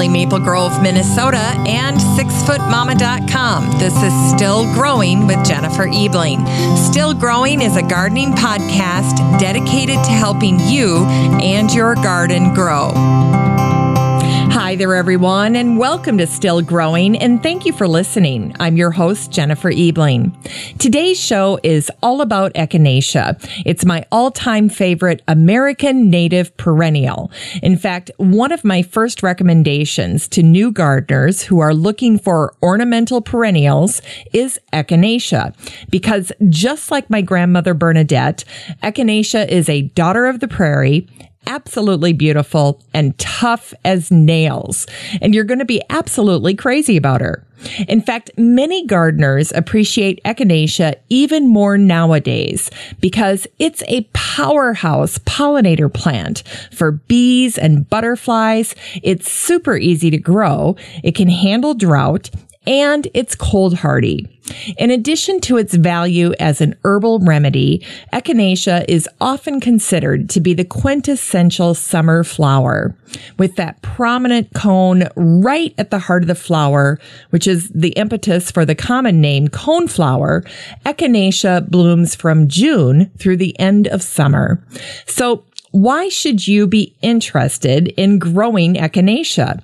lovely Maple Grove, Minnesota, and sixfootmama.com. This is Still Growing with Jennifer Ebling. Still Growing is a gardening podcast dedicated to helping you and your garden grow. Hi there, everyone, and welcome to Still Growing, and thank you for listening. I'm your host, Jennifer Ebling. Today's show is all about Echinacea. It's my all-time favorite American native perennial. In fact, one of my first recommendations to new gardeners who are looking for ornamental perennials is Echinacea, because just like my grandmother Bernadette, Echinacea is a daughter of the prairie absolutely beautiful and tough as nails. And you're going to be absolutely crazy about her. In fact, many gardeners appreciate Echinacea even more nowadays because it's a powerhouse pollinator plant for bees and butterflies. It's super easy to grow. It can handle drought and it's cold hardy. In addition to its value as an herbal remedy, echinacea is often considered to be the quintessential summer flower, with that prominent cone right at the heart of the flower, which is the impetus for the common name coneflower. Echinacea blooms from June through the end of summer. So why should you be interested in growing echinacea?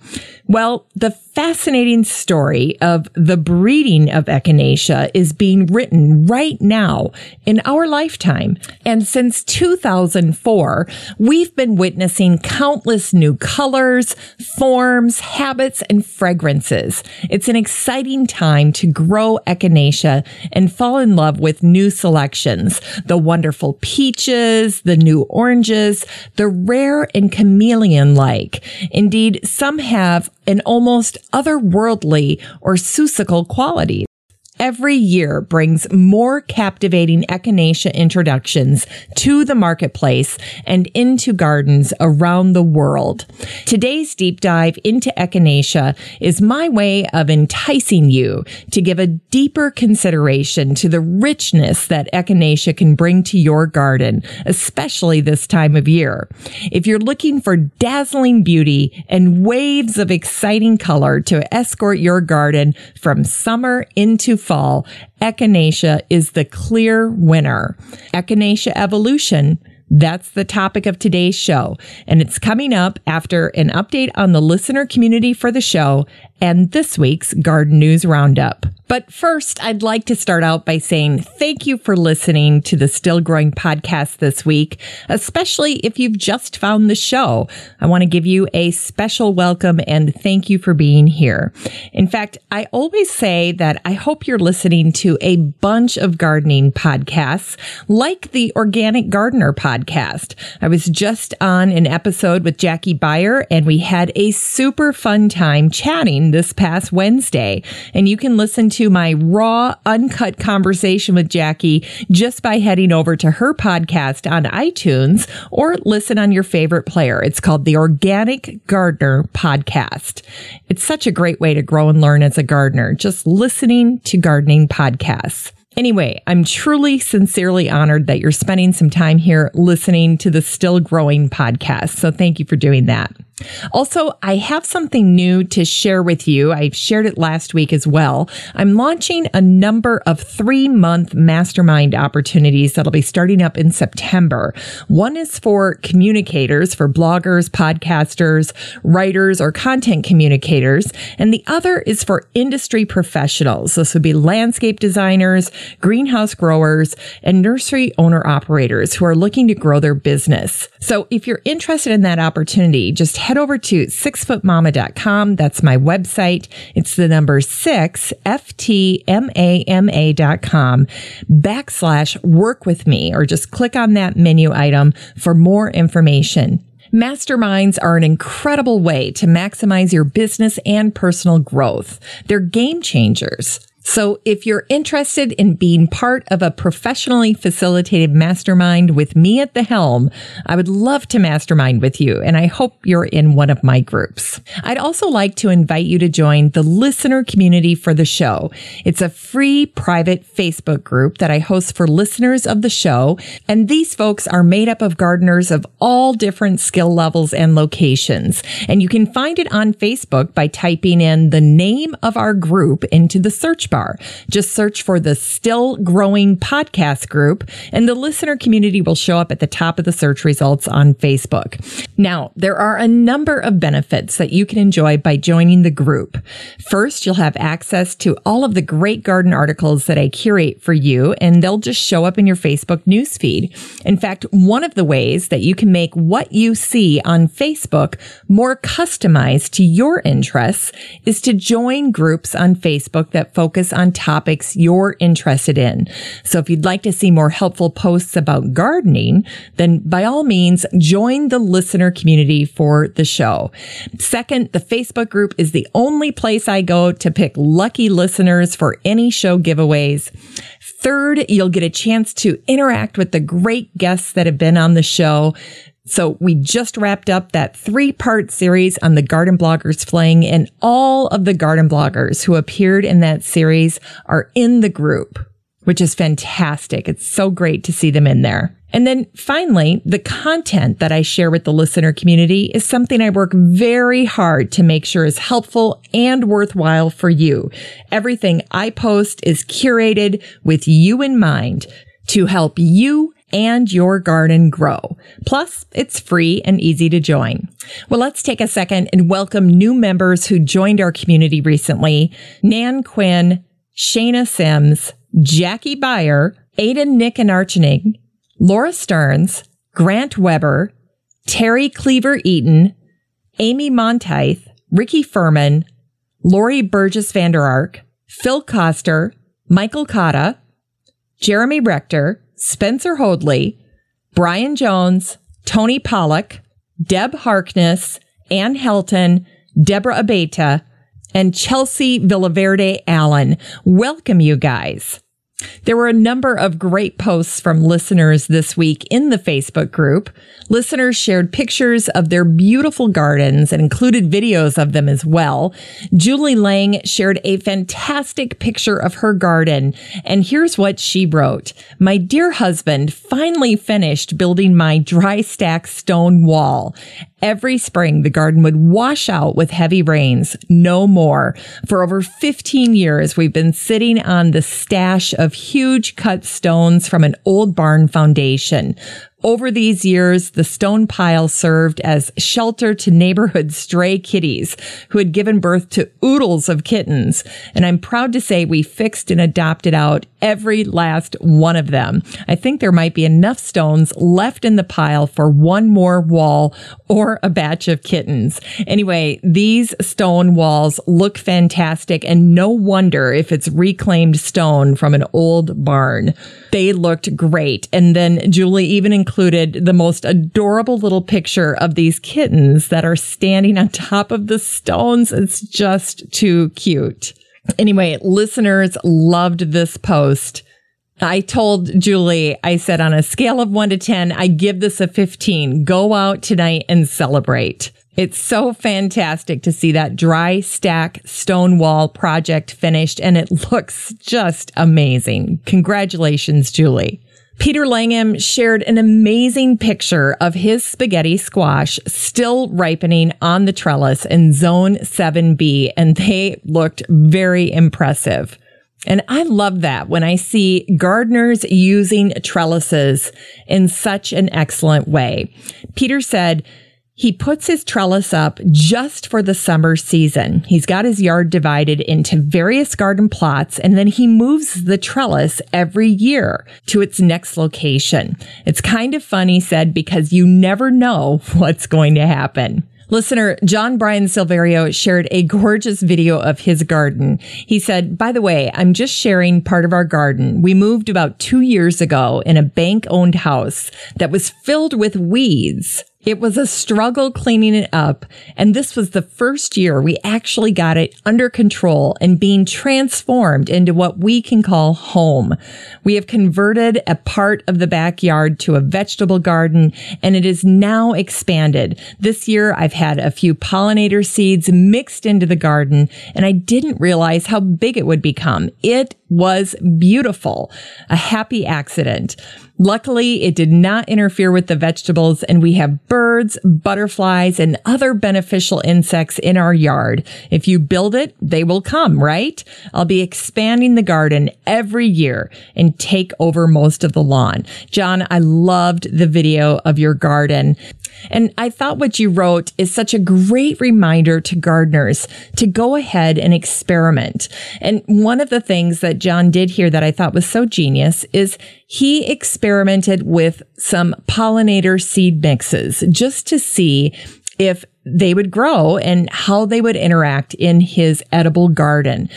Well, the fascinating story of the breeding of echinacea is being written right now in our lifetime. And since 2004, we've been witnessing countless new colors, forms, habits, and fragrances. It's an exciting time to grow echinacea and fall in love with new selections. The wonderful peaches, the new oranges, the rare and chameleon like. Indeed, some have an almost otherworldly or Seussical quality every year brings more captivating echinacea introductions to the marketplace and into gardens around the world. Today's deep dive into echinacea is my way of enticing you to give a deeper consideration to the richness that echinacea can bring to your garden, especially this time of year. If you're looking for dazzling beauty and waves of exciting color to escort your garden from summer into fall, Echinacea is the clear winner. Echinacea evolution that's the topic of today's show. And it's coming up after an update on the listener community for the show and this week's Garden News Roundup. But first, I'd like to start out by saying thank you for listening to the Still Growing podcast this week, especially if you've just found the show. I want to give you a special welcome and thank you for being here. In fact, I always say that I hope you're listening to a bunch of gardening podcasts like the Organic Gardener podcast. I was just on an episode with Jackie Beyer and we had a super fun time chatting this past Wednesday. And you can listen to my raw, uncut conversation with Jackie just by heading over to her podcast on iTunes or listen on your favorite player. It's called the Organic Gardener Podcast. It's such a great way to grow and learn as a gardener, just listening to gardening podcasts. Anyway, I'm truly, sincerely honored that you're spending some time here listening to the Still Growing podcast. So thank you for doing that. Also, I have something new to share with you. I shared it last week as well. I'm launching a number of three month mastermind opportunities that'll be starting up in September. One is for communicators, for bloggers, podcasters, writers, or content communicators. And the other is for industry professionals. This would be landscape designers, greenhouse growers, and nursery owner operators who are looking to grow their business. So if you're interested in that opportunity, just head over to sixfootmama.com. That's my website. It's the number six, F-T-M-A-M-A dot com backslash work with me, or just click on that menu item for more information. Masterminds are an incredible way to maximize your business and personal growth. They're game changers. So if you're interested in being part of a professionally facilitated mastermind with me at the helm, I would love to mastermind with you. And I hope you're in one of my groups. I'd also like to invite you to join the listener community for the show. It's a free private Facebook group that I host for listeners of the show. And these folks are made up of gardeners of all different skill levels and locations. And you can find it on Facebook by typing in the name of our group into the search bar bar. Just search for the Still Growing Podcast Group, and the listener community will show up at the top of the search results on Facebook. Now, there are a number of benefits that you can enjoy by joining the group. First, you'll have access to all of the great garden articles that I curate for you, and they'll just show up in your Facebook newsfeed. In fact, one of the ways that you can make what you see on Facebook more customized to your interests is to join groups on Facebook that focus focus on topics you're interested in. So if you'd like to see more helpful posts about gardening, then by all means, join the listener community for the show. Second, the Facebook group is the only place I go to pick lucky listeners for any show giveaways. Third, you'll get a chance to interact with the great guests that have been on the show. So we just wrapped up that three part series on the garden bloggers fling and all of the garden bloggers who appeared in that series are in the group, which is fantastic. It's so great to see them in there. And then finally, the content that I share with the listener community is something I work very hard to make sure is helpful and worthwhile for you. Everything I post is curated with you in mind to help you and your garden grow. Plus, it's free and easy to join. Well, let's take a second and welcome new members who joined our community recently. Nan Quinn, Shayna Sims, Jackie Beyer, Aiden Nick and Archening, Laura Stearns, Grant Weber, Terry Cleaver Eaton, Amy Monteith, Ricky Furman, Lori Burgess Vander Ark, Phil Coster, Michael Cotta, Jeremy Rector, Spencer Hoadley, Brian Jones, Tony Pollock, Deb Harkness, Ann Helton, Deborah Abeta, and Chelsea Villaverde Allen. Welcome, you guys. There were a number of great posts from listeners this week in the Facebook group. Listeners shared pictures of their beautiful gardens and included videos of them as well. Julie Lang shared a fantastic picture of her garden. And here's what she wrote. My dear husband finally finished building my dry stack stone wall. Every spring, the garden would wash out with heavy rains. No more. For over 15 years, we've been sitting on the stash of huge cut stones from an old barn foundation. Over these years, the stone pile served as shelter to neighborhood stray kitties who had given birth to oodles of kittens. And I'm proud to say we fixed and adopted out every last one of them. I think there might be enough stones left in the pile for one more wall or a batch of kittens. Anyway, these stone walls look fantastic and no wonder if it's reclaimed stone from an old barn. They looked great. And then Julie even included the most adorable little picture of these kittens that are standing on top of the stones. It's just too cute. Anyway, listeners loved this post. I told Julie, I said on a scale of one to 10, I give this a 15. Go out tonight and celebrate. It's so fantastic to see that dry stack stone wall project finished and it looks just amazing. Congratulations, Julie. Peter Langham shared an amazing picture of his spaghetti squash still ripening on the trellis in zone 7B, and they looked very impressive. And I love that when I see gardeners using trellises in such an excellent way. Peter said, he puts his trellis up just for the summer season. He's got his yard divided into various garden plots and then he moves the trellis every year to its next location. It's kind of fun, he said, because you never know what's going to happen. Listener John Brian Silverio shared a gorgeous video of his garden. He said, by the way, I'm just sharing part of our garden. We moved about two years ago in a bank owned house that was filled with weeds It was a struggle cleaning it up. And this was the first year we actually got it under control and being transformed into what we can call home. We have converted a part of the backyard to a vegetable garden and it is now expanded. This year I've had a few pollinator seeds mixed into the garden and I didn't realize how big it would become. It was beautiful. A happy accident. Luckily, it did not interfere with the vegetables and we have birds, butterflies, and other beneficial insects in our yard. If you build it, they will come, right? I'll be expanding the garden every year and take over most of the lawn. John, I loved the video of your garden. And I thought what you wrote is such a great reminder to gardeners to go ahead and experiment. And one of the things that John did here that I thought was so genius is he experimented with some pollinator seed mixes just to see if they would grow and how they would interact in his edible garden.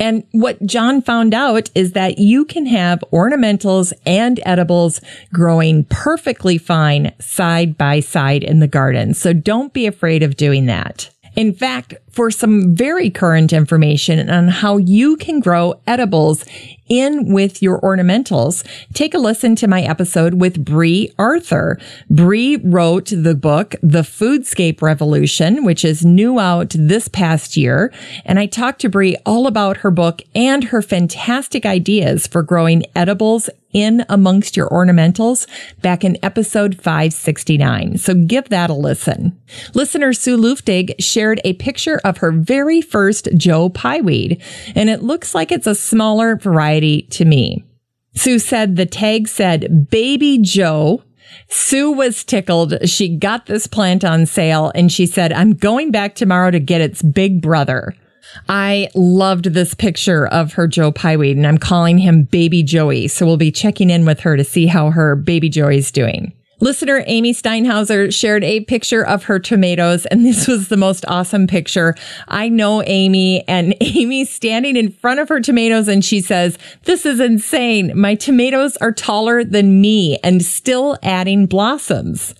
And what John found out is that you can have ornamentals and edibles growing perfectly fine side by side in the garden. So don't be afraid of doing that. In fact, for some very current information on how you can grow edibles in with your ornamentals, take a listen to my episode with Brie Arthur. Brie wrote the book, The Foodscape Revolution, which is new out this past year. And I talked to Brie all about her book and her fantastic ideas for growing edibles in amongst your ornamentals back in episode 569. So give that a listen. Listener Sue Luftig shared a picture of her very first Joe Pye weed, and it looks like it's a smaller variety to me. Sue said the tag said baby Joe Sue was tickled. She got this plant on sale and she said, I'm going back tomorrow to get its big brother. I loved this picture of her Joe Pye weed and I'm calling him baby Joey. So we'll be checking in with her to see how her baby Joey's doing. Listener Amy Steinhauser shared a picture of her tomatoes, and this was the most awesome picture. I know Amy, and Amy's standing in front of her tomatoes, and she says, This is insane. My tomatoes are taller than me and still adding blossoms.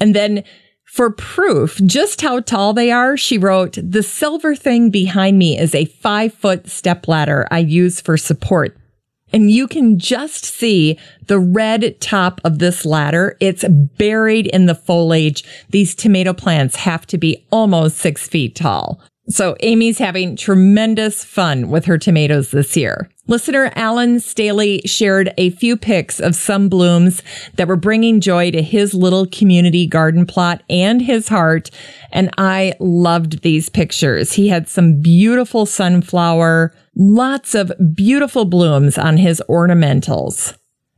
And then for proof just how tall they are, she wrote, The silver thing behind me is a five foot step ladder I use for support. And you can just see the red top of this ladder. It's buried in the foliage. These tomato plants have to be almost six feet tall. So Amy's having tremendous fun with her tomatoes this year. Listener Alan Staley shared a few pics of some blooms that were bringing joy to his little community garden plot and his heart. And I loved these pictures. He had some beautiful sunflower, lots of beautiful blooms on his ornamentals.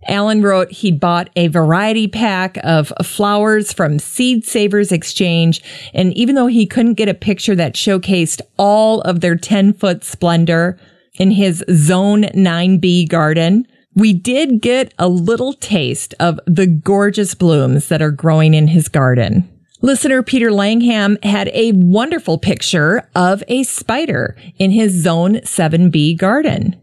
Alan wrote he'd bought a variety pack of flowers from Seed Savers Exchange. And even though he couldn't get a picture that showcased all of their 10 foot splendor in his Zone 9B garden, we did get a little taste of the gorgeous blooms that are growing in his garden. Listener Peter Langham had a wonderful picture of a spider in his Zone 7B garden.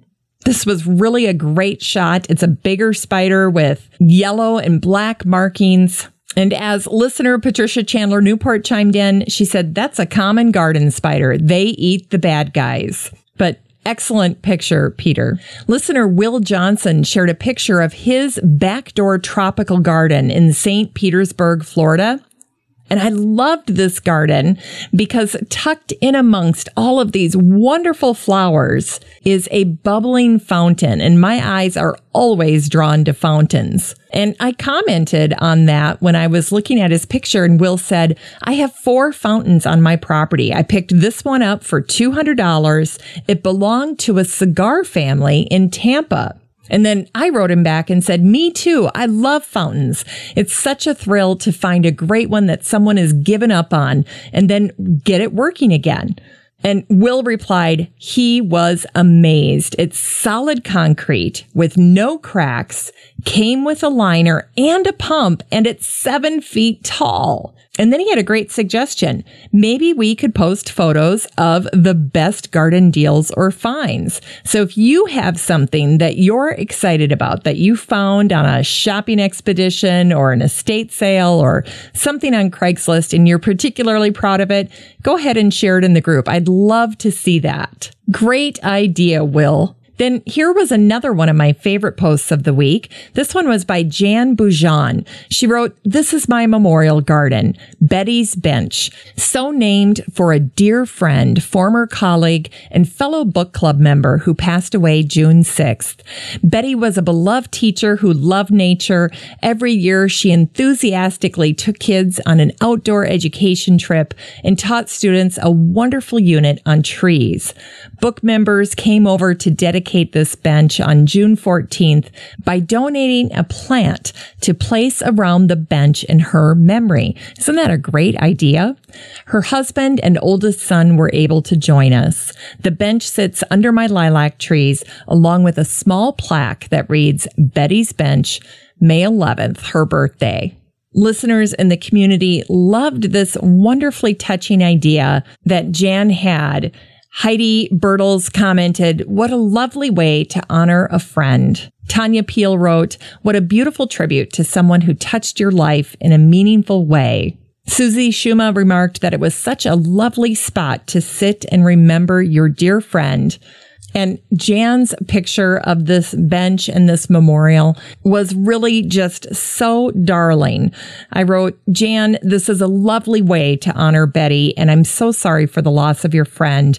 This was really a great shot. It's a bigger spider with yellow and black markings. And as listener Patricia Chandler Newport chimed in, she said, That's a common garden spider. They eat the bad guys. But excellent picture, Peter. Listener Will Johnson shared a picture of his backdoor tropical garden in St. Petersburg, Florida. And I loved this garden because tucked in amongst all of these wonderful flowers is a bubbling fountain. And my eyes are always drawn to fountains. And I commented on that when I was looking at his picture and Will said, I have four fountains on my property. I picked this one up for $200. It belonged to a cigar family in Tampa. And then I wrote him back and said, me too. I love fountains. It's such a thrill to find a great one that someone has given up on and then get it working again. And Will replied, he was amazed. It's solid concrete with no cracks, came with a liner and a pump, and it's seven feet tall. And then he had a great suggestion. Maybe we could post photos of the best garden deals or finds. So if you have something that you're excited about that you found on a shopping expedition or an estate sale or something on Craigslist and you're particularly proud of it, go ahead and share it in the group. I'd love to see that. Great idea, Will. Then here was another one of my favorite posts of the week. This one was by Jan Boujan. She wrote, This is my memorial garden, Betty's Bench, so named for a dear friend, former colleague, and fellow book club member who passed away June 6th. Betty was a beloved teacher who loved nature. Every year she enthusiastically took kids on an outdoor education trip and taught students a wonderful unit on trees. Book members came over to dedicate this bench on June 14th by donating a plant to place around the bench in her memory. Isn't that a great idea? Her husband and oldest son were able to join us. The bench sits under my lilac trees along with a small plaque that reads Betty's Bench, May 11th, her birthday listeners in the community loved this wonderfully touching idea that Jan had Heidi Bertels commented, What a lovely way to honor a friend. Tanya Peel wrote, What a beautiful tribute to someone who touched your life in a meaningful way. Susie Schuma remarked that it was such a lovely spot to sit and remember your dear friend. And Jan's picture of this bench and this memorial was really just so darling. I wrote, Jan, this is a lovely way to honor Betty, and I'm so sorry for the loss of your friend.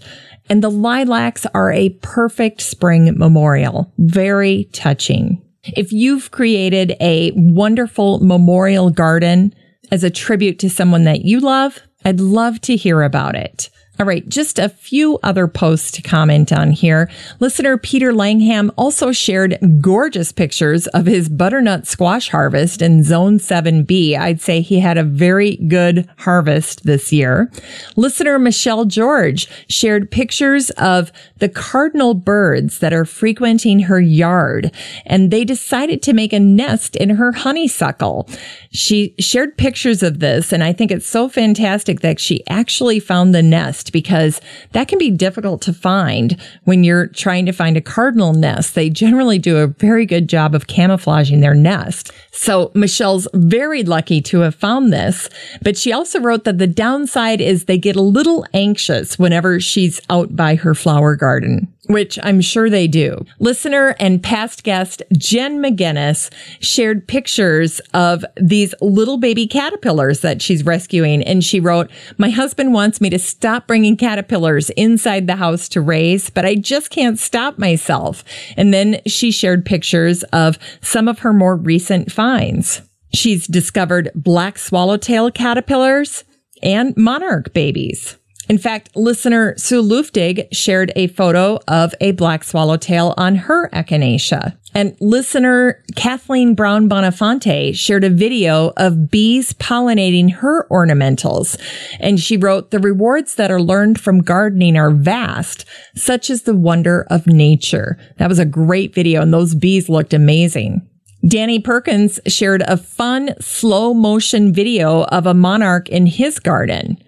And the lilacs are a perfect spring memorial. Very touching. If you've created a wonderful memorial garden as a tribute to someone that you love, I'd love to hear about it. All right, just a few other posts to comment on here. Listener Peter Langham also shared gorgeous pictures of his butternut squash harvest in Zone 7B. I'd say he had a very good harvest this year. Listener Michelle George shared pictures of the cardinal birds that are frequenting her yard, and they decided to make a nest in her honeysuckle. She shared pictures of this, and I think it's so fantastic that she actually found the nest because that can be difficult to find when you're trying to find a cardinal nest. They generally do a very good job of camouflaging their nest. So Michelle's very lucky to have found this, but she also wrote that the downside is they get a little anxious whenever she's out by her flower garden which I'm sure they do. Listener and past guest Jen McGinnis shared pictures of these little baby caterpillars that she's rescuing. And she wrote, My husband wants me to stop bringing caterpillars inside the house to raise, but I just can't stop myself. And then she shared pictures of some of her more recent finds. She's discovered black swallowtail caterpillars and monarch babies. In fact, listener Sue Luftig shared a photo of a black swallowtail on her echinacea. And listener Kathleen Brown Bonafonte shared a video of bees pollinating her ornamentals. And she wrote, the rewards that are learned from gardening are vast, such as the wonder of nature. That was a great video and those bees looked amazing. Danny Perkins shared a fun slow motion video of a monarch in his garden.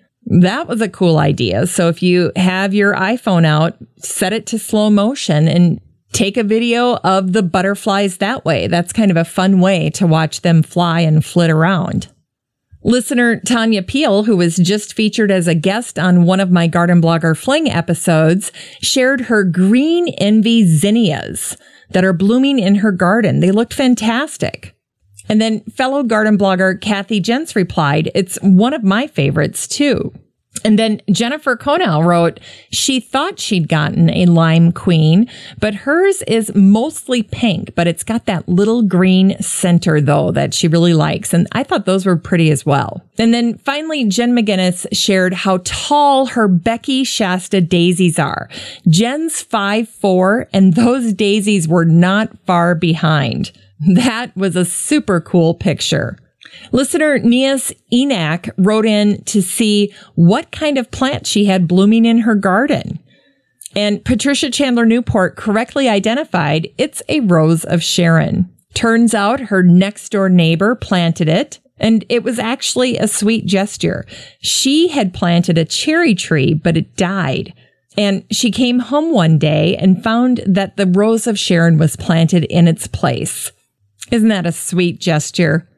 That was a cool idea. So if you have your iPhone out, set it to slow motion and take a video of the butterflies that way. That's kind of a fun way to watch them fly and flit around. Listener Tanya Peel, who was just featured as a guest on one of my Garden Blogger Fling episodes, shared her green envy zinnias that are blooming in her garden. They looked fantastic. And then fellow garden blogger Kathy Jentz replied, it's one of my favorites too. And then Jennifer Conell wrote, she thought she'd gotten a lime queen, but hers is mostly pink, but it's got that little green center though that she really likes. And I thought those were pretty as well. And then finally, Jen McGinnis shared how tall her Becky Shasta daisies are. Jen's five four, and those daisies were not far behind. That was a super cool picture. Listener Nias Enak wrote in to see what kind of plant she had blooming in her garden. And Patricia Chandler Newport correctly identified it's a rose of Sharon. Turns out her next door neighbor planted it And it was actually a sweet gesture. She had planted a cherry tree, but it died. And she came home one day and found that the Rose of Sharon was planted in its place. Isn't that a sweet gesture?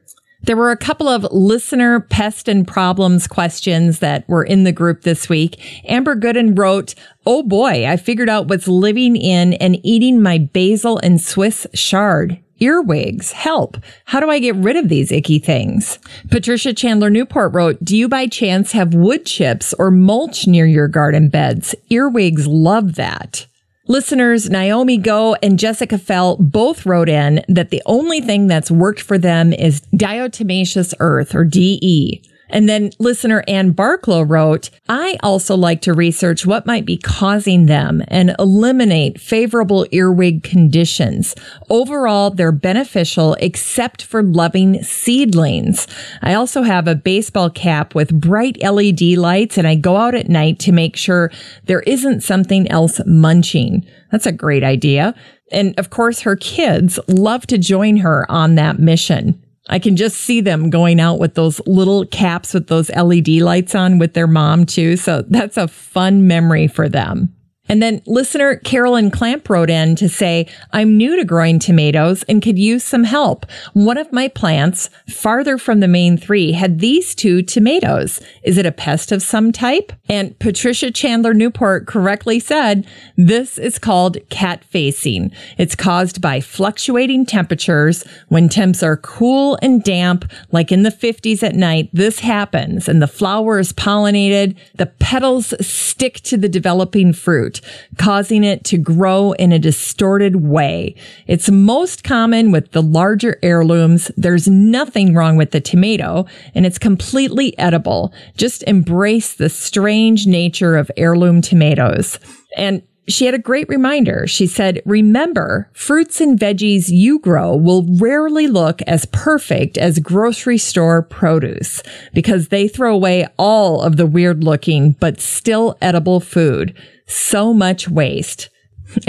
There were a couple of listener pest and problems questions that were in the group this week. Amber Gooden wrote, Oh boy, I figured out what's living in and eating my basil and Swiss chard earwigs. Help. How do I get rid of these icky things? Patricia Chandler Newport wrote, Do you by chance have wood chips or mulch near your garden beds? Earwigs love that. Listeners Naomi Go and Jessica Fell both wrote in that the only thing that's worked for them is diatomaceous earth or DE. And then listener Ann Barklow wrote, I also like to research what might be causing them and eliminate favorable earwig conditions. Overall, they're beneficial except for loving seedlings. I also have a baseball cap with bright LED lights and I go out at night to make sure there isn't something else munching. That's a great idea. And of course, her kids love to join her on that mission. I can just see them going out with those little caps with those LED lights on with their mom too. So that's a fun memory for them. And then listener Carolyn Clamp wrote in to say, I'm new to growing tomatoes and could use some help. One of my plants farther from the main three had these two tomatoes. Is it a pest of some type? And Patricia Chandler Newport correctly said, this is called cat facing. It's caused by fluctuating temperatures. When temps are cool and damp, like in the 50s at night, this happens and the flower is pollinated. The petals stick to the developing fruit causing it to grow in a distorted way. It's most common with the larger heirlooms. There's nothing wrong with the tomato and it's completely edible. Just embrace the strange nature of heirloom tomatoes. And she had a great reminder. She said, remember, fruits and veggies you grow will rarely look as perfect as grocery store produce because they throw away all of the weird looking but still edible food so much waste.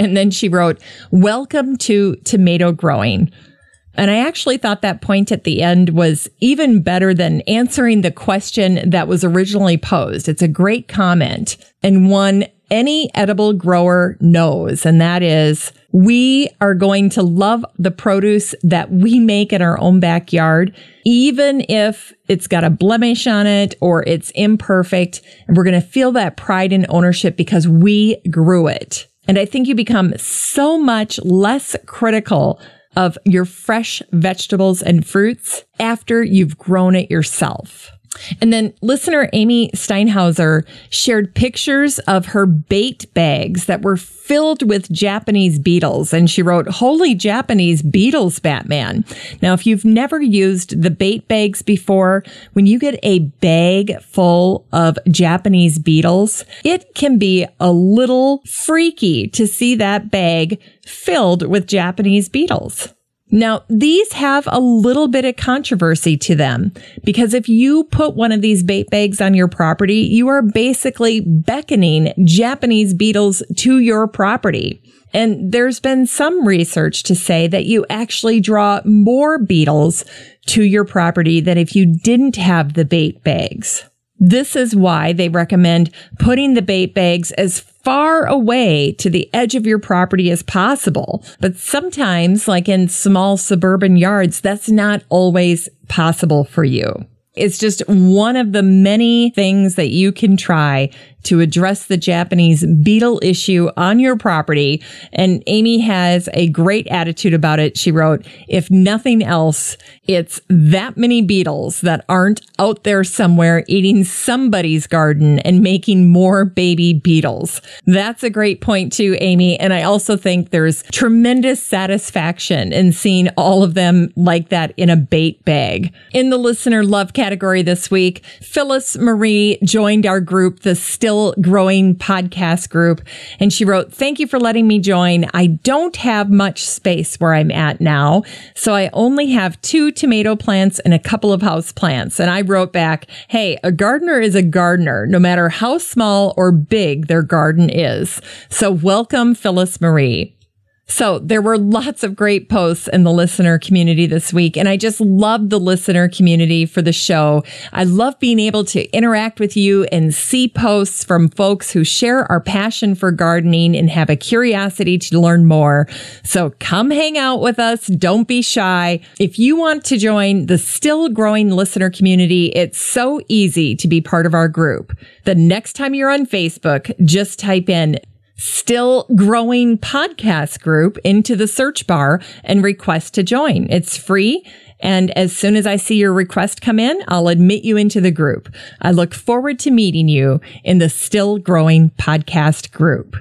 And then she wrote, Welcome to tomato growing. And I actually thought that point at the end was even better than answering the question that was originally posed. It's a great comment and one any edible grower knows. And that is we are going to love the produce that we make in our own backyard, even if it's got a blemish on it or it's imperfect. And we're going to feel that pride and ownership because we grew it. And I think you become so much less critical of your fresh vegetables and fruits after you've grown it yourself. And then listener Amy Steinhauser shared pictures of her bait bags that were filled with Japanese beetles. And she wrote, Holy Japanese beetles, Batman. Now, if you've never used the bait bags before, when you get a bag full of Japanese beetles, it can be a little freaky to see that bag filled with Japanese beetles. Now, these have a little bit of controversy to them because if you put one of these bait bags on your property, you are basically beckoning Japanese beetles to your property. And there's been some research to say that you actually draw more beetles to your property than if you didn't have the bait bags. This is why they recommend putting the bait bags as far away to the edge of your property as possible. But sometimes, like in small suburban yards, that's not always possible for you. It's just one of the many things that you can try to address the Japanese beetle issue on your property. And Amy has a great attitude about it. She wrote, if nothing else, it's that many beetles that aren't out there somewhere eating somebody's garden and making more baby beetles. That's a great point too, Amy. And I also think there's tremendous satisfaction in seeing all of them like that in a bait bag. In the listener love category this week, Phyllis Marie joined our group, the Still still growing podcast group. And she wrote, Thank you for letting me join. I don't have much space where I'm at now. So I only have two tomato plants and a couple of house plants. And I wrote back, Hey, a gardener is a gardener, no matter how small or big their garden is. So welcome, Phyllis Marie. So there were lots of great posts in the listener community this week. And I just love the listener community for the show. I love being able to interact with you and see posts from folks who share our passion for gardening and have a curiosity to learn more. So come hang out with us. Don't be shy. If you want to join the still growing listener community, it's so easy to be part of our group. The next time you're on Facebook, just type in still growing podcast group into the search bar and request to join. It's free. And as soon as I see your request come in, I'll admit you into the group. I look forward to meeting you in the still growing podcast group.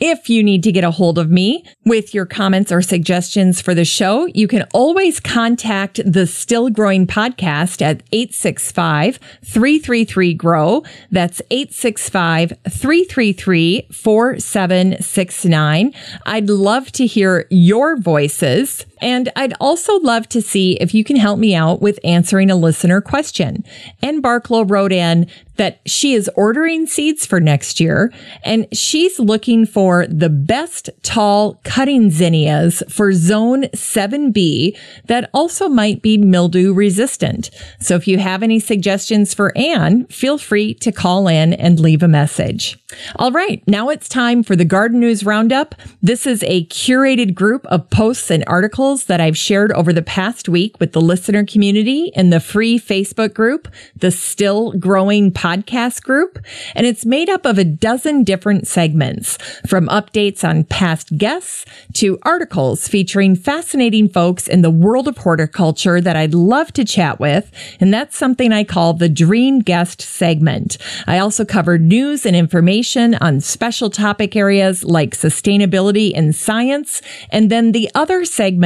If you need to get a hold of me with your comments or suggestions for the show, you can always contact the Still Growing podcast at 865 333 GROW. That's 865 333 4769. I'd love to hear your voices. And I'd also love to see if you can help me out with answering a listener question. Ann Barklow wrote in, that she is ordering seeds for next year and she's looking for the best tall cutting zinnias for zone 7B that also might be mildew resistant. So if you have any suggestions for Anne, feel free to call in and leave a message. All right, now it's time for the Garden News Roundup. This is a curated group of posts and articles that I've shared over the past week with the listener community in the free Facebook group, the Still Growing podcast group, and it's made up of a dozen different segments from updates on past guests to articles featuring fascinating folks in the world of horticulture that I'd love to chat with. And that's something I call the dream guest segment. I also cover news and information on special topic areas like sustainability and science. And then the other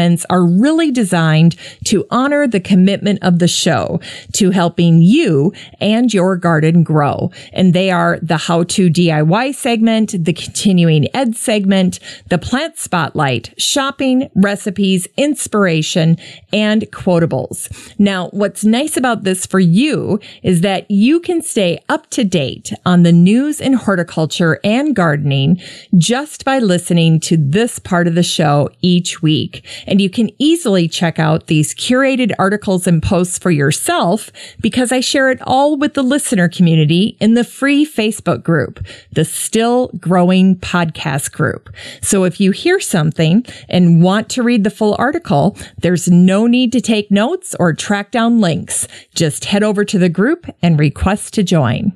segments are really designed to honor the commitment of the show to helping you and your garden grow. And they are the how to DIY segment, the continuing ed segment, the plant spotlight, shopping, recipes, inspiration, and quotables. Now, what's nice about this for you is that you can stay up to date on the news in horticulture and gardening just by listening to this part of the show each week. And you can easily check out these curated articles and posts for yourself because I share it all with the listener community in the free Facebook group, the Still Growing Podcast Group. So if you hear something and want to read the full article, there's no need to take notes or track down links. Just head over to the group and request to join.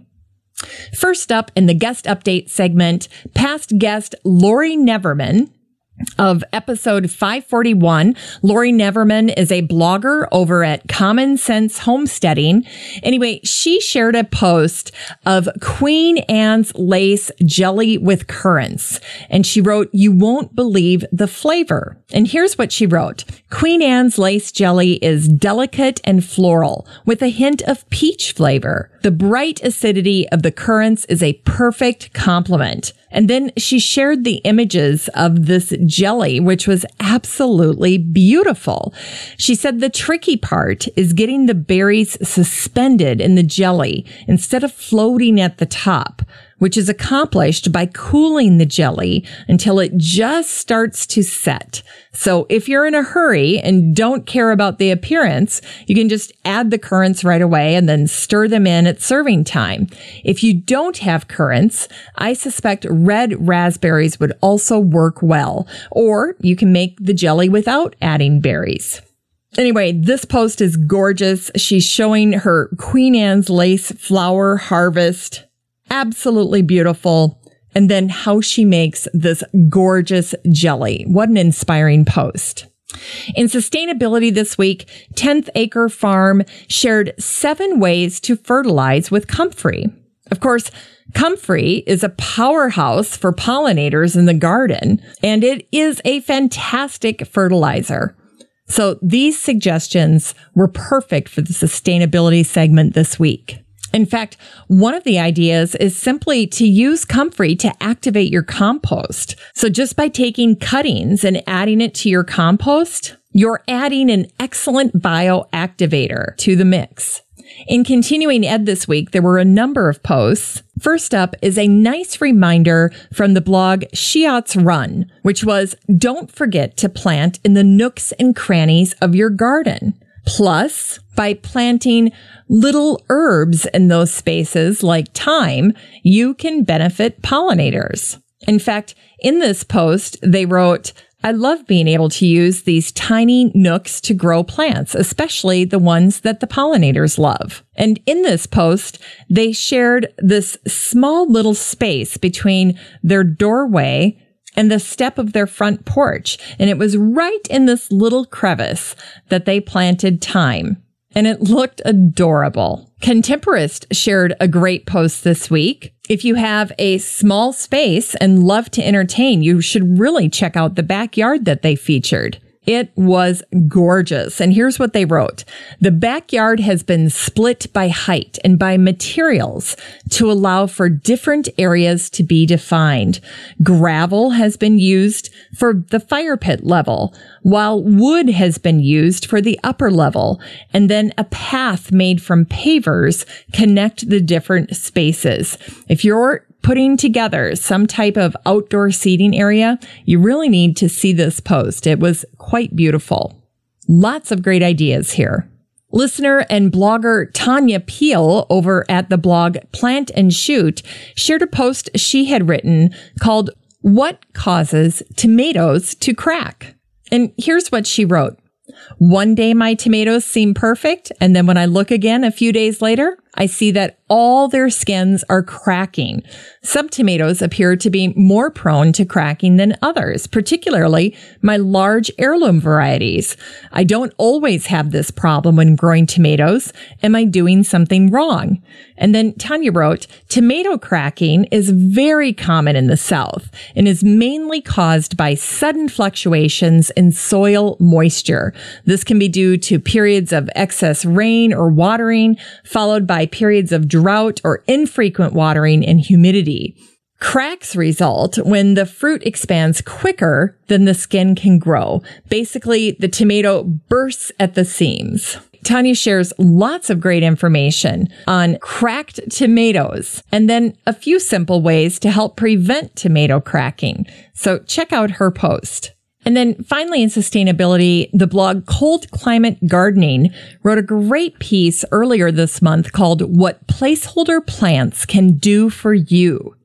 First up in the guest update segment, past guest Laurie Neverman of episode 541. Laurie Neverman is a blogger over at Common Sense Homesteading. Anyway, she shared a post of Queen Anne's lace jelly with currants. And she wrote, you won't believe the flavor. And here's what she wrote. Queen Anne's lace jelly is delicate and floral with a hint of peach flavor. The bright acidity of the currants is a perfect complement. And then she shared the images of this jelly, which was absolutely beautiful. She said the tricky part is getting the berries suspended in the jelly instead of floating at the top which is accomplished by cooling the jelly until it just starts to set. So if you're in a hurry and don't care about the appearance, you can just add the currants right away and then stir them in at serving time. If you don't have currants, I suspect red raspberries would also work well, or you can make the jelly without adding berries. Anyway, this post is gorgeous. She's showing her Queen Anne's lace flower harvest absolutely beautiful. And then how she makes this gorgeous jelly. What an inspiring post. In sustainability this week, 10th Acre Farm shared seven ways to fertilize with comfrey. Of course, comfrey is a powerhouse for pollinators in the garden, and it is a fantastic fertilizer. So these suggestions were perfect for the sustainability segment this week. In fact, one of the ideas is simply to use comfrey to activate your compost. So just by taking cuttings and adding it to your compost, you're adding an excellent bioactivator to the mix. In continuing ed this week, there were a number of posts. First up is a nice reminder from the blog Chiot's Run, which was don't forget to plant in the nooks and crannies of your garden. Plus, by planting little herbs in those spaces like thyme, you can benefit pollinators. In fact, in this post, they wrote, I love being able to use these tiny nooks to grow plants, especially the ones that the pollinators love. And in this post, they shared this small little space between their doorway and the step of their front porch. And it was right in this little crevice that they planted thyme. And it looked adorable. Contemporist shared a great post this week. If you have a small space and love to entertain, you should really check out the backyard that they featured. It was gorgeous. And here's what they wrote. The backyard has been split by height and by materials to allow for different areas to be defined. Gravel has been used for the fire pit level, while wood has been used for the upper level. And then a path made from pavers connect the different spaces. If you're putting together some type of outdoor seating area, you really need to see this post. It was quite beautiful. Lots of great ideas here. Listener and blogger Tanya Peel over at the blog Plant and Shoot shared a post she had written called What Causes Tomatoes to Crack? And here's what she wrote. One day my tomatoes seem perfect. And then when I look again a few days later, I see that all their skins are cracking. Some tomatoes appear to be more prone to cracking than others, particularly my large heirloom varieties. I don't always have this problem when growing tomatoes. Am I doing something wrong? And then Tanya wrote, tomato cracking is very common in the South and is mainly caused by sudden fluctuations in soil moisture. This can be due to periods of excess rain or watering, followed by periods of drought or infrequent watering and humidity. Cracks result when the fruit expands quicker than the skin can grow. Basically, the tomato bursts at the seams. Tanya shares lots of great information on cracked tomatoes and then a few simple ways to help prevent tomato cracking. So check out her post. And then finally in sustainability, the blog Cold Climate Gardening wrote a great piece earlier this month called What Placeholder Plants Can Do for You.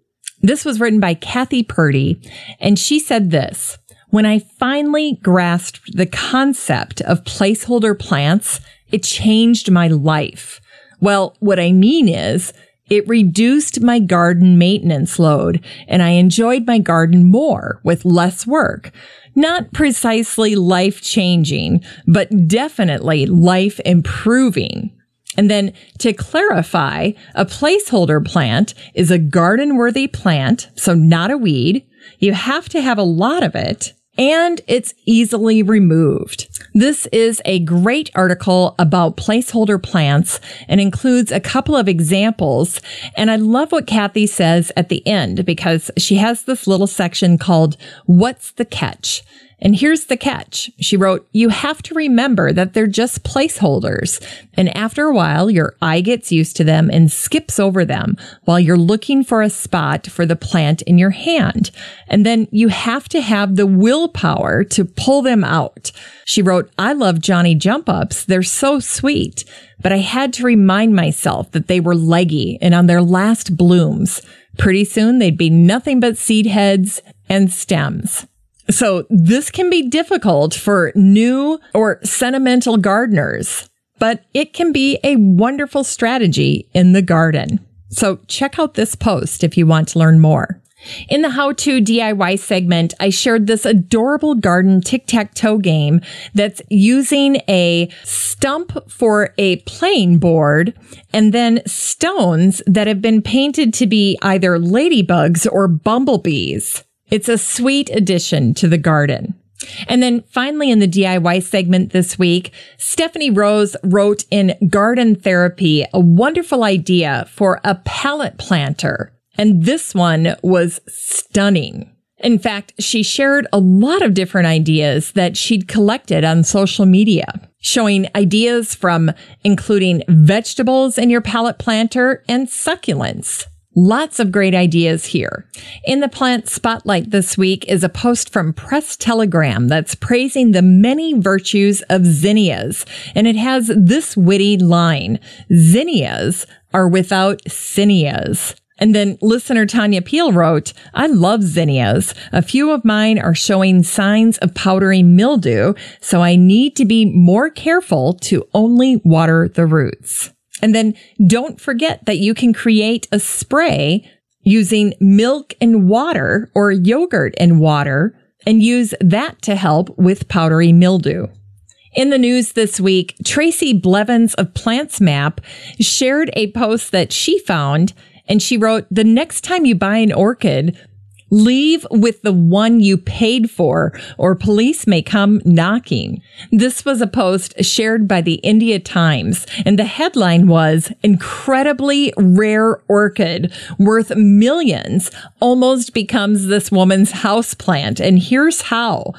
This was written by Kathy Purdy, and she said this, when I finally grasped the concept of placeholder plants, it changed my life. Well, what I mean is it reduced my garden maintenance load and I enjoyed my garden more with less work. Not precisely life changing, but definitely life improving. And then to clarify, a placeholder plant is a garden worthy plant, so not a weed. You have to have a lot of it and it's easily removed. This is a great article about placeholder plants and includes a couple of examples. And I love what Kathy says at the end because she has this little section called What's the Catch? And here's the catch. She wrote, you have to remember that they're just placeholders. And after a while, your eye gets used to them and skips over them while you're looking for a spot for the plant in your hand. And then you have to have the willpower to pull them out. She wrote, I love Johnny jump ups. They're so sweet, but I had to remind myself that they were leggy and on their last blooms. Pretty soon they'd be nothing but seed heads and stems. So this can be difficult for new or sentimental gardeners, but it can be a wonderful strategy in the garden. So check out this post if you want to learn more. In the how to DIY segment, I shared this adorable garden tic-tac-toe game that's using a stump for a playing board and then stones that have been painted to be either ladybugs or bumblebees. It's a sweet addition to the garden. And then finally in the DIY segment this week, Stephanie Rose wrote in Garden Therapy a wonderful idea for a pallet planter. And this one was stunning. In fact, she shared a lot of different ideas that she'd collected on social media, showing ideas from including vegetables in your pallet planter and succulents. Lots of great ideas here. In the plant spotlight this week is a post from Press Telegram that's praising the many virtues of zinnias. And it has this witty line, zinnias are without zinnias. And then listener Tanya Peel wrote, I love zinnias. A few of mine are showing signs of powdery mildew, so I need to be more careful to only water the roots. And then don't forget that you can create a spray using milk and water or yogurt and water and use that to help with powdery mildew. In the news this week, Tracy Blevins of Plants Map shared a post that she found and she wrote, the next time you buy an orchid, Leave with the one you paid for, or police may come knocking. This was a post shared by the India Times, and the headline was Incredibly Rare Orchid Worth Millions Almost Becomes This Woman's Houseplant. And here's how.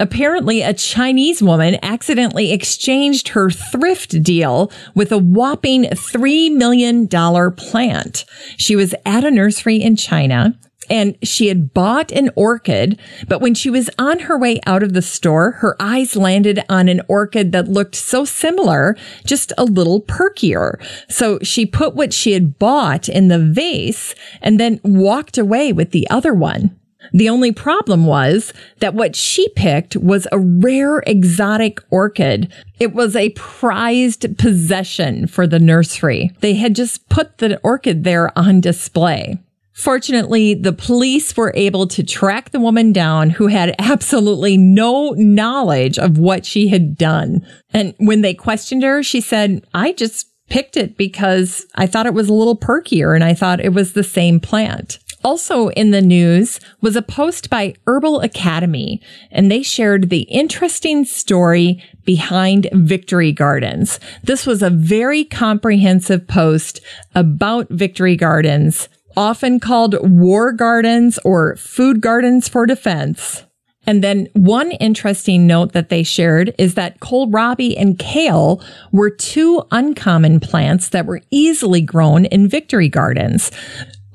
Apparently, a Chinese woman accidentally exchanged her thrift deal with a whopping $3 million plant. She was at a nursery in China and she had bought an orchid, but when she was on her way out of the store, her eyes landed on an orchid that looked so similar, just a little perkier. So she put what she had bought in the vase and then walked away with the other one. The only problem was that what she picked was a rare exotic orchid. It was a prized possession for the nursery. They had just put the orchid there on display. Fortunately, the police were able to track the woman down who had absolutely no knowledge of what she had done. And when they questioned her, she said, I just picked it because I thought it was a little perkier and I thought it was the same plant. Also in the news was a post by Herbal Academy, and they shared the interesting story behind Victory Gardens. This was a very comprehensive post about Victory Gardens often called war gardens or food gardens for defense. And then one interesting note that they shared is that kohlrabi and kale were two uncommon plants that were easily grown in victory gardens.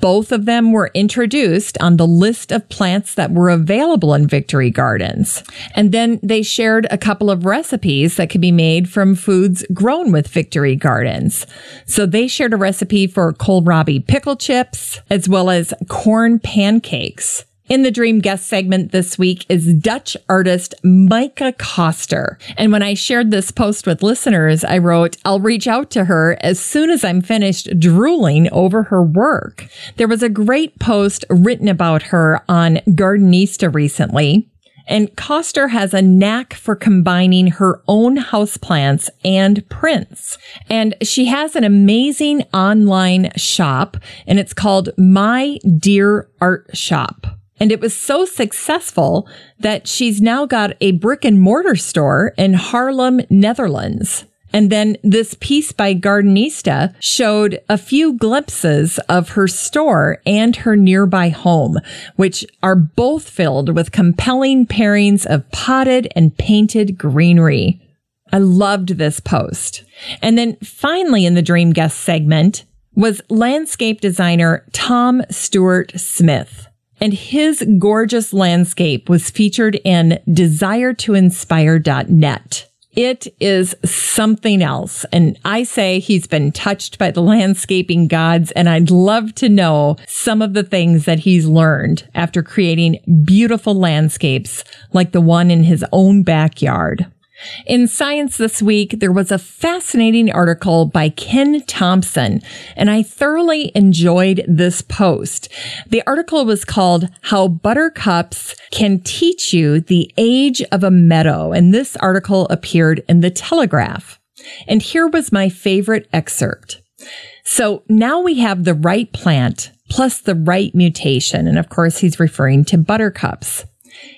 Both of them were introduced on the list of plants that were available in Victory Gardens. And then they shared a couple of recipes that could be made from foods grown with Victory Gardens. So they shared a recipe for kohlrabi pickle chips as well as corn pancakes. In the dream guest segment this week is Dutch artist Micah Koster. And when I shared this post with listeners, I wrote, I'll reach out to her as soon as I'm finished drooling over her work. There was a great post written about her on Gardenista recently. And Koster has a knack for combining her own houseplants and prints. And she has an amazing online shop and it's called My Dear Art Shop. And it was so successful that she's now got a brick and mortar store in Haarlem, Netherlands. And then this piece by Gardenista showed a few glimpses of her store and her nearby home, which are both filled with compelling pairings of potted and painted greenery. I loved this post. And then finally in the dream guest segment was landscape designer Tom Stuart Smith and his gorgeous landscape was featured in desiretoinspire.net. It is something else. And I say he's been touched by the landscaping gods. And I'd love to know some of the things that he's learned after creating beautiful landscapes like the one in his own backyard. In Science This Week, there was a fascinating article by Ken Thompson, and I thoroughly enjoyed this post. The article was called How Buttercups Can Teach You the Age of a Meadow, and this article appeared in the Telegraph. And here was my favorite excerpt. So now we have the right plant plus the right mutation. And of course, he's referring to buttercups.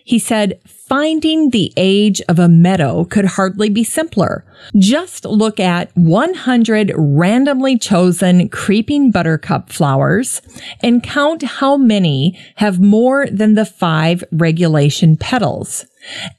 He said, finding the age of a meadow could hardly be simpler. Just look at 100 randomly chosen creeping buttercup flowers and count how many have more than the five regulation petals.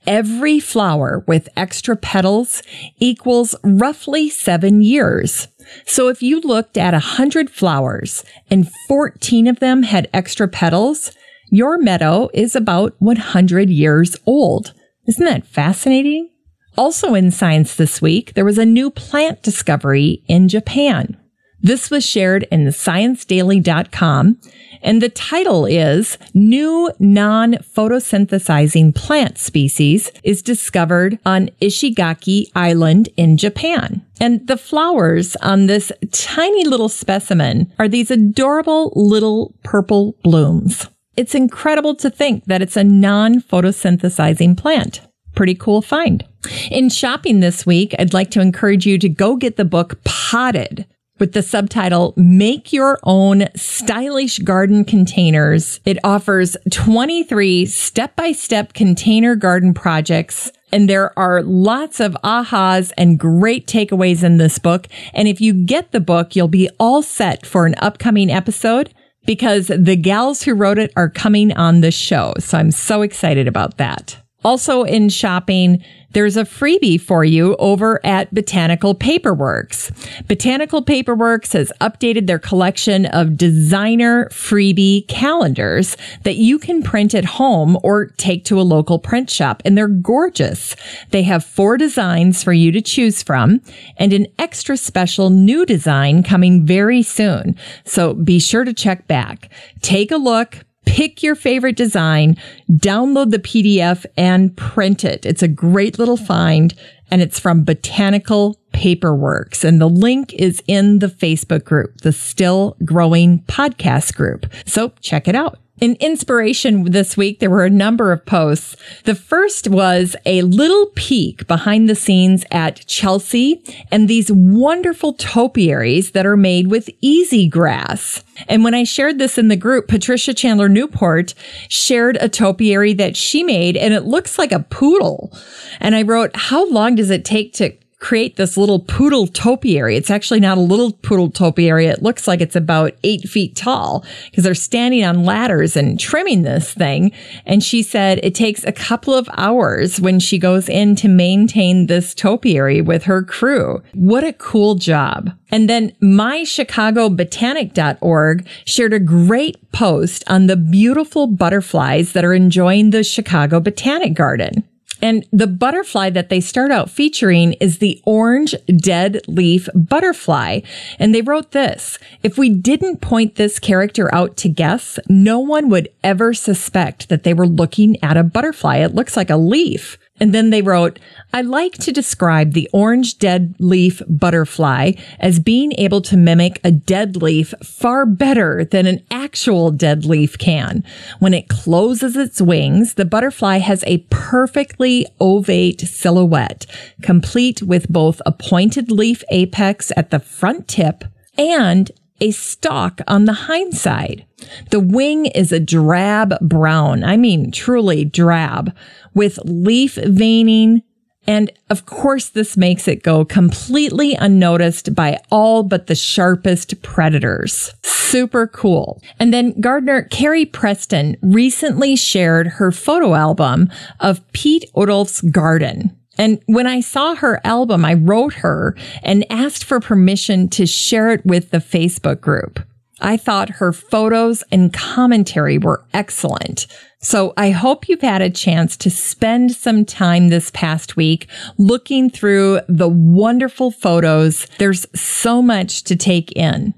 Every flower with extra petals equals roughly seven years. So if you looked at a hundred flowers and 14 of them had extra petals, your meadow is about 100 years old. Isn't that fascinating? Also in science this week, there was a new plant discovery in Japan. This was shared in ScienceDaily.com, and the title is New Non-Photosynthesizing Plant Species is Discovered on Ishigaki Island in Japan. And the flowers on this tiny little specimen are these adorable little purple blooms. It's incredible to think that it's a non-photosynthesizing plant. Pretty cool find. In shopping this week, I'd like to encourage you to go get the book Potted with the subtitle Make Your Own Stylish Garden Containers. It offers 23 step-by-step container garden projects and there are lots of ahas and great takeaways in this book. And if you get the book, you'll be all set for an upcoming episode because the gals who wrote it are coming on the show. So I'm so excited about that. Also in shopping, there's a freebie for you over at Botanical Paperworks. Botanical Paperworks has updated their collection of designer freebie calendars that you can print at home or take to a local print shop. And they're gorgeous. They have four designs for you to choose from and an extra special new design coming very soon. So be sure to check back. Take a look pick your favorite design, download the PDF and print it. It's a great little find and it's from Botanical Paperworks. And the link is in the Facebook group, the Still Growing Podcast group. So check it out. In inspiration this week, there were a number of posts. The first was a little peek behind the scenes at Chelsea and these wonderful topiaries that are made with easy grass. And when I shared this in the group, Patricia Chandler Newport shared a topiary that she made and it looks like a poodle. And I wrote, how long does it take to create this little poodle topiary. It's actually not a little poodle topiary. It looks like it's about eight feet tall because they're standing on ladders and trimming this thing. And she said it takes a couple of hours when she goes in to maintain this topiary with her crew. What a cool job. And then mychicagobotanic.org shared a great post on the beautiful butterflies that are enjoying the Chicago Botanic Garden. And the butterfly that they start out featuring is the orange dead leaf butterfly. And they wrote this, if we didn't point this character out to guests, no one would ever suspect that they were looking at a butterfly. It looks like a leaf. And then they wrote, I like to describe the orange dead leaf butterfly as being able to mimic a dead leaf far better than an actual dead leaf can. When it closes its wings, the butterfly has a perfectly ovate silhouette, complete with both a pointed leaf apex at the front tip and a stalk on the hind side. The wing is a drab brown. I mean, truly drab with leaf veining. And of course, this makes it go completely unnoticed by all but the sharpest predators. Super cool. And then gardener Carrie Preston recently shared her photo album of Piet Oudolf's garden. And when I saw her album, I wrote her and asked for permission to share it with the Facebook group. I thought her photos and commentary were excellent. So I hope you've had a chance to spend some time this past week looking through the wonderful photos. There's so much to take in.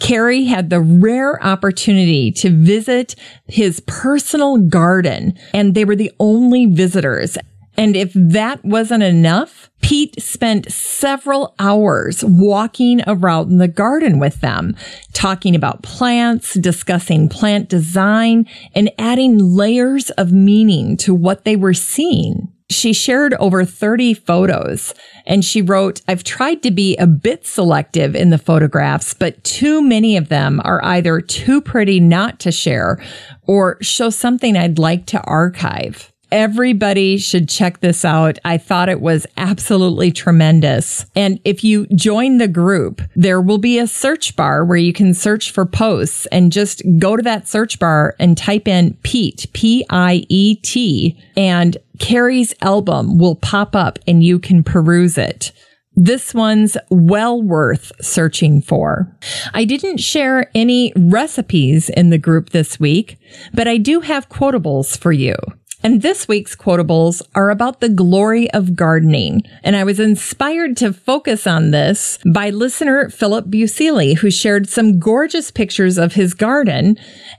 Carrie had the rare opportunity to visit his personal garden and they were the only visitors. And if that wasn't enough, Piet spent several hours walking around the garden with them, talking about plants, discussing plant design, and adding layers of meaning to what they were seeing. she shared over 30 photos and she wrote, I've tried to be a bit selective in the photographs, but too many of them are either too pretty not to share or show something I'd like to archive. Everybody should check this out. I thought it was absolutely tremendous. And if you join the group, there will be a search bar where you can search for posts and just go to that search bar and type in Piet, P-I-E-T, and Carrie's album will pop up and you can peruse it. This one's well worth searching for. I didn't share any recipes in the group this week, but I do have quotables for you. And this week's quotables are about the glory of gardening. And I was inspired to focus on this by listener Philip Busili, who shared some gorgeous pictures of his garden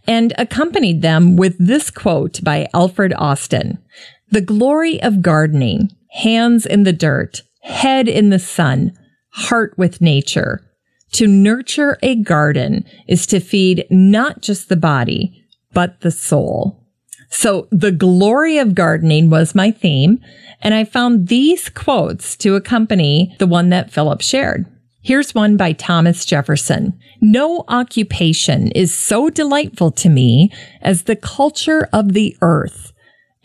and accompanied them with this quote by Alfred Austin. The glory of gardening, hands in the dirt, head in the sun, heart with nature. To nurture a garden is to feed not just the body, but the soul. So the glory of gardening was my theme. And I found these quotes to accompany the one that Philip shared. Here's one by Thomas Jefferson. No occupation is so delightful to me as the culture of the earth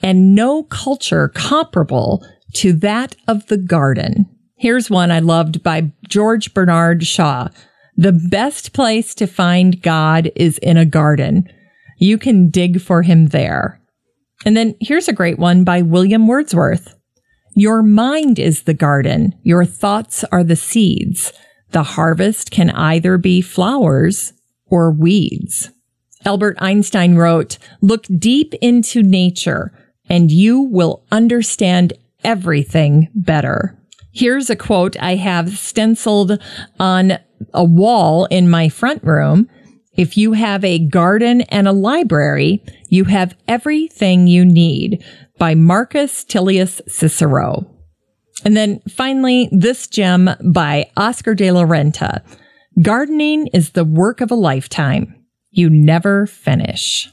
and no culture comparable to that of the garden. Here's one I loved by George Bernard Shaw. The best place to find God is in a garden. You can dig for him there. And then here's a great one by William Wordsworth. Your mind is the garden. Your thoughts are the seeds. The harvest can either be flowers or weeds. Albert Einstein wrote, look deep into nature and you will understand everything better. Here's a quote I have stenciled on a wall in my front room. If you have a garden and a library, you have everything you need by Marcus Tullius Cicero. And then finally, this gem by Oscar de la Renta. Gardening is the work of a lifetime. You never finish.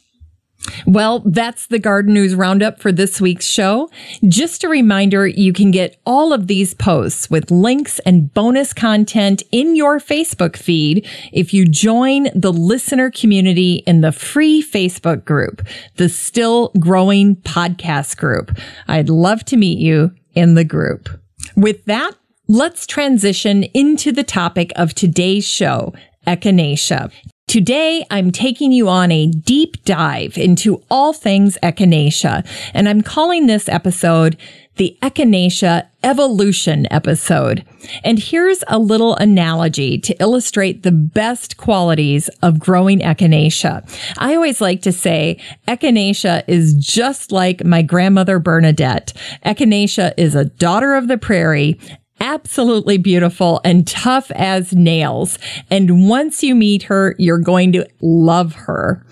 Well, that's the Garden News Roundup for this week's show. Just a reminder, you can get all of these posts with links and bonus content in your Facebook feed if you join the listener community in the free Facebook group, the Still Growing Podcast Group. I'd love to meet you in the group. With that, let's transition into the topic of today's show, echinacea. Today, I'm taking you on a deep dive into all things echinacea, and I'm calling this episode the Echinacea Evolution episode. And here's a little analogy to illustrate the best qualities of growing echinacea. I always like to say echinacea is just like my grandmother Bernadette. Echinacea is a daughter of the prairie absolutely beautiful and tough as nails. And once you meet her, you're going to love her.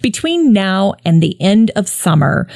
Between now and the end of summer,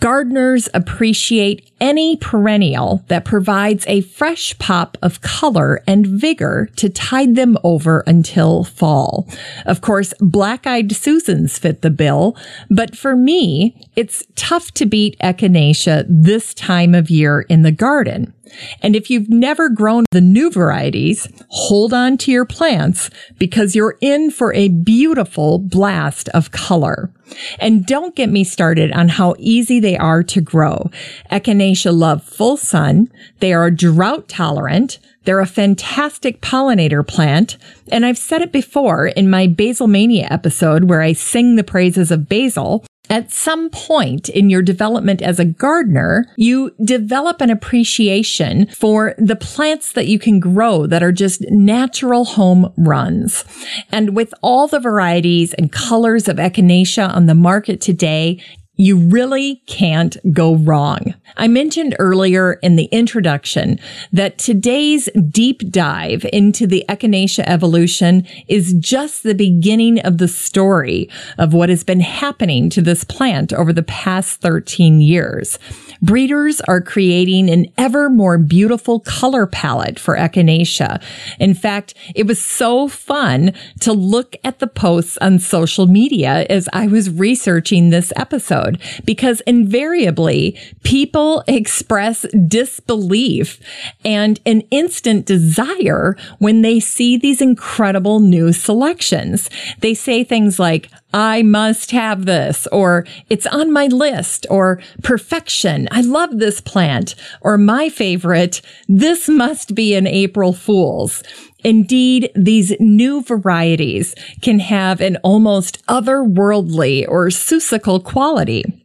Gardeners appreciate any perennial that provides a fresh pop of color and vigor to tide them over until fall. Of course, black-eyed Susans fit the bill, but for me, it's tough to beat echinacea this time of year in the garden. And if you've never grown the new varieties, hold on to your plants because you're in for a beautiful blast of color. And don't get me started on how easy they are to grow. Echinacea love full sun. They are drought tolerant. They're a fantastic pollinator plant. And I've said it before in my Basil Mania episode where I sing the praises of basil. At some point in your development as a gardener, you develop an appreciation for the plants that you can grow that are just natural home runs. And with all the varieties and colors of echinacea on the market today, you really can't go wrong. I mentioned earlier in the introduction that today's deep dive into the echinacea evolution is just the beginning of the story of what has been happening to this plant over the past 13 years. Breeders are creating an ever more beautiful color palette for echinacea. In fact, it was so fun to look at the posts on social media as I was researching this episode episode because invariably people express disbelief and an instant desire when they see these incredible new selections. They say things like, I must have this, or it's on my list, or perfection. I love this plant, or my favorite, this must be an April Fool's. Indeed, these new varieties can have an almost otherworldly or Seussical quality.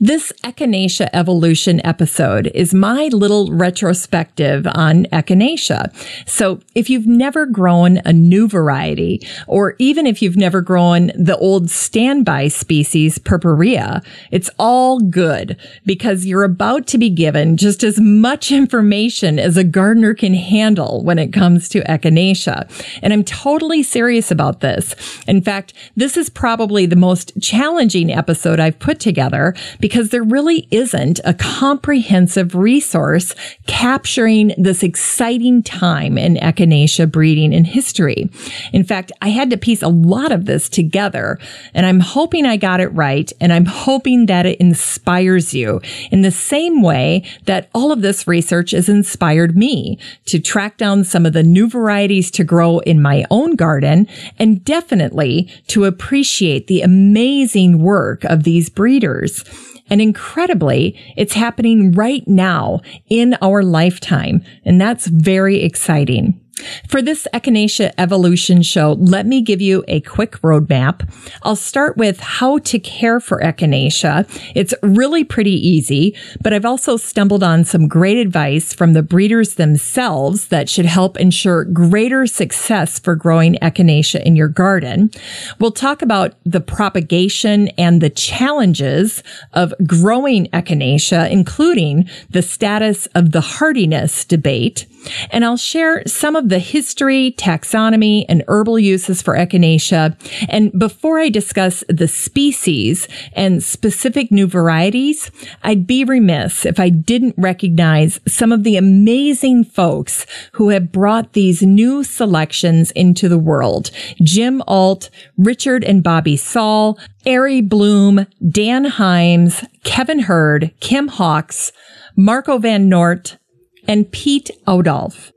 This Echinacea evolution episode is my little retrospective on Echinacea. So if you've never grown a new variety, or even if you've never grown the old standby species Purpurea, it's all good because you're about to be given just as much information as a gardener can handle when it comes to Echinacea. And I'm totally serious about this. In fact, this is probably the most challenging episode I've put together because there really isn't a comprehensive resource capturing this exciting time in echinacea breeding in history. In fact, I had to piece a lot of this together and I'm hoping I got it right and I'm hoping that it inspires you in the same way that all of this research has inspired me to track down some of the new varieties to grow in my own garden and definitely to appreciate the amazing work of these breeders. And incredibly, it's happening right now in our lifetime. And that's very exciting. For this Echinacea evolution show, let me give you a quick roadmap. I'll start with how to care for Echinacea. It's really pretty easy, but I've also stumbled on some great advice from the breeders themselves that should help ensure greater success for growing Echinacea in your garden. We'll talk about the propagation and the challenges of growing Echinacea, including the status of the hardiness debate. And I'll share some of the history, taxonomy, and herbal uses for echinacea. And before I discuss the species and specific new varieties, I'd be remiss if I didn't recognize some of the amazing folks who have brought these new selections into the world. Jim Ault, Richard and Bobby Saul, Arie Blom, Dan Heims, Kevin Hurd, Kim Hawks, Marco Van Noort, and Piet Oudolf.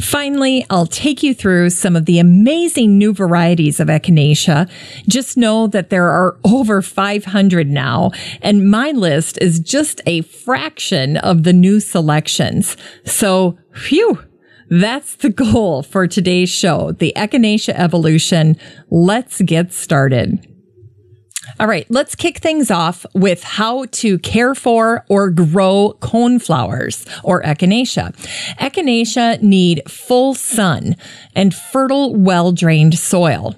Finally, I'll take you through some of the amazing new varieties of echinacea. Just know that there are over 500 now, and my list is just a fraction of the new selections. So, phew, that's the goal for today's show, the Echinacea evolution. Let's get started. All right, let's kick things off with how to care for or grow coneflowers or echinacea. Echinacea need full sun and fertile, well-drained soil.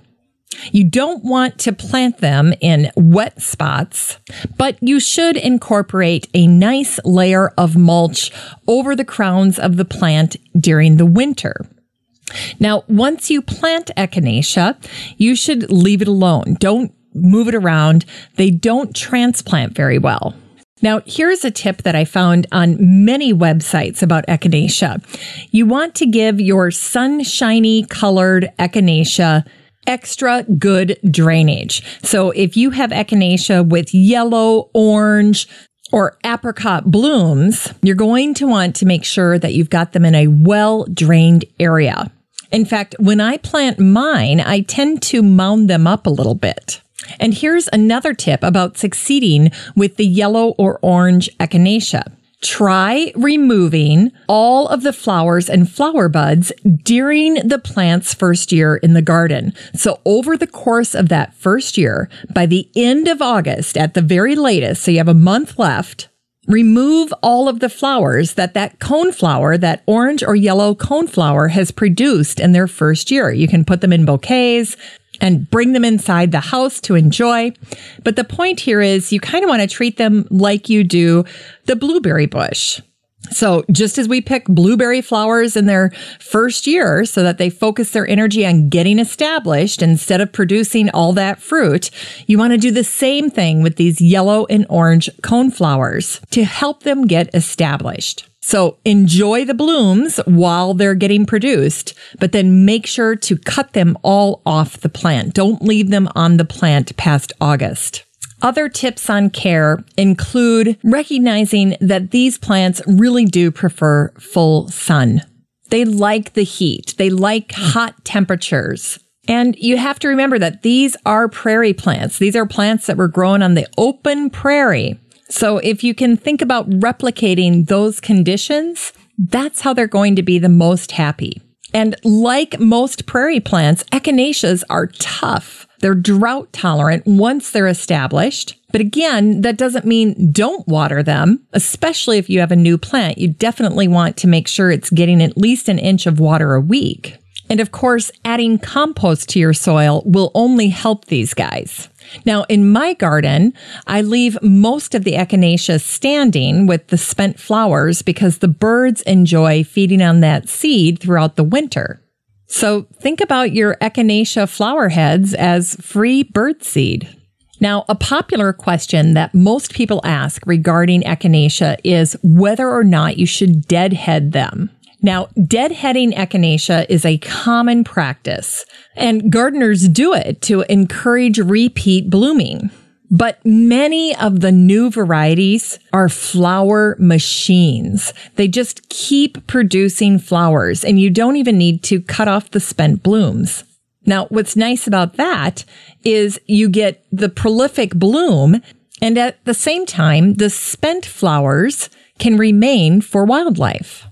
You don't want to plant them in wet spots, but you should incorporate a nice layer of mulch over the crowns of the plant during the winter. Now, once you plant echinacea, you should leave it alone. Don't move it around. They don't transplant very well. Now, here's a tip that I found on many websites about echinacea. You want to give your sunshiny colored echinacea extra good drainage. So if you have echinacea with yellow, orange, or apricot blooms, you're going to want to make sure that you've got them in a well drained area. In fact, when I plant mine, I tend to mound them up a little bit. And here's another tip about succeeding with the yellow or orange echinacea. Try removing all of the flowers and flower buds during the plant's first year in the garden. So over the course of that first year, by the end of August at the very latest, so you have a month left, remove all of the flowers that that coneflower, that orange or yellow coneflower has produced in their first year. You can put them in bouquets, and bring them inside the house to enjoy. But the point here is you kind of want to treat them like you do the blueberry bush. So just as we pick blueberry flowers in their first year so that they focus their energy on getting established instead of producing all that fruit, you want to do the same thing with these yellow and orange cone flowers to help them get established. So enjoy the blooms while they're getting produced, but then make sure to cut them all off the plant. Don't leave them on the plant past August. Other tips on care include recognizing that these plants really do prefer full sun. They like the heat. They like hot temperatures. And you have to remember that these are prairie plants. These are plants that were grown on the open prairie. So if you can think about replicating those conditions, that's how they're going to be the most happy. And like most prairie plants, echinaceas are tough. They're drought tolerant once they're established. But again, that doesn't mean don't water them, especially if you have a new plant. You definitely want to make sure it's getting at least an inch of water a week. And of course, adding compost to your soil will only help these guys. Now, in my garden, I leave most of the echinacea standing with the spent flowers because the birds enjoy feeding on that seed throughout the winter. So think about your echinacea flower heads as free bird seed. Now, a popular question that most people ask regarding echinacea is whether or not you should deadhead them. Now, deadheading echinacea is a common practice, and gardeners do it to encourage repeat blooming. But many of the new varieties are flower machines. They just keep producing flowers, and you don't even need to cut off the spent blooms. Now, what's nice about that is you get the prolific bloom, and at the same time, the spent flowers can remain for wildlife.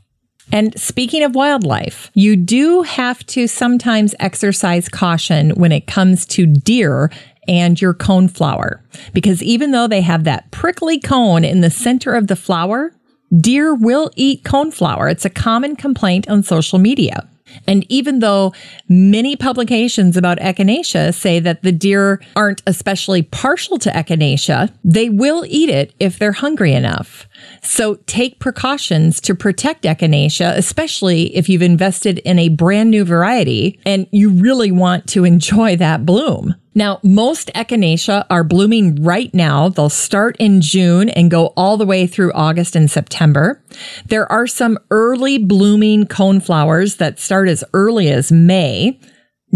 And speaking of wildlife, you do have to sometimes exercise caution when it comes to deer and your cone flower. Because even though they have that prickly cone in the center of the flower, deer will eat cone flower. It's a common complaint on social media. And even though many publications about echinacea say that the deer aren't especially partial to echinacea, they will eat it if they're hungry enough. So take precautions to protect echinacea, especially if you've invested in a brand new variety and you really want to enjoy that bloom. Now, most echinacea are blooming right now. They'll start in June and go all the way through August and September. There are some early blooming coneflowers that start as early as May.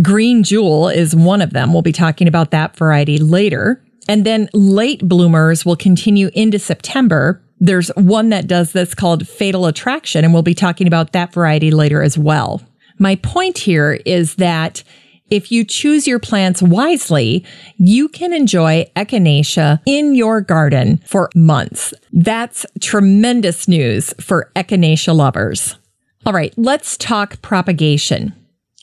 Green Jewel is one of them. We'll be talking about that variety later. And then late bloomers will continue into September there's one that does this called Fatal Attraction, and we'll be talking about that variety later as well. My point here is that if you choose your plants wisely, you can enjoy echinacea in your garden for months. That's tremendous news for echinacea lovers. All right, let's talk propagation.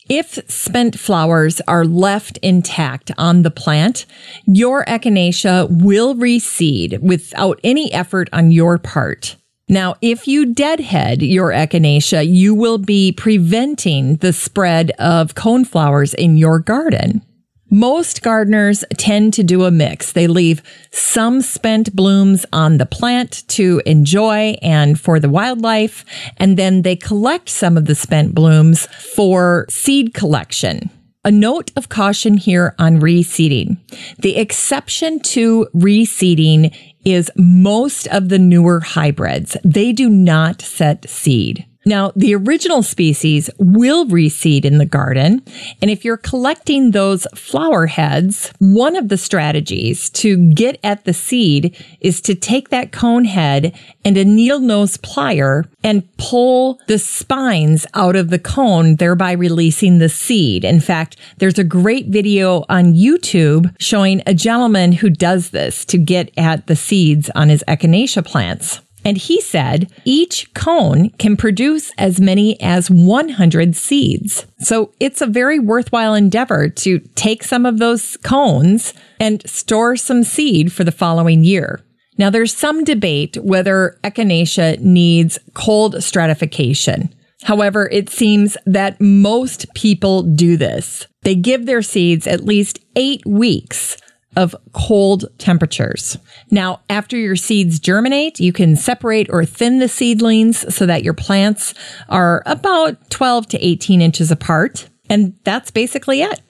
If spent flowers are left intact on the plant, your echinacea will reseed without any effort on your part. Now, if you deadhead your echinacea, you will be preventing the spread of coneflowers in your garden. Most gardeners tend to do a mix. They leave some spent blooms on the plant to enjoy and for the wildlife, and then they collect some of the spent blooms for seed collection. A note of caution here on reseeding. The exception to reseeding is most of the newer hybrids. They do not set seed. Now, the original species will reseed in the garden. And if you're collecting those flower heads, one of the strategies to get at the seed is to take that cone head and a needle nose plier and pull the spines out of the cone, thereby releasing the seed. In fact, there's a great video on YouTube showing a gentleman who does this to get at the seeds on his echinacea plants. And he said each cone can produce as many as 100 seeds. So it's a very worthwhile endeavor to take some of those cones and store some seed for the following year. Now there's some debate whether echinacea needs cold stratification. However, it seems that most people do this. They give their seeds at least eight weeks of cold temperatures. Now, after your seeds germinate, you can separate or thin the seedlings so that your plants are about 12 to 18 inches apart. And that's basically it.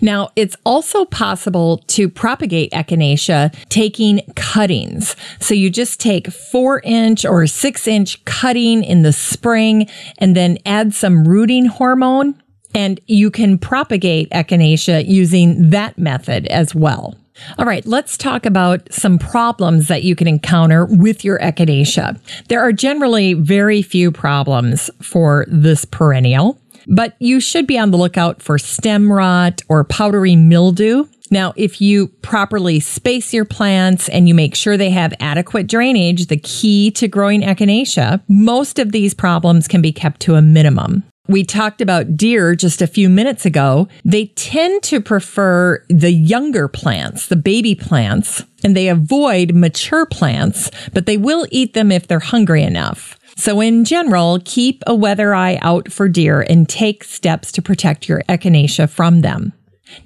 Now, it's also possible to propagate echinacea taking cuttings. So you just take four inch or six inch cutting in the spring and then add some rooting hormone and you can propagate echinacea using that method as well. All right, let's talk about some problems that you can encounter with your echinacea. There are generally very few problems for this perennial, but you should be on the lookout for stem rot or powdery mildew. Now, if you properly space your plants and you make sure they have adequate drainage, the key to growing echinacea, most of these problems can be kept to a minimum. We talked about deer just a few minutes ago. They tend to prefer the younger plants, the baby plants, and they avoid mature plants, but they will eat them if they're hungry enough. So in general, keep a weather eye out for deer and take steps to protect your echinacea from them.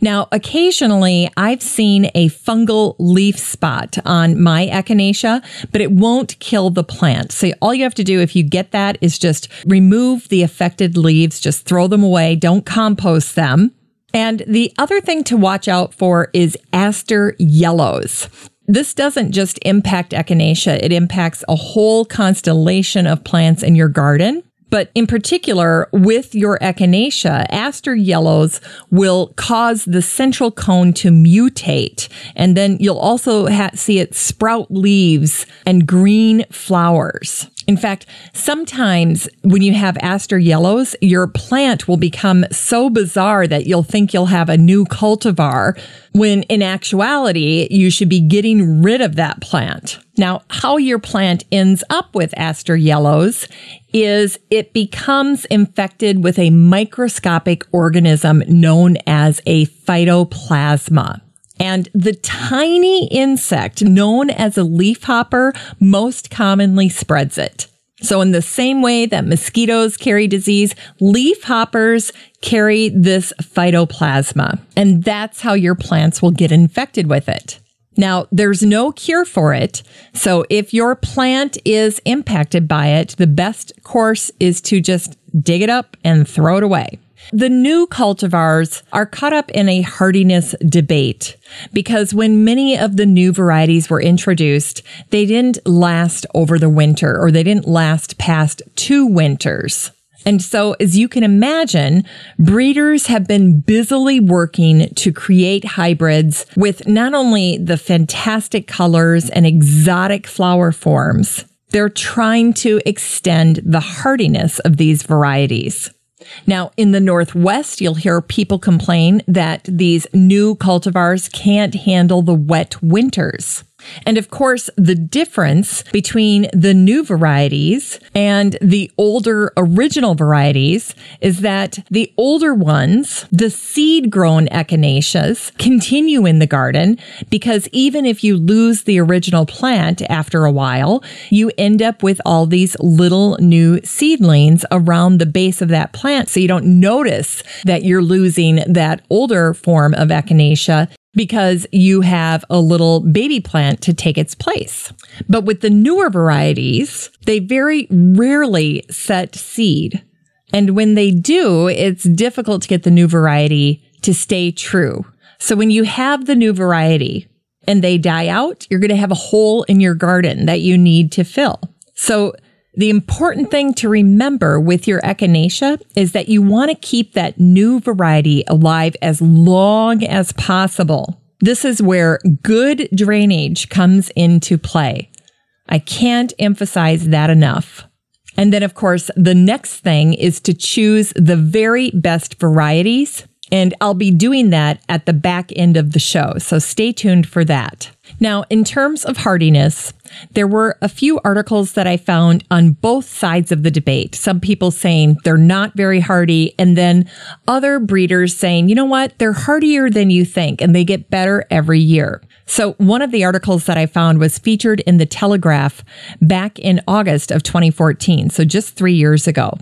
Now, occasionally I've seen a fungal leaf spot on my echinacea, but it won't kill the plant. So all you have to do if you get that is just remove the affected leaves, just throw them away, don't compost them. And the other thing to watch out for is aster yellows. This doesn't just impact echinacea, it impacts a whole constellation of plants in your garden. But in particular, with your echinacea, aster yellows will cause the central cone to mutate. And then you'll also ha- see it sprout leaves and green flowers. In fact, sometimes when you have aster yellows, your plant will become so bizarre that you'll think you'll have a new cultivar when in actuality, you should be getting rid of that plant. Now, how your plant ends up with aster yellows is it becomes infected with a microscopic organism known as a phytoplasma. And the tiny insect known as a leafhopper most commonly spreads it. So in the same way that mosquitoes carry disease, leafhoppers carry this phytoplasma. And that's how your plants will get infected with it. Now, there's no cure for it. So if your plant is impacted by it, the best course is to just dig it up and throw it away. The new cultivars are caught up in a hardiness debate because when many of the new varieties were introduced, they didn't last over the winter or they didn't last past two winters. And so, as you can imagine, breeders have been busily working to create hybrids with not only the fantastic colors and exotic flower forms, they're trying to extend the hardiness of these varieties. Now, in the Northwest, you'll hear people complain that these new cultivars can't handle the wet winters. And of course, the difference between the new varieties and the older original varieties is that the older ones, the seed grown echinaceas, continue in the garden because even if you lose the original plant after a while, you end up with all these little new seedlings around the base of that plant. So you don't notice that you're losing that older form of echinacea because you have a little baby plant to take its place. But with the newer varieties, they very rarely set seed. And when they do, it's difficult to get the new variety to stay true. So when you have the new variety and they die out, you're going to have a hole in your garden that you need to fill. So the important thing to remember with your echinacea is that you want to keep that new variety alive as long as possible. This is where good drainage comes into play. I can't emphasize that enough. And then, of course, the next thing is to choose the very best varieties. And I'll be doing that at the back end of the show. So stay tuned for that. Now, in terms of hardiness, there were a few articles that I found on both sides of the debate. Some people saying they're not very hardy, and then other breeders saying, you know what, they're hardier than you think, and they get better every year. So one of the articles that I found was featured in the Telegraph back in August of 2014. So just three years ago.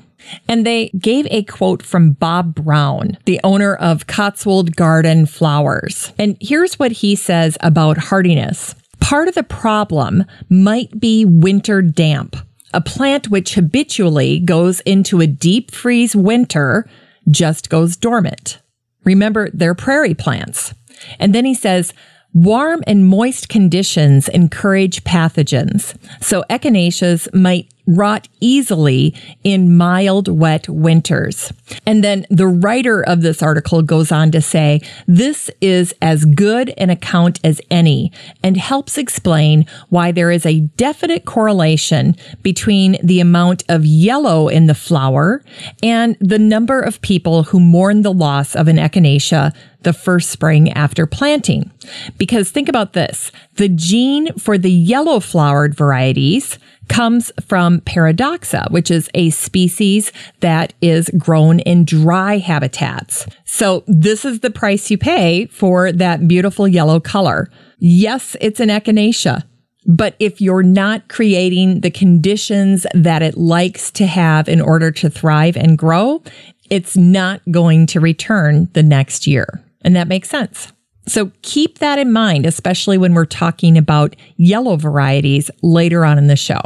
And they gave a quote from Bob Brown, the owner of Cotswold Garden Flowers. And here's what he says about hardiness. Part of the problem might be winter damp. A plant which habitually goes into a deep freeze winter just goes dormant. Remember, they're prairie plants. And then he says, Warm and moist conditions encourage pathogens, so echinaceas might rot easily in mild, wet winters. And then the writer of this article goes on to say, this is as good an account as any and helps explain why there is a definite correlation between the amount of yellow in the flower and the number of people who mourn the loss of an echinacea the first spring after planting. Because think about this. The gene for the yellow flowered varieties comes from Paradoxa, which is a species that is grown in dry habitats. So this is the price you pay for that beautiful yellow color. Yes, it's an echinacea. But if you're not creating the conditions that it likes to have in order to thrive and grow, it's not going to return the next year. And that makes sense. So keep that in mind, especially when we're talking about yellow varieties later on in the show.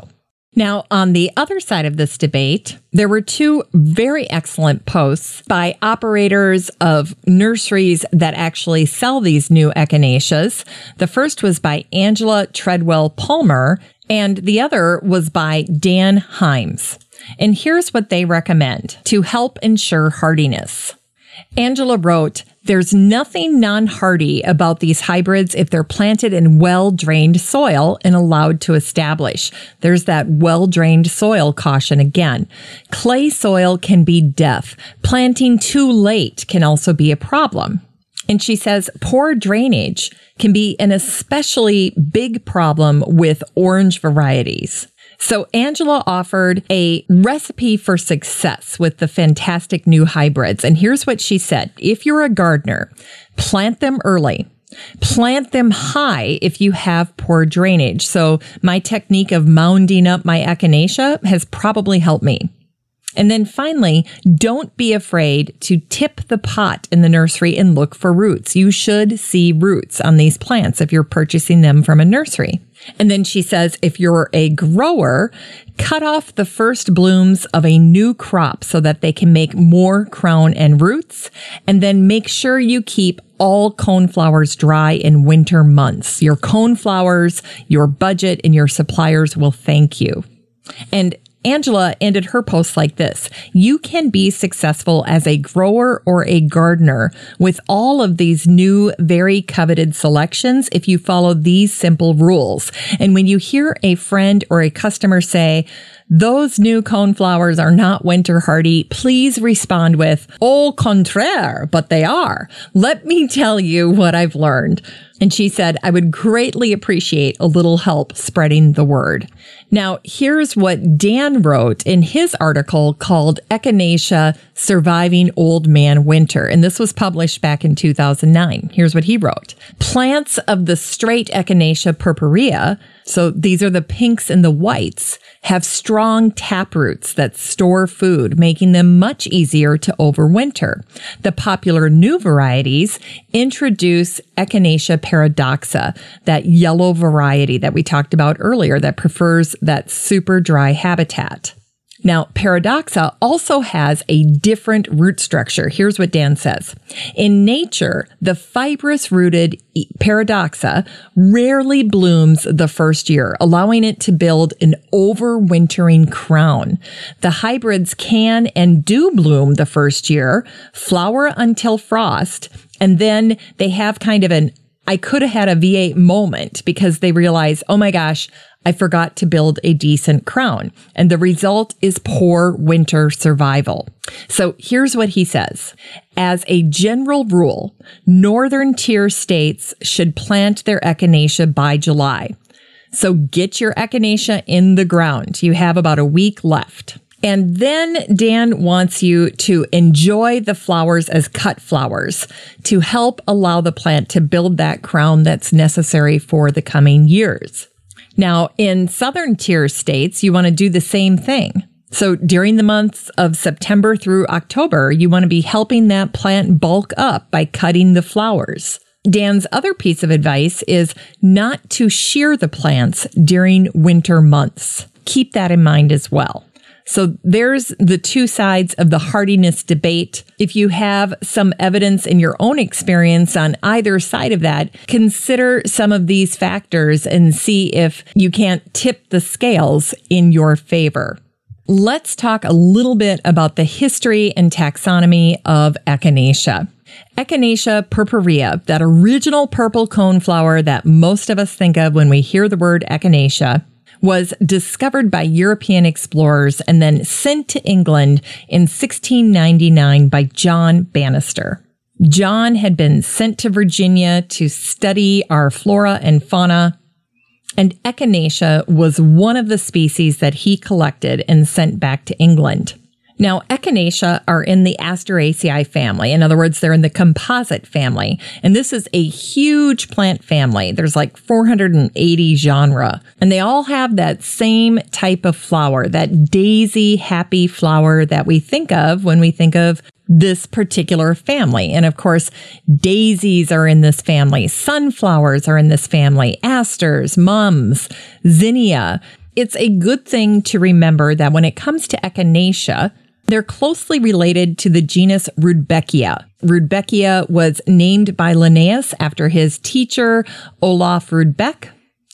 Now, on the other side of this debate, there were two very excellent posts by operators of nurseries that actually sell these new echinaceas. The first was by Angela Treadwell Palmer, and the other was by Dan Heims. And here's what they recommend to help ensure hardiness. Angela wrote, there's nothing non hardy about these hybrids if they're planted in well drained soil and allowed to establish. There's that well drained soil caution again. Clay soil can be death. Planting too late can also be a problem. And she says poor drainage can be an especially big problem with orange varieties. So Angela offered a recipe for success with the fantastic new hybrids. And here's what she said. If you're a gardener, plant them early. Plant them high if you have poor drainage. So my technique of mounding up my echinacea has probably helped me. And then finally, don't be afraid to tip the pot in the nursery and look for roots. You should see roots on these plants if you're purchasing them from a nursery. And then she says, if you're a grower, cut off the first blooms of a new crop so that they can make more crown and roots. And then make sure you keep all coneflowers dry in winter months. Your coneflowers, your budget, and your suppliers will thank you. And Angela ended her post like this You can be successful as a grower or a gardener with all of these new, very coveted selections if you follow these simple rules. And when you hear a friend or a customer say, those new coneflowers are not winter hardy. Please respond with, au contraire, but they are. Let me tell you what I've learned. And she said, I would greatly appreciate a little help spreading the word. Now, here's what Dan wrote in his article called Echinacea Surviving Old Man Winter. And this was published back in 2009. Here's what he wrote. Plants of the straight Echinacea purpurea, so these are the pinks and the whites, have strong taproots that store food, making them much easier to overwinter. The popular new varieties introduce Echinacea paradoxa, that yellow variety that we talked about earlier that prefers that super dry habitat. Now, Paradoxa also has a different root structure. Here's what Dan says. In nature, the fibrous rooted Paradoxa rarely blooms the first year, allowing it to build an overwintering crown. The hybrids can and do bloom the first year, flower until frost, and then they have kind of an I could have had a V8 moment because they realize, oh my gosh, I forgot to build a decent crown. And the result is poor winter survival. So here's what he says. As a general rule, northern tier states should plant their echinacea by July. So get your echinacea in the ground. You have about a week left. And then Dan wants you to enjoy the flowers as cut flowers to help allow the plant to build that crown that's necessary for the coming years. Now, in southern tier states, you want to do the same thing. So during the months of September through October, you want to be helping that plant bulk up by cutting the flowers. Dan's other piece of advice is not to shear the plants during winter months. Keep that in mind as well. So there's the two sides of the hardiness debate. If you have some evidence in your own experience on either side of that, consider some of these factors and see if you can't tip the scales in your favor. Let's talk a little bit about the history and taxonomy of Echinacea. Echinacea purpurea, that original purple cone flower that most of us think of when we hear the word echinacea, was discovered by European explorers and then sent to England in 1699 by John Banister. John had been sent to Virginia to study our flora and fauna, and Echinacea was one of the species that he collected and sent back to England. Now, Echinacea are in the Asteraceae family. In other words, they're in the composite family. And this is a huge plant family. There's like 480 genera. And they all have that same type of flower, that daisy happy flower that we think of when we think of this particular family. And of course, daisies are in this family. Sunflowers are in this family. Asters, mums, zinnia. It's a good thing to remember that when it comes to echinacea, they're closely related to the genus Rudbeckia. Rudbeckia was named by Linnaeus after his teacher, Olaf Rudbeck.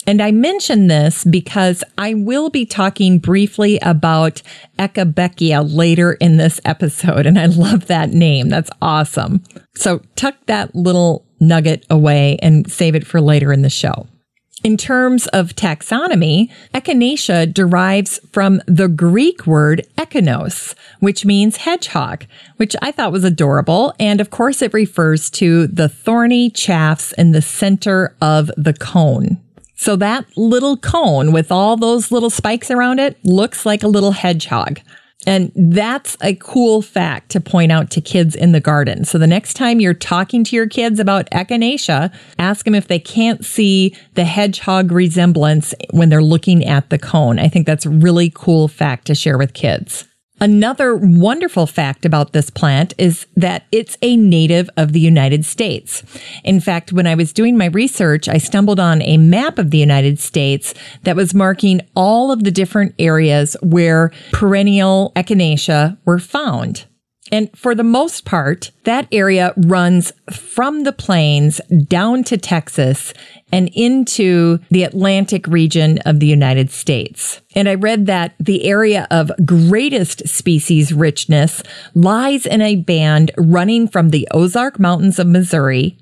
And I mention this because I will be talking briefly about Echinacea later in this episode. And I love that name. That's awesome. So tuck that little nugget away and save it for later in the show. In terms of taxonomy, echinacea derives from the Greek word echinos, which means hedgehog, which I thought was adorable. And of course, it refers to the thorny chaffs in the center of the cone. So that little cone with all those little spikes around it looks like a little hedgehog. And that's a cool fact to point out to kids in the garden. So the next time you're talking to your kids about echinacea, ask them if they can't see the hedgehog resemblance when they're looking at the cone. I think that's a really cool fact to share with kids. Another wonderful fact about this plant is that it's a native of the United States. In fact, when I was doing my research, I stumbled on a map of the United States that was marking all of the different areas where perennial echinacea were found. And for the most part, that area runs from the plains down to Texas and into the Atlantic region of the United States. And I read that the area of greatest species richness lies in a band running from the Ozark Mountains of Missouri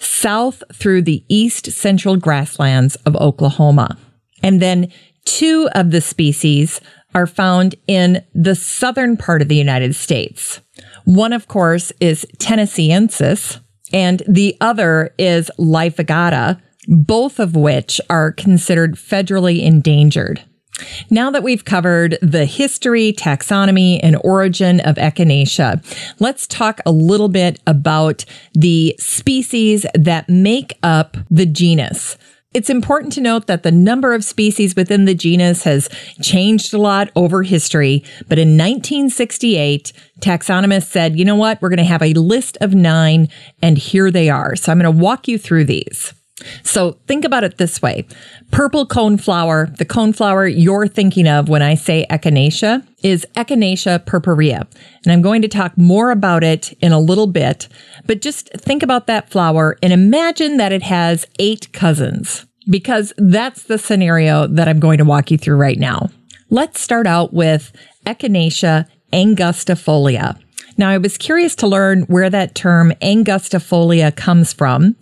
south through the east central grasslands of Oklahoma. And then two of the species are found in the southern part of the United States. One, of course, is Tennesseensis, and the other is Laevigata, both of which are considered federally endangered. Now that we've covered the history, taxonomy, and origin of Echinacea, let's talk a little bit about the species that make up the genus. It's important to note that the number of species within the genus has changed a lot over history, but in 1968, taxonomists said, you know what, we're going to have a list of nine, and here they are. So I'm going to walk you through these. So think about it this way. Purple coneflower, the coneflower you're thinking of when I say echinacea is Echinacea purpurea. And I'm going to talk more about it in a little bit, but just think about that flower and imagine that it has eight cousins because that's the scenario that I'm going to walk you through right now. Let's start out with Echinacea angustifolia. Now, I was curious to learn where that term angustifolia comes from,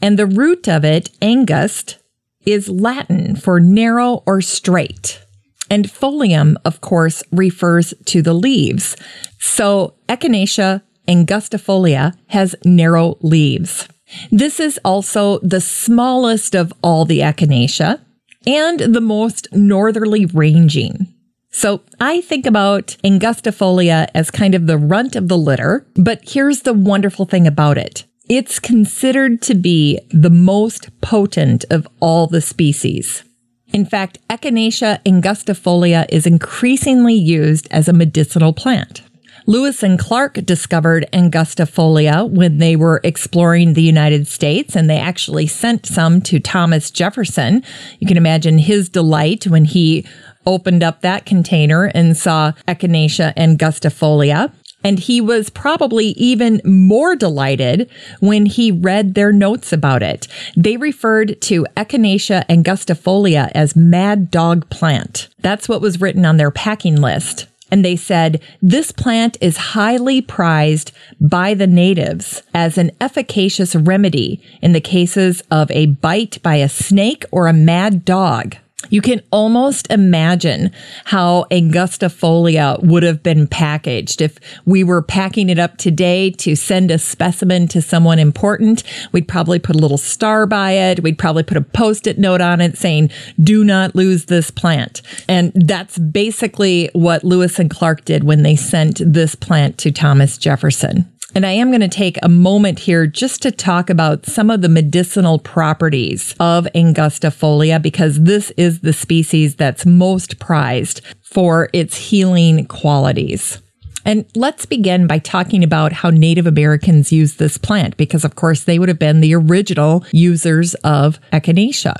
and the root of it, angust, is Latin for narrow or straight. And folium, of course, refers to the leaves. So Echinacea angustifolia has narrow leaves. This is also the smallest of all the Echinacea and the most northerly ranging. So I think about angustifolia as kind of the runt of the litter, but here's the wonderful thing about it. It's considered to be the most potent of all the species. In fact, Echinacea angustifolia is increasingly used as a medicinal plant. Lewis and Clark discovered angustifolia when they were exploring the United States, and they actually sent some to Thomas Jefferson. You can imagine his delight when he opened up that container and saw Echinacea angustifolia. And he was probably even more delighted when he read their notes about it. They referred to Echinacea angustifolia as mad dog plant. That's what was written on their packing list. And they said, this plant is highly prized by the natives as an efficacious remedy in the cases of a bite by a snake or a mad dog. You can almost imagine how angustifolia would have been packaged. If we were packing it up today to send a specimen to someone important, we'd probably put a little star by it. We'd probably put a post-it note on it saying, do not lose this plant. And that's basically what Lewis and Clark did when they sent this plant to Thomas Jefferson. And I am going to take a moment here just to talk about some of the medicinal properties of Angustifolia because this is the species that's most prized for its healing qualities. And let's begin by talking about how Native Americans use this plant because, of course, they would have been the original users of Echinacea.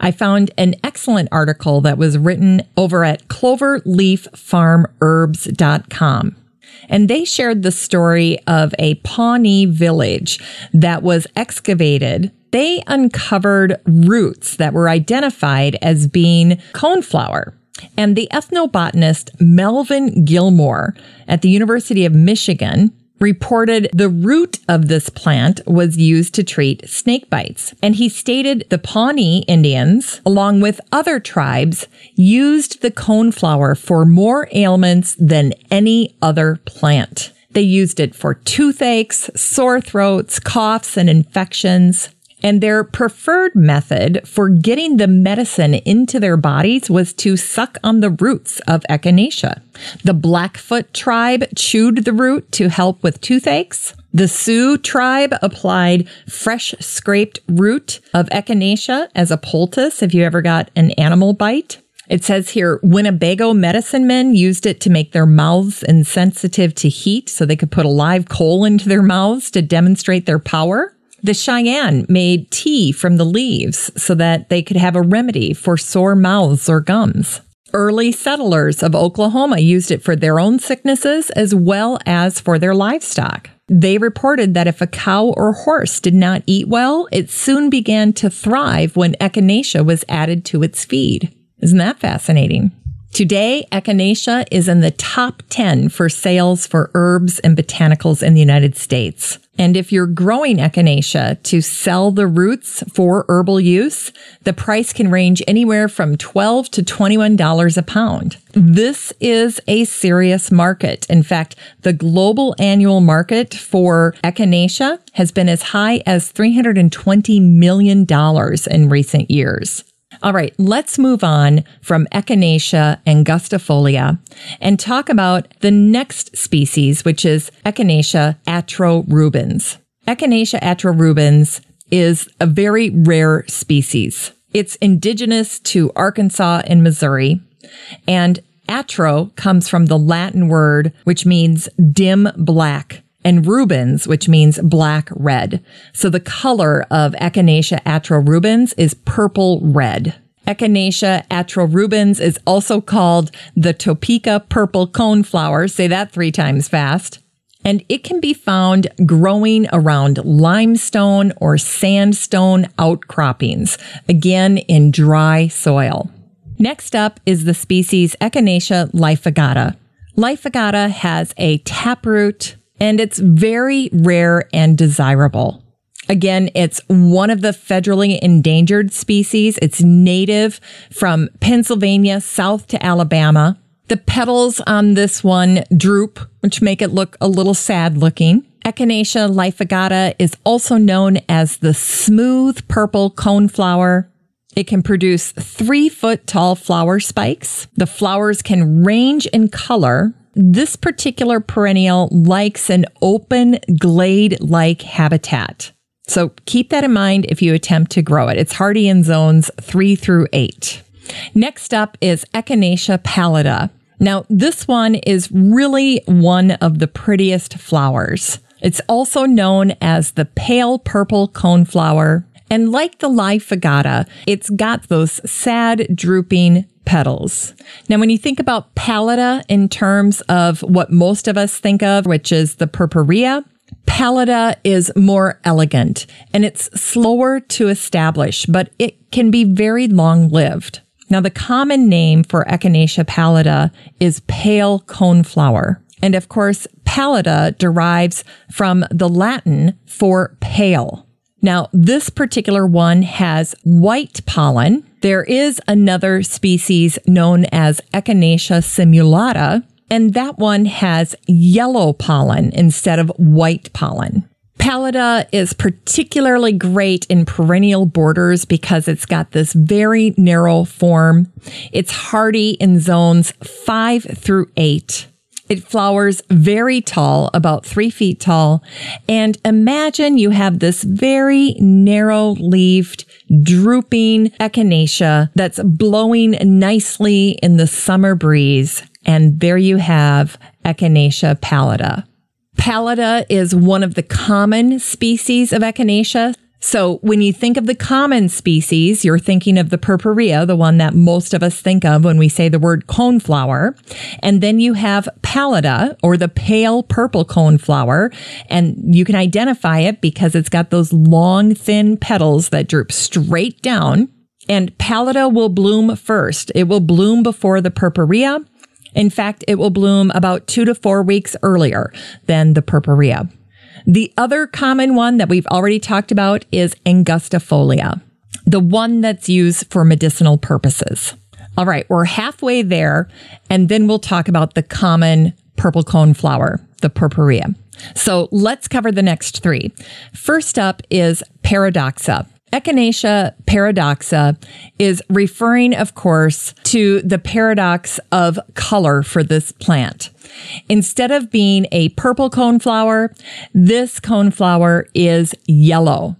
I found an excellent article that was written over at cloverleaffarmherbs.com. And they shared the story of a Pawnee village that was excavated. They uncovered roots that were identified as being coneflower. And the ethnobotanist Melvin Gilmore at the University of Michigan reported the root of this plant was used to treat snake bites. And he stated the Pawnee Indians, along with other tribes, used the coneflower for more ailments than any other plant. They used it for toothaches, sore throats, coughs, and infections. And their preferred method for getting the medicine into their bodies was to suck on the roots of echinacea. The Blackfoot tribe chewed the root to help with toothaches. The Sioux tribe applied fresh scraped root of echinacea as a poultice if you ever got an animal bite. It says here Winnebago medicine men used it to make their mouths insensitive to heat so they could put a live coal into their mouths to demonstrate their power. The Cheyenne made tea from the leaves so that they could have a remedy for sore mouths or gums. Early settlers of Oklahoma used it for their own sicknesses as well as for their livestock. They reported that if a cow or horse did not eat well, it soon began to thrive when echinacea was added to its feed. Isn't that fascinating? Today, echinacea is in the top 10 for sales for herbs and botanicals in the United States. And if you're growing echinacea to sell the roots for herbal use, the price can range anywhere from 12 to $21 a pound. This is a serious market. In fact, the global annual market for echinacea has been as high as $320 million in recent years. All right, let's move on from Echinacea angustifolia and talk about the next species, which is Echinacea atrorubens. Echinacea atrorubens is a very rare species. It's indigenous to Arkansas and Missouri, and atro comes from the Latin word which means dim black and rubens, which means black red. So the color of Echinacea atrorubens is purple red. Echinacea atrorubens is also called the Topeka purple coneflower. Say that three times fast. And it can be found growing around limestone or sandstone outcroppings, again in dry soil. Next up is the species Echinacea laevigata. Laevigata has a taproot and it's very rare and desirable. Again, it's one of the federally endangered species. It's native from Pennsylvania south to Alabama. The petals on this one droop, which make it look a little sad looking. Echinacea laevigata is also known as the smooth purple coneflower. It can produce three foot tall flower spikes. The flowers can range in color this particular perennial likes an open glade like habitat. So keep that in mind if you attempt to grow it. It's hardy in zones three through eight. Next up is Echinacea pallida. Now, this one is really one of the prettiest flowers. It's also known as the pale purple coneflower. And like the Laevigata, it's got those sad, drooping petals. Now, when you think about pallida in terms of what most of us think of, which is the purpurea, pallida is more elegant and it's slower to establish, but it can be very long lived. Now, the common name for Echinacea pallida is pale coneflower. And of course, pallida derives from the Latin for pale. Now, this particular one has white pollen. There is another species known as Echinacea simulata, and that one has yellow pollen instead of white pollen. Pallida is particularly great in perennial borders because it's got this very narrow form. It's hardy in zones five through eight. It flowers very tall, about three feet tall. And imagine you have this very narrow leaved, drooping echinacea that's blowing nicely in the summer breeze. And there you have Echinacea pallida. Pallida is one of the common species of Echinacea. So when you think of the common species, you're thinking of the purpurea, the one that most of us think of when we say the word coneflower. And then you have pallida or the pale purple coneflower. And you can identify it because it's got those long, thin petals that droop straight down. And pallida will bloom first. It will bloom before the purpurea. In fact, it will bloom about two to four weeks earlier than the purpurea. The other common one that we've already talked about is angustifolia, the one that's used for medicinal purposes. All right, we're halfway there, and then we'll talk about the common purple cone flower, the purpurea. So let's cover the next three. First up is paradoxa. Echinacea paradoxa is referring, of course, to the paradox of color for this plant. Instead of being a purple coneflower, this coneflower is yellow.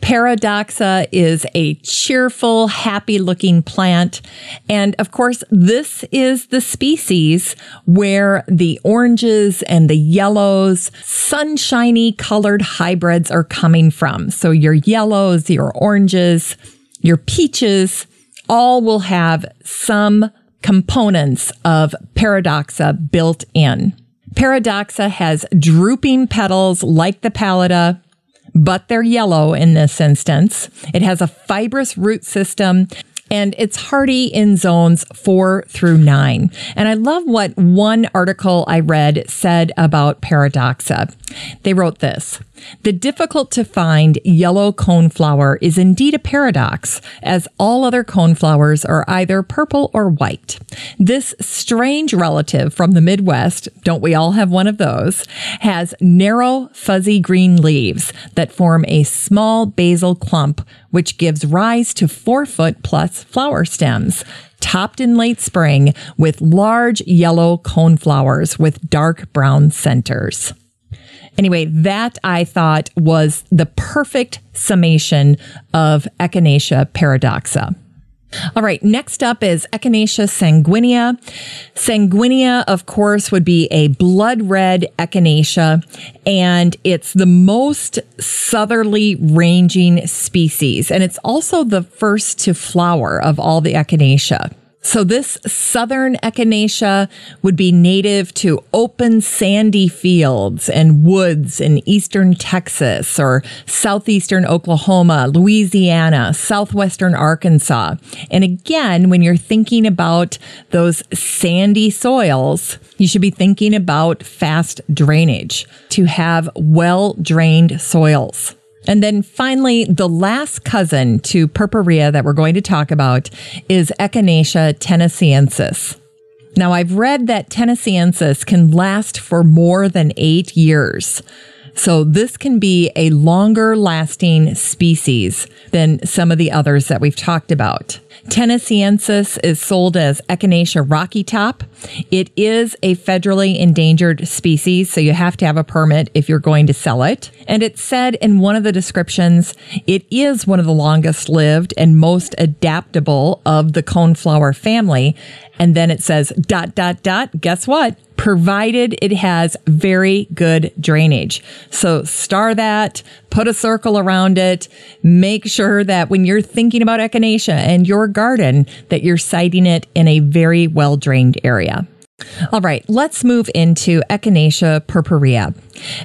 Paradoxa is a cheerful, happy looking plant. And of course, this is the species where the oranges and the yellows, sunshiny colored hybrids are coming from. So your yellows, your oranges, your peaches, all will have some components of paradoxa built in. Paradoxa has drooping petals like the pallida, but they're yellow in this instance. It has a fibrous root system and it's hardy in zones four through nine. And I love what one article I read said about Paradoxa. They wrote this. The difficult to find yellow coneflower is indeed a paradox, as all other coneflowers are either purple or white. This strange relative from the Midwest, don't we all have one of those, has narrow, fuzzy green leaves that form a small basal clump, which gives rise to four foot plus flower stems topped in late spring with large yellow coneflowers with dark brown centers. Anyway, that I thought was the perfect summation of Echinacea paradoxa. All right, next up is Echinacea sanguinea. Sanguinea, of course, would be a blood red echinacea, and it's the most southerly ranging species, and it's also the first to flower of all the echinacea. So this southern echinacea would be native to open sandy fields and woods in eastern Texas or southeastern Oklahoma, Louisiana, southwestern Arkansas. And again, when you're thinking about those sandy soils, you should be thinking about fast drainage to have well drained soils. And then finally, the last cousin to purpurea that we're going to talk about is Echinacea tennesseensis. Now, I've read that tennesseensis can last for more than eight years. So this can be a longer lasting species than some of the others that we've talked about. Tennesseensis is sold as Echinacea rocky top. It is a federally endangered species, so you have to have a permit if you're going to sell it. And it said in one of the descriptions, it is one of the longest lived and most adaptable of the coneflower family. And then it says dot, dot, dot. Guess what? Provided it has very good drainage. So star that, put a circle around it, make sure that when you're thinking about echinacea and your garden, that you're siting it in a very well drained area. All right, let's move into Echinacea purpurea.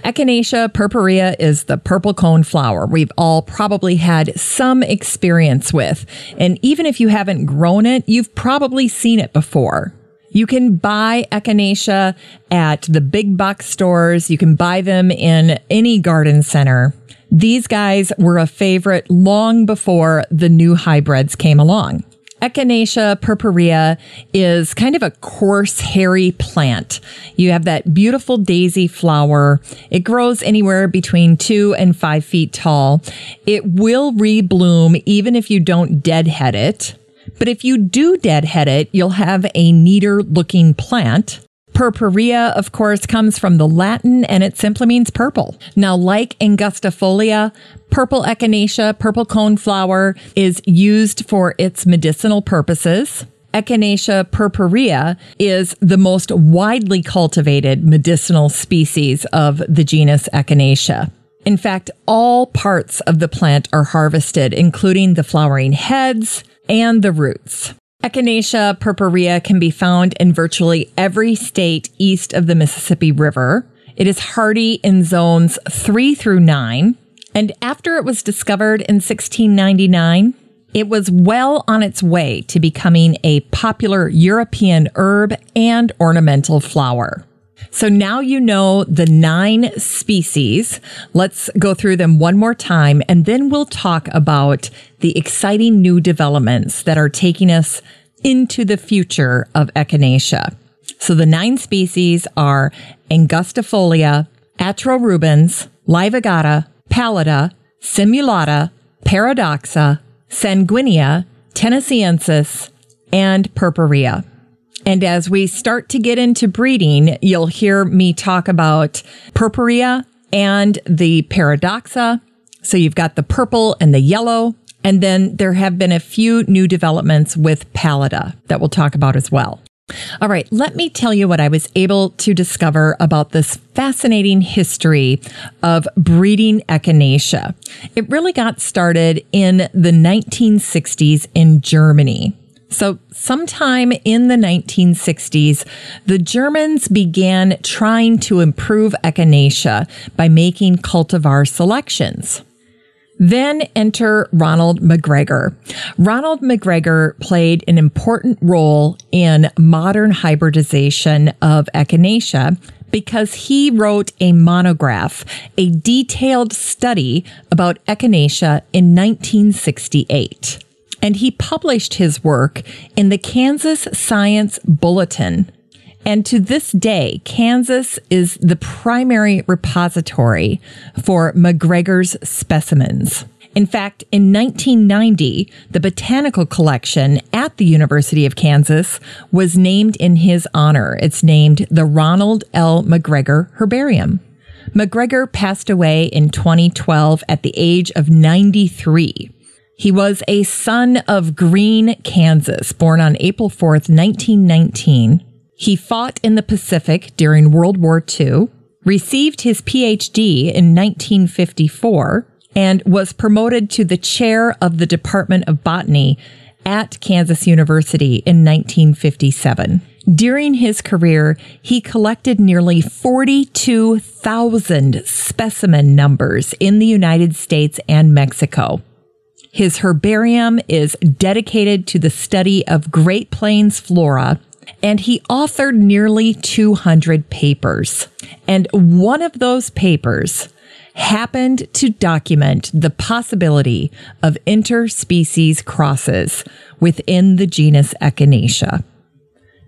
Echinacea purpurea is the purple cone flower we've all probably had some experience with. And even if you haven't grown it, you've probably seen it before. You can buy echinacea at the big box stores. You can buy them in any garden center. These guys were a favorite long before the new hybrids came along. Echinacea purpurea is kind of a coarse, hairy plant. You have that beautiful daisy flower. It grows anywhere between two and five feet tall. It will rebloom even if you don't deadhead it. But if you do deadhead it, you'll have a neater looking plant. Purpurea, of course, comes from the Latin and it simply means purple. Now, like angustifolia, purple echinacea, purple coneflower is used for its medicinal purposes. Echinacea purpurea is the most widely cultivated medicinal species of the genus Echinacea. In fact, all parts of the plant are harvested, including the flowering heads, and the roots. Echinacea purpurea can be found in virtually every state east of the Mississippi River. It is hardy in zones three through nine. And after it was discovered in 1699, it was well on its way to becoming a popular European herb and ornamental flower. So now you know the nine species. Let's go through them one more time and then we'll talk about the exciting new developments that are taking us into the future of echinacea. So the nine species are Angustifolia, Atrorubens, Laevigata, Pallida, Simulata, Paradoxa, Sanguinea, Tennesseensis, and Purpurea. And as we start to get into breeding, you'll hear me talk about purpurea and the paradoxa. So you've got the purple and the yellow. And then there have been a few new developments with pallida that we'll talk about as well. All right, let me tell you what I was able to discover about this fascinating history of breeding echinacea. It really got started in the 1960s in Germany. So, sometime in the 1960s, the Germans began trying to improve echinacea by making cultivar selections. Then enter Ronald McGregor. Ronald McGregor played an important role in modern hybridization of echinacea because he wrote a monograph, a detailed study about echinacea in 1968 and he published his work in the Kansas Science Bulletin. And to this day, Kansas is the primary repository for McGregor's specimens. In fact, in 1990, the botanical collection at the University of Kansas was named in his honor. It's named the Ronald L. McGregor Herbarium. McGregor passed away in 2012 at the age of 93. He was a son of Green, Kansas, born on April 4th, 1919. He fought in the Pacific during World War II, received his PhD in 1954, and was promoted to the chair of the Department of Botany at Kansas University in 1957. During his career, he collected nearly 42,000 specimen numbers in the United States and Mexico. His herbarium is dedicated to the study of Great Plains flora, and he authored nearly 200 papers. And one of those papers happened to document the possibility of interspecies crosses within the genus Echinacea.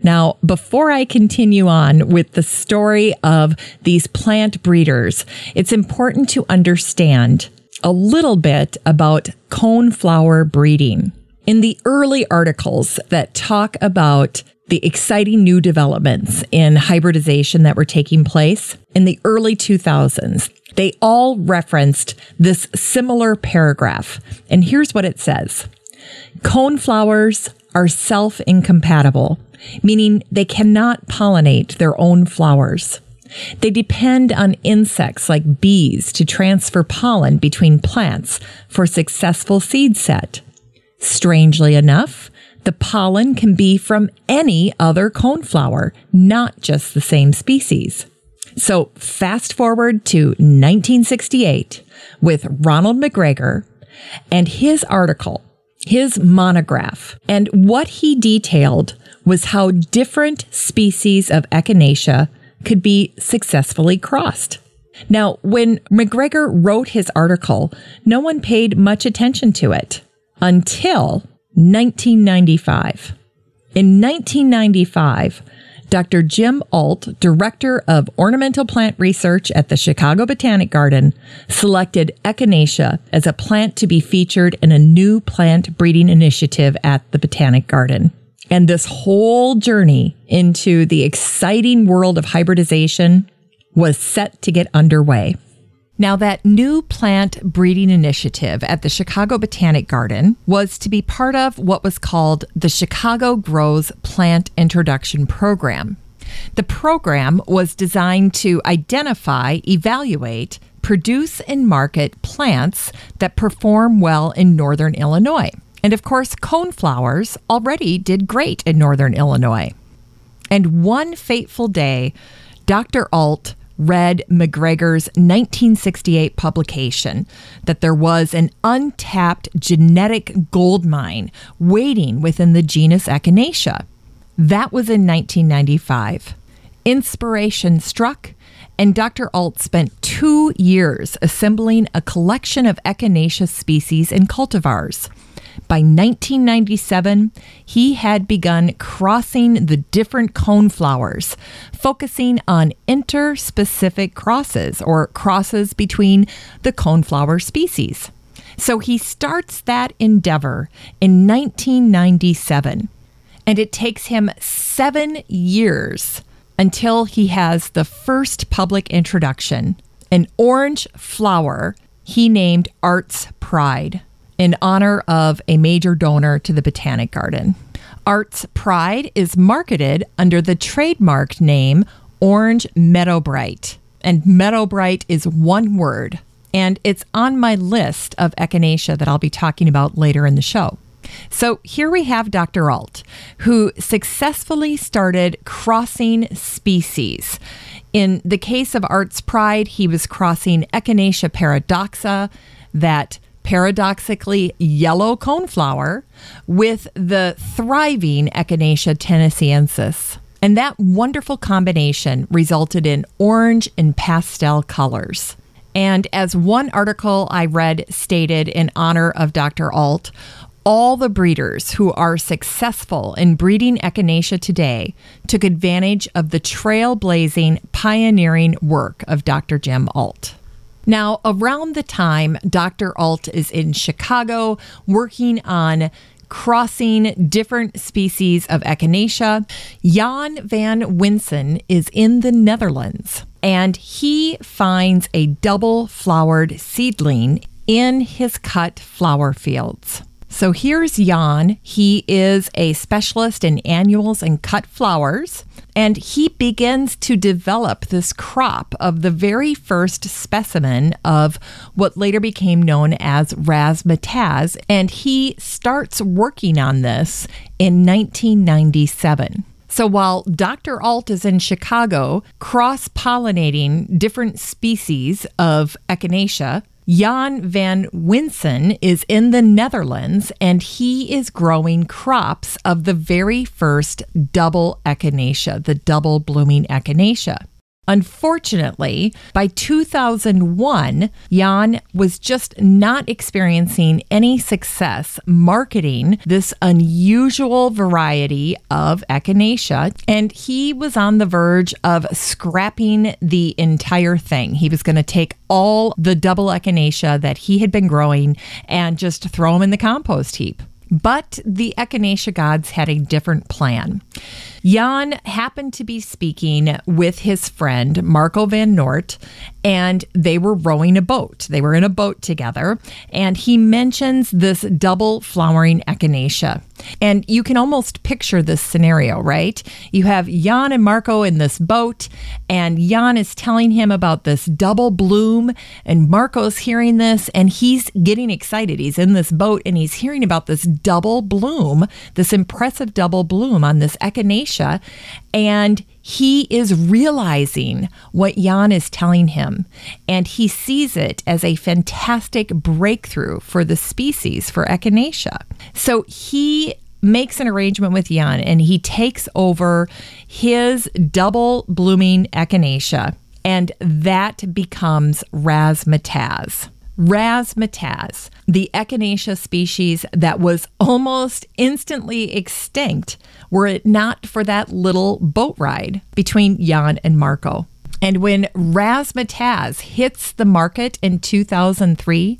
Now, before I continue on with the story of these plant breeders, it's important to understand a little bit about coneflower breeding. In the early articles that talk about the exciting new developments in hybridization that were taking place in the early 2000s, they all referenced this similar paragraph. And here's what it says. Coneflowers are self incompatible, meaning they cannot pollinate their own flowers. They depend on insects like bees to transfer pollen between plants for successful seed set. Strangely enough, the pollen can be from any other coneflower, not just the same species. So fast forward to 1968 with Ronald McGregor and his article, his monograph, and what he detailed was how different species of echinacea could be successfully crossed. Now, when McGregor wrote his article, no one paid much attention to it until 1995. In 1995, Dr. Jim Ault, Director of Ornamental Plant Research at the Chicago Botanic Garden, selected Echinacea as a plant to be featured in a new plant breeding initiative at the Botanic Garden. And this whole journey into the exciting world of hybridization was set to get underway. Now, that new plant breeding initiative at the Chicago Botanic Garden was to be part of what was called the Chicago Grows Plant Introduction Program. The program was designed to identify, evaluate, produce, and market plants that perform well in northern Illinois. And of course, coneflowers already did great in northern Illinois. And one fateful day, Dr. Ault read McGregor's 1968 publication that there was an untapped genetic gold mine waiting within the genus Echinacea. That was in 1995. Inspiration struck, and Dr. Ault spent two years assembling a collection of Echinacea species and cultivars. By 1997, he had begun crossing the different coneflowers, focusing on interspecific crosses or crosses between the coneflower species. So he starts that endeavor in 1997, and it takes him seven years until he has the first public introduction an orange flower he named Arts Pride in honor of a major donor to the Botanic Garden. Arts Pride is marketed under the trademarked name Orange Meadowbrite. And Meadowbrite is one word, and it's on my list of echinacea that I'll be talking about later in the show. So here we have Dr. Ault, who successfully started crossing species. In the case of Arts Pride, he was crossing Echinacea paradoxa, that paradoxically yellow coneflower with the thriving Echinacea tennesseensis. And that wonderful combination resulted in orange and pastel colors. And as one article I read stated in honor of Dr. Ault, all the breeders who are successful in breeding echinacea today took advantage of the trailblazing, pioneering work of Dr. Jim Ault. Now, around the time Dr. Ault is in Chicago working on crossing different species of echinacea, Jan van Winsen is in the Netherlands and he finds a double flowered seedling in his cut flower fields. So here's Jan. He is a specialist in annuals and cut flowers, and he begins to develop this crop of the very first specimen of what later became known as razzmatazz, and he starts working on this in 1997. So while Dr. Ault is in Chicago cross pollinating different species of echinacea, Jan van Winsen is in the Netherlands and he is growing crops of the very first double echinacea, the double blooming echinacea. Unfortunately, by 2001, Jan was just not experiencing any success marketing this unusual variety of echinacea, and he was on the verge of scrapping the entire thing. He was going to take all the double echinacea that he had been growing and just throw them in the compost heap. But the Echinacea gods had a different plan. Jan happened to be speaking with his friend Marco van Noort, and they were rowing a boat. They were in a boat together, and he mentions this double flowering echinacea. And you can almost picture this scenario, right? You have Jan and Marco in this boat, and Jan is telling him about this double bloom, and Marco's hearing this, and he's getting excited. He's in this boat and he's hearing about this double bloom, this impressive double bloom on this echinacea, and he is realizing what Jan is telling him, and he sees it as a fantastic breakthrough for the species for Echinacea. So he makes an arrangement with Jan and he takes over his double blooming Echinacea, and that becomes Razzmatazz. Razzmatazz, the Echinacea species that was almost instantly extinct were it not for that little boat ride between Jan and Marco. And when Razzmatazz hits the market in 2003,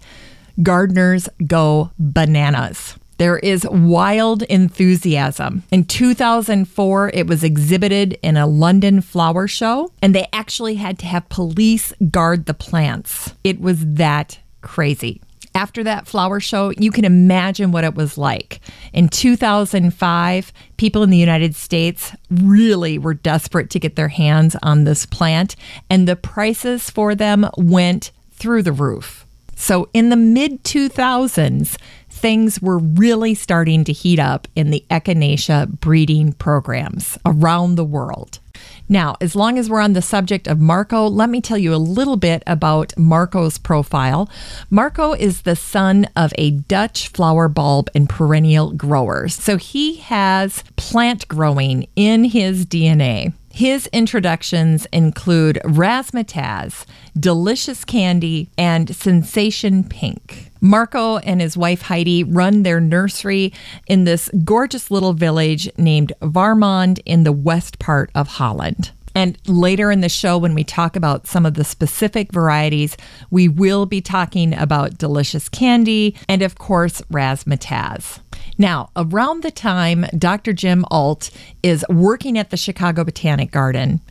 gardeners go bananas. There is wild enthusiasm. In 2004, it was exhibited in a London flower show, and they actually had to have police guard the plants. It was that crazy. After that flower show, you can imagine what it was like. In 2005, people in the United States really were desperate to get their hands on this plant, and the prices for them went through the roof. So, in the mid 2000s, things were really starting to heat up in the echinacea breeding programs around the world. Now, as long as we're on the subject of Marco, let me tell you a little bit about Marco's profile. Marco is the son of a Dutch flower bulb and perennial grower. So he has plant growing in his DNA. His introductions include Razzmatazz, Delicious Candy, and Sensation Pink. Marco and his wife Heidi run their nursery in this gorgeous little village named Warmond in the west part of Holland. And later in the show, when we talk about some of the specific varieties, we will be talking about delicious candy and, of course, razzmatazz. Now, around the time Dr. Jim Ault is working at the Chicago Botanic Garden,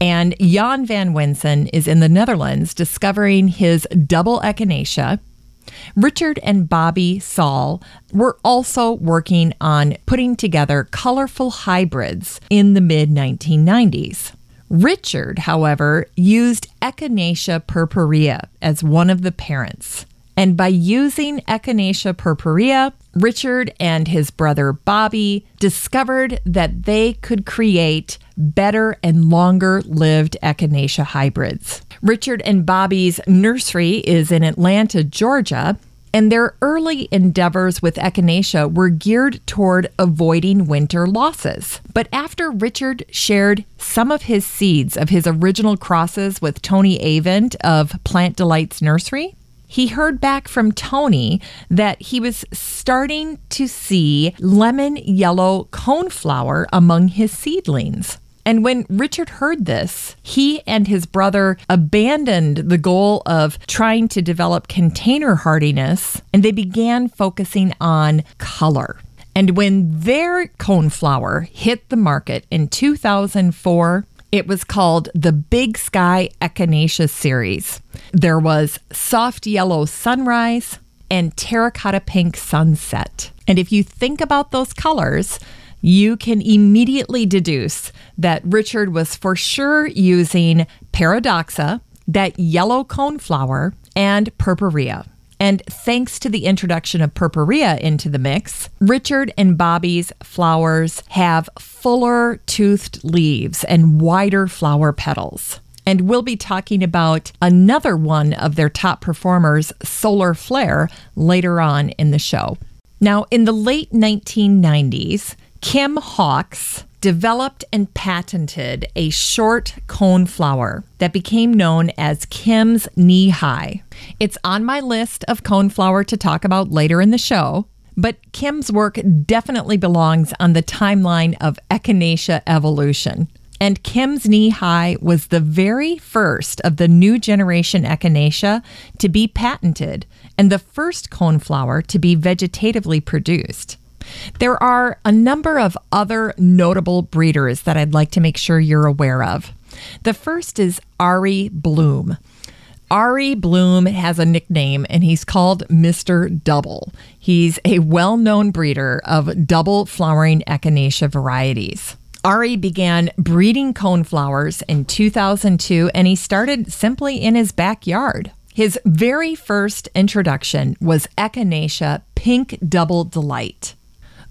and Jan van Winsen is in the Netherlands discovering his double echinacea, Richard and Bobby Saul were also working on putting together colorful hybrids in the mid 1990s. Richard, however, used Echinacea purpurea as one of the parents. And by using Echinacea purpurea, Richard and his brother Bobby discovered that they could create better and longer lived Echinacea hybrids. Richard and Bobby's nursery is in Atlanta, Georgia, and their early endeavors with Echinacea were geared toward avoiding winter losses. But after Richard shared some of his seeds of his original crosses with Tony Avent of Plant Delights Nursery, he heard back from Tony that he was starting to see lemon yellow coneflower among his seedlings. And when Richard heard this, he and his brother abandoned the goal of trying to develop container hardiness and they began focusing on color. And when their cone coneflower hit the market in 2004, it was called the Big Sky Echinacea series. There was soft yellow sunrise and terracotta pink sunset. And if you think about those colors, you can immediately deduce that Richard was for sure using Paradoxa, that yellow coneflower, and Purpurea. And thanks to the introduction of Purpurea into the mix, Richard and Bobby's flowers have fuller toothed leaves and wider flower petals. And we'll be talking about another one of their top performers, Solar Flare, later on in the show. Now, in the late 1990s, Kim Hawkes developed and patented a short cone flower that became known as Kim's Knee High. It's on my list of cone flower to talk about later in the show, but Kim's work definitely belongs on the timeline of echinacea evolution. And Kim's Knee High was the very first of the new generation echinacea to be patented and the first cone flower to be vegetatively produced. There are a number of other notable breeders that I'd like to make sure you're aware of. The first is Arie Blom. Arie Blom has a nickname and he's called Mr. Double. He's a well known breeder of double flowering echinacea varieties. Arie began breeding coneflowers in 2002 and he started simply in his backyard. His very first introduction was Echinacea Pink Double Delight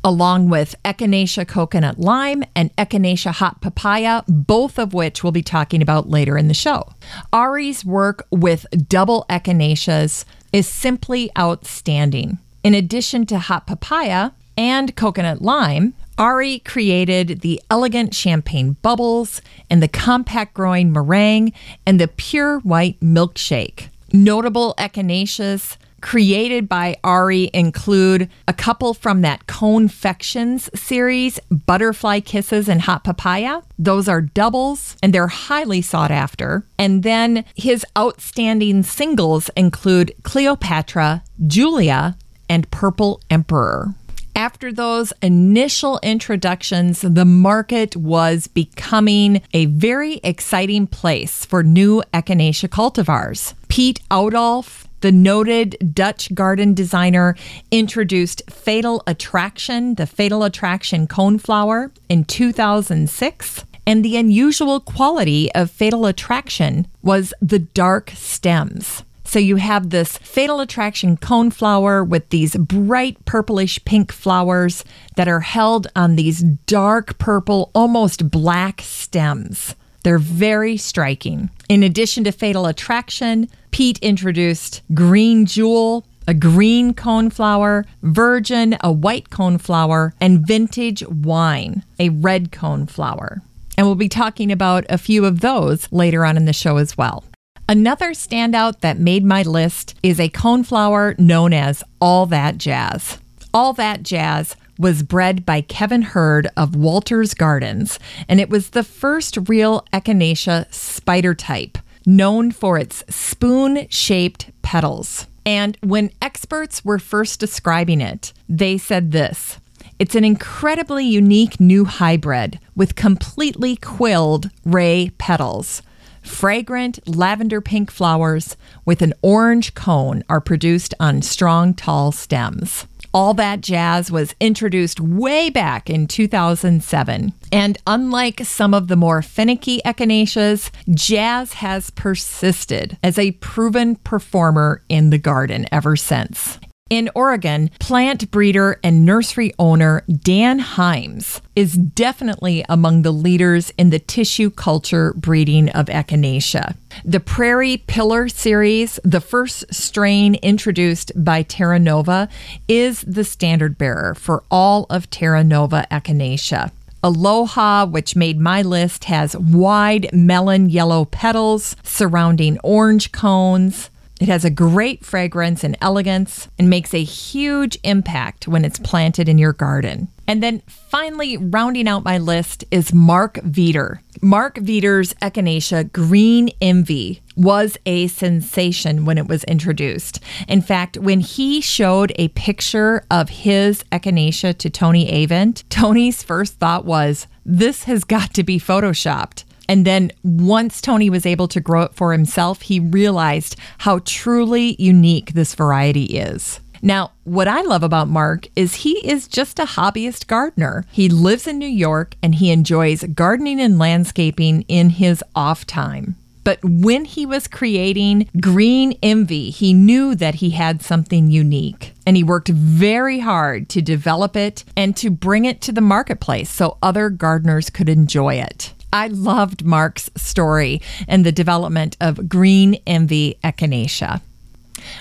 along with Echinacea coconut lime and Echinacea hot papaya, both of which we'll be talking about later in the show. Arie's work with double Echinaceas is simply outstanding. In addition to hot papaya and coconut lime, Arie created the elegant champagne bubbles and the compact growing meringue and the pure white milkshake. Notable echinaceas created by Arie include a couple from that Confections series, Butterfly Kisses and Hot Papaya. Those are doubles and they're highly sought after. And then his outstanding singles include Cleopatra, Julia, and Purple Emperor. After those initial introductions, the market was becoming a very exciting place for new echinacea cultivars. Piet Oudolf the noted Dutch garden designer introduced Fatal Attraction, the Fatal Attraction coneflower, in 2006. And the unusual quality of Fatal Attraction was the dark stems. So you have this Fatal Attraction coneflower with these bright purplish pink flowers that are held on these dark purple, almost black stems. They're very striking. In addition to Fatal Attraction, Piet introduced Green Jewel, a green coneflower, Virgin, a white coneflower, and Vintage Wine, a red coneflower. And we'll be talking about a few of those later on in the show as well. Another standout that made my list is a coneflower known as All That Jazz. All That Jazz was bred by Kevin Hurd of Walters Gardens, and it was the first real Echinacea spider type, known for its spoon shaped petals. And when experts were first describing it, they said this. It's an incredibly unique new hybrid with completely quilled ray petals. Fragrant lavender pink flowers with an orange cone are produced on strong, tall stems. All That Jazz was introduced way back in 2007. And unlike some of the more finicky echinaceas, Jazz has persisted as a proven performer in the garden ever since. In Oregon, plant breeder and nursery owner Dan Heims is definitely among the leaders in the tissue culture breeding of Echinacea. The Prairie Pillar series, the first strain introduced by Terra Nova, is the standard bearer for all of Terra Nova Echinacea. Aloha, which made my list, has wide melon yellow petals surrounding orange cones. It has a great fragrance and elegance and makes a huge impact when it's planted in your garden. And then finally, rounding out my list is Mark Veeder. Mark Veeder's Echinacea Green Envy was a sensation when it was introduced. In fact, when he showed a picture of his Echinacea to Tony Avent, Tony's first thought was, this has got to be photoshopped. And then once Tony was able to grow it for himself, he realized how truly unique this variety is. Now, what I love about Mark is he is just a hobbyist gardener. He lives in New York and he enjoys gardening and landscaping in his off time. But when he was creating Green Envy, he knew that he had something unique. And he worked very hard to develop it and to bring it to the marketplace so other gardeners could enjoy it. I loved Mark's story and the development of Green Envy Echinacea.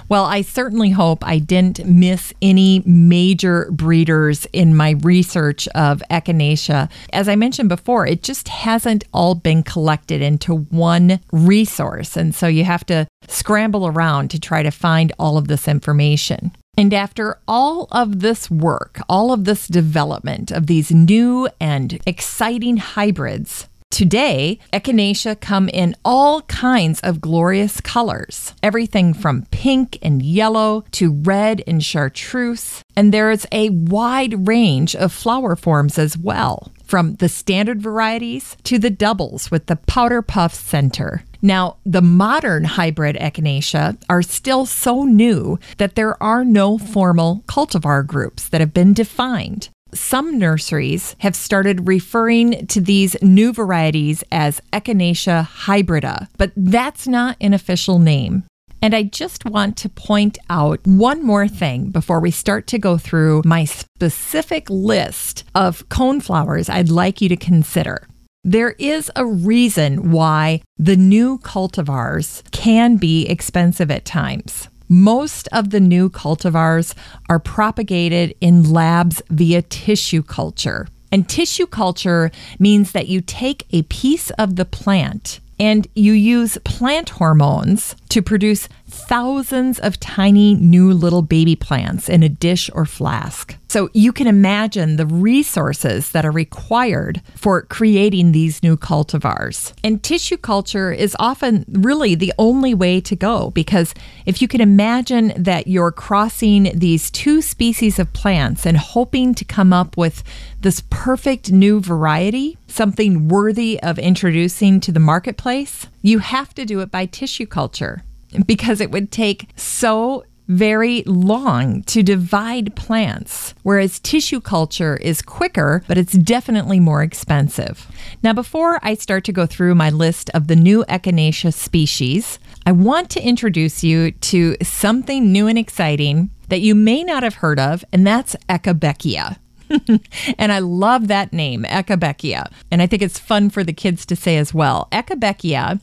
Well, I certainly hope I didn't miss any major breeders in my research of Echinacea. As I mentioned before, it just hasn't all been collected into one resource. And so you have to scramble around to try to find all of this information. And after all of this work, all of this development of these new and exciting hybrids, Today, echinacea come in all kinds of glorious colors, everything from pink and yellow to red and chartreuse, and there's a wide range of flower forms as well, from the standard varieties to the doubles with the powder puff center. Now, the modern hybrid echinacea are still so new that there are no formal cultivar groups that have been defined some nurseries have started referring to these new varieties as Echinacea hybrida, but that's not an official name. And I just want to point out one more thing before we start to go through my specific list of coneflowers I'd like you to consider. There is a reason why the new cultivars can be expensive at times. Most of the new cultivars are propagated in labs via tissue culture. And tissue culture means that you take a piece of the plant and you use plant hormones to produce thousands of tiny new little baby plants in a dish or flask. So you can imagine the resources that are required for creating these new cultivars. And tissue culture is often really the only way to go because if you can imagine that you're crossing these two species of plants and hoping to come up with this perfect new variety, something worthy of introducing to the marketplace, you have to do it by tissue culture because it would take so very long to divide plants, whereas tissue culture is quicker, but it's definitely more expensive. Now, before I start to go through my list of the new Echinacea species, I want to introduce you to something new and exciting that you may not have heard of, and that's Echibeckia. and I love that name, Echibeckia. And I think it's fun for the kids to say as well. Echibeckia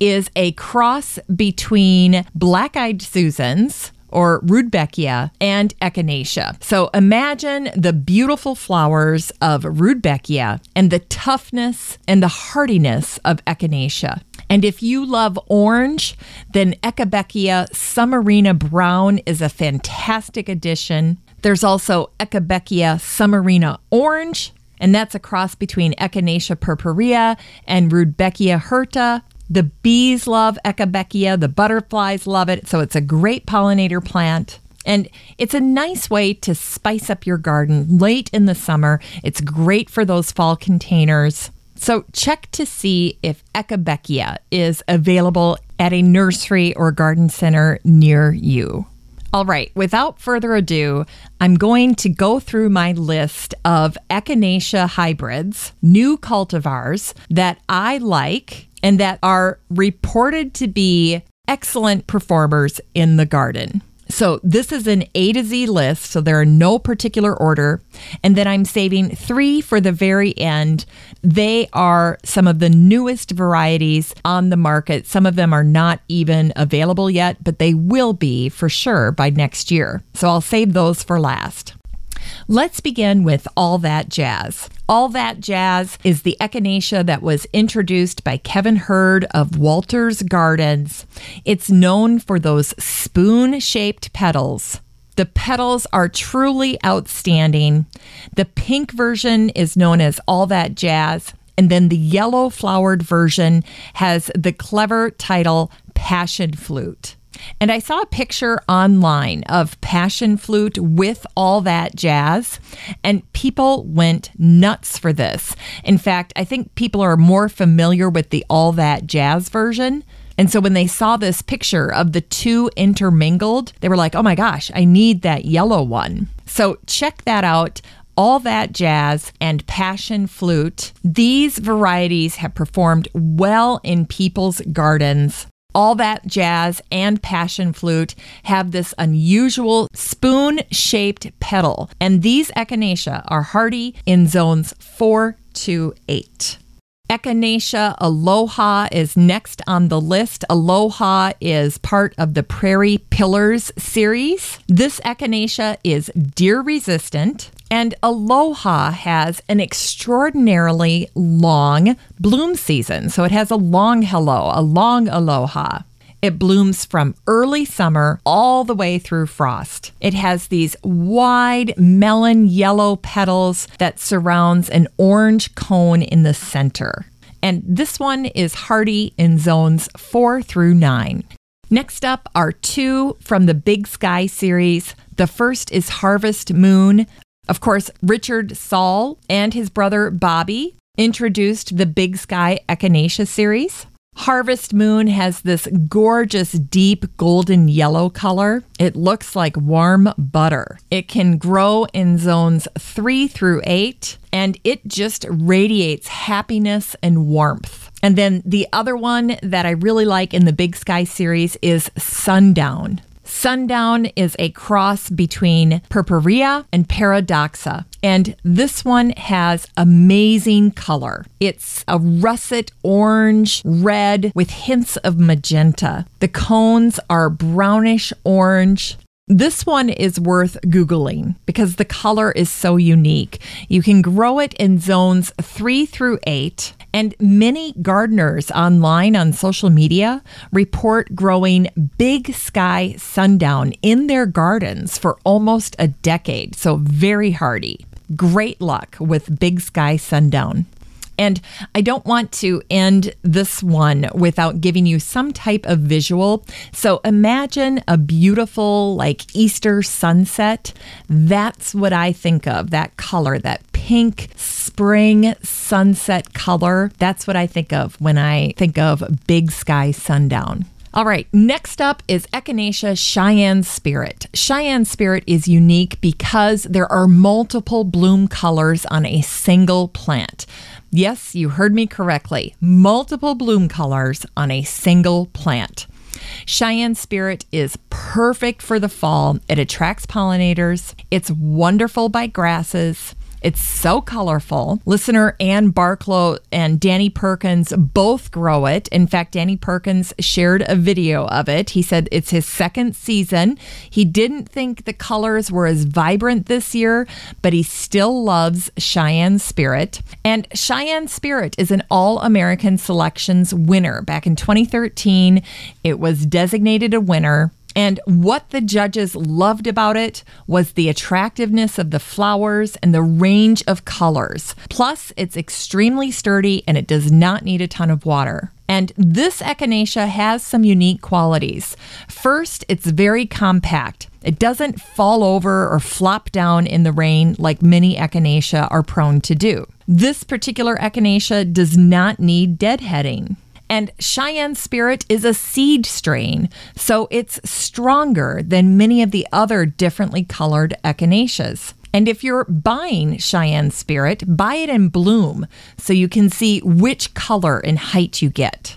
is a cross between black eyed Susans, or Rudbeckia and Echinacea. So imagine the beautiful flowers of Rudbeckia and the toughness and the hardiness of Echinacea. And if you love orange, then Echibeckia Summerina Brown is a fantastic addition. There's also Echibeckia summerina orange, and that's a cross between Echinacea purpurea and Rudbeckia hirta. The bees love Echibeckia, the butterflies love it, so it's a great pollinator plant. And it's a nice way to spice up your garden late in the summer. It's great for those fall containers. So check to see if Echibeckia is available at a nursery or garden center near you. All right, without further ado, I'm going to go through my list of Echinacea hybrids, new cultivars that I like and that are reported to be excellent performers in the garden. So this is an A to Z list, so there are no particular order. And then I'm saving three for the very end. They are some of the newest varieties on the market. Some of them are not even available yet, but they will be for sure by next year. So I'll save those for last. Let's begin with All That Jazz. All That Jazz is the echinacea that was introduced by Kevin Hurd of Walter's Gardens. It's known for those spoon shaped petals. The petals are truly outstanding. The pink version is known as All That Jazz, and then the yellow flowered version has the clever title Passion Flute. And I saw a picture online of passion flute with all that jazz, and people went nuts for this. In fact, I think people are more familiar with the all that jazz version. And so when they saw this picture of the two intermingled, they were like, oh my gosh, I need that yellow one. So check that out all that jazz and passion flute. These varieties have performed well in people's gardens all that jazz and passion flute have this unusual spoon shaped petal, and these echinacea are hardy in zones 4 to 8. Echinacea Aloha is next on the list. Aloha is part of the Prairie Pillars series. This echinacea is deer resistant. And Aloha has an extraordinarily long bloom season. So it has a long hello, a long aloha. It blooms from early summer all the way through frost. It has these wide melon yellow petals that surrounds an orange cone in the center. And this one is hardy in zones 4 through 9. Next up are two from the Big Sky series. The first is Harvest Moon. Of course, Richard Saul and his brother Bobby introduced the Big Sky Echinacea series. Harvest Moon has this gorgeous deep golden yellow color. It looks like warm butter. It can grow in zones three through eight, and it just radiates happiness and warmth. And then the other one that I really like in the Big Sky series is Sundown. Sundown is a cross between Purpurea and Paradoxa. And this one has amazing color. It's a russet orange, red with hints of magenta. The cones are brownish orange. This one is worth Googling because the color is so unique. You can grow it in zones three through eight, and many gardeners online on social media report growing big sky sundown in their gardens for almost a decade. So, very hardy. Great luck with big sky sundown. And I don't want to end this one without giving you some type of visual. So imagine a beautiful, like Easter sunset. That's what I think of that color, that pink spring sunset color. That's what I think of when I think of big sky sundown. All right, next up is Echinacea Cheyenne Spirit. Cheyenne Spirit is unique because there are multiple bloom colors on a single plant. Yes, you heard me correctly. Multiple bloom colors on a single plant. Cheyenne Spirit is perfect for the fall. It attracts pollinators. It's wonderful by grasses. It's so colorful. Listener Ann Barklow and Danny Perkins both grow it. In fact, Danny Perkins shared a video of it. He said it's his second season. He didn't think the colors were as vibrant this year, but he still loves Cheyenne Spirit. And Cheyenne Spirit is an All American Selections winner. Back in 2013, it was designated a winner. And what the judges loved about it was the attractiveness of the flowers and the range of colors. Plus, it's extremely sturdy and it does not need a ton of water. And this echinacea has some unique qualities. First, it's very compact. It doesn't fall over or flop down in the rain like many echinacea are prone to do. This particular echinacea does not need deadheading. And Cheyenne Spirit is a seed strain, so it's stronger than many of the other differently colored echinaceas. And if you're buying Cheyenne Spirit, buy it in bloom so you can see which color and height you get.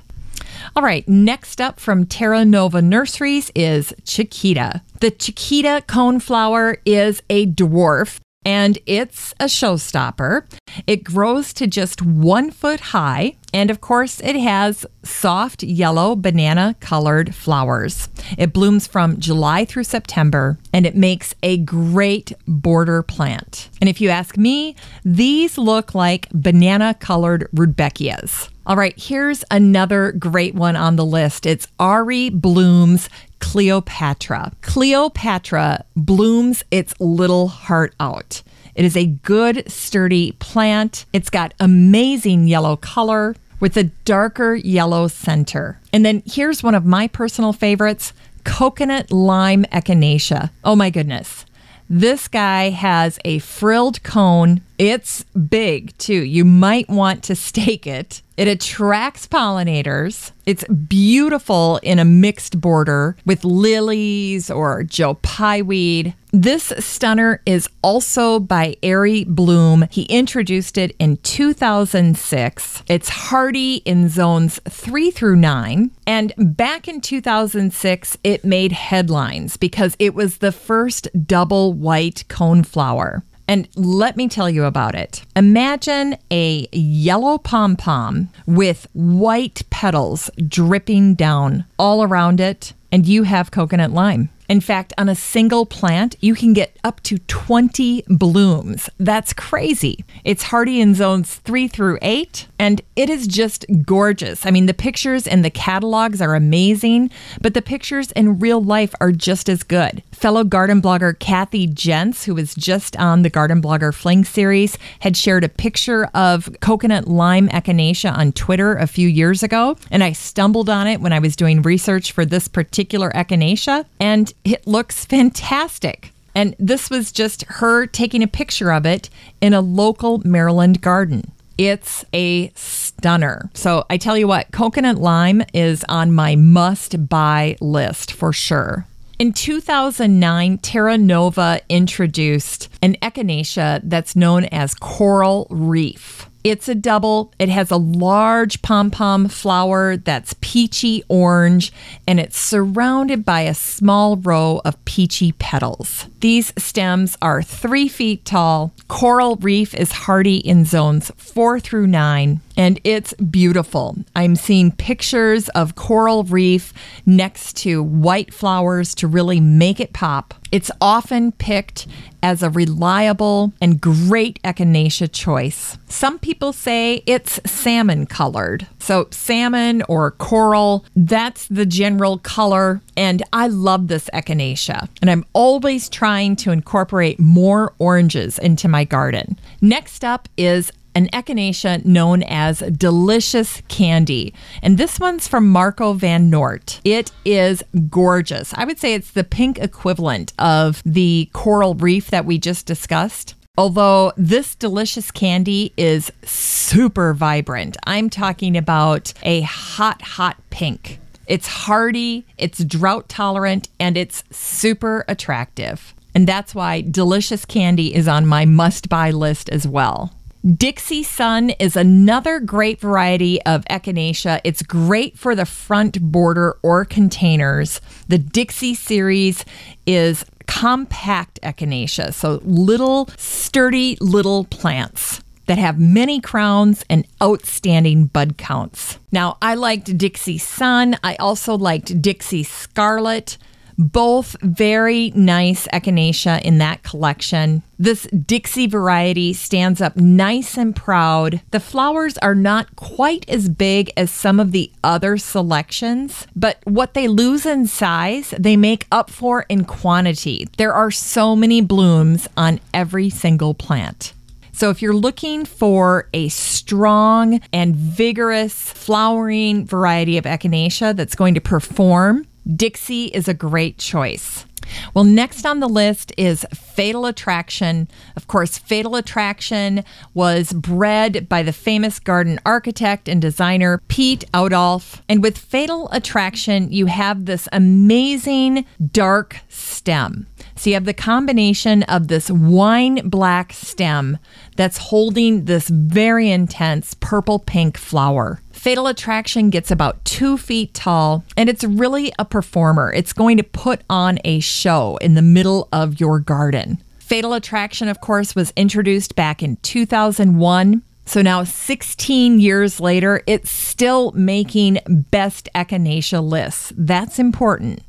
All right, next up from Terra Nova Nurseries is Chiquita. The Chiquita coneflower is a dwarf and it's a showstopper. It grows to just one foot high, and of course, it has soft yellow banana colored flowers. It blooms from July through September, and it makes a great border plant. And if you ask me, these look like banana colored rudbeckias. All right, here's another great one on the list. It's Arie Blom's Cleopatra. Cleopatra blooms its little heart out. It is a good, sturdy plant. It's got amazing yellow color with a darker yellow center. And then here's one of my personal favorites coconut lime echinacea. Oh my goodness. This guy has a frilled cone. It's big too. You might want to stake it. It attracts pollinators. It's beautiful in a mixed border with lilies or Joe Pye weed. This stunner is also by Arie Blom. He introduced it in 2006. It's hardy in zones three through nine. And back in 2006, it made headlines because it was the first double white coneflower. And let me tell you about it. Imagine a yellow pom pom with white petals dripping down all around it, and you have coconut lime. In fact, on a single plant, you can get up to 20 blooms. That's crazy. It's hardy in zones three through eight, and it is just gorgeous. I mean, the pictures in the catalogs are amazing, but the pictures in real life are just as good. Fellow garden blogger Kathy Jentz, who was just on the Garden Blogger Fling series, had shared a picture of coconut lime echinacea on Twitter a few years ago, and I stumbled on it when I was doing research for this particular echinacea, and it looks fantastic. And this was just her taking a picture of it in a local Maryland garden. It's a stunner. So I tell you what, coconut lime is on my must buy list for sure. In 2009, Terra Nova introduced an echinacea that's known as coral reef. It's a double. It has a large pom pom flower that's peachy orange, and it's surrounded by a small row of peachy petals. These stems are three feet tall. Coral reef is hardy in zones four through nine, and it's beautiful. I'm seeing pictures of coral reef next to white flowers to really make it pop. It's often picked as a reliable and great echinacea choice. Some people say it's salmon colored. So, salmon or coral, that's the general color. And I love this echinacea. And I'm always trying to incorporate more oranges into my garden. Next up is an echinacea known as Delicious Candy. And this one's from Marco van Noort. It is gorgeous. I would say it's the pink equivalent of the coral reef that we just discussed. Although this delicious candy is super vibrant, I'm talking about a hot, hot pink. It's hardy, it's drought tolerant, and it's super attractive. And that's why delicious candy is on my must buy list as well. Dixie Sun is another great variety of echinacea. It's great for the front border or containers. The Dixie series is compact echinacea, so little, sturdy little plants that have many crowns and outstanding bud counts. Now, I liked Dixie Sun. I also liked Dixie Scarlet. Both very nice echinacea in that collection. This Dixie variety stands up nice and proud. The flowers are not quite as big as some of the other selections, but what they lose in size, they make up for in quantity. There are so many blooms on every single plant. So, if you're looking for a strong and vigorous flowering variety of echinacea that's going to perform, Dixie is a great choice. Well, next on the list is Fatal Attraction. Of course, Fatal Attraction was bred by the famous garden architect and designer Piet Oudolf. And with Fatal Attraction, you have this amazing dark stem. So you have the combination of this wine black stem that's holding this very intense purple pink flower. Fatal Attraction gets about two feet tall and it's really a performer. It's going to put on a show in the middle of your garden. Fatal Attraction, of course, was introduced back in 2001. So now, 16 years later, it's still making best echinacea lists. That's important.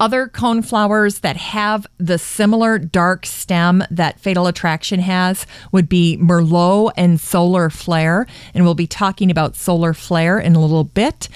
Other coneflowers that have the similar dark stem that Fatal Attraction has would be Merlot and Solar Flare. And we'll be talking about Solar Flare in a little bit.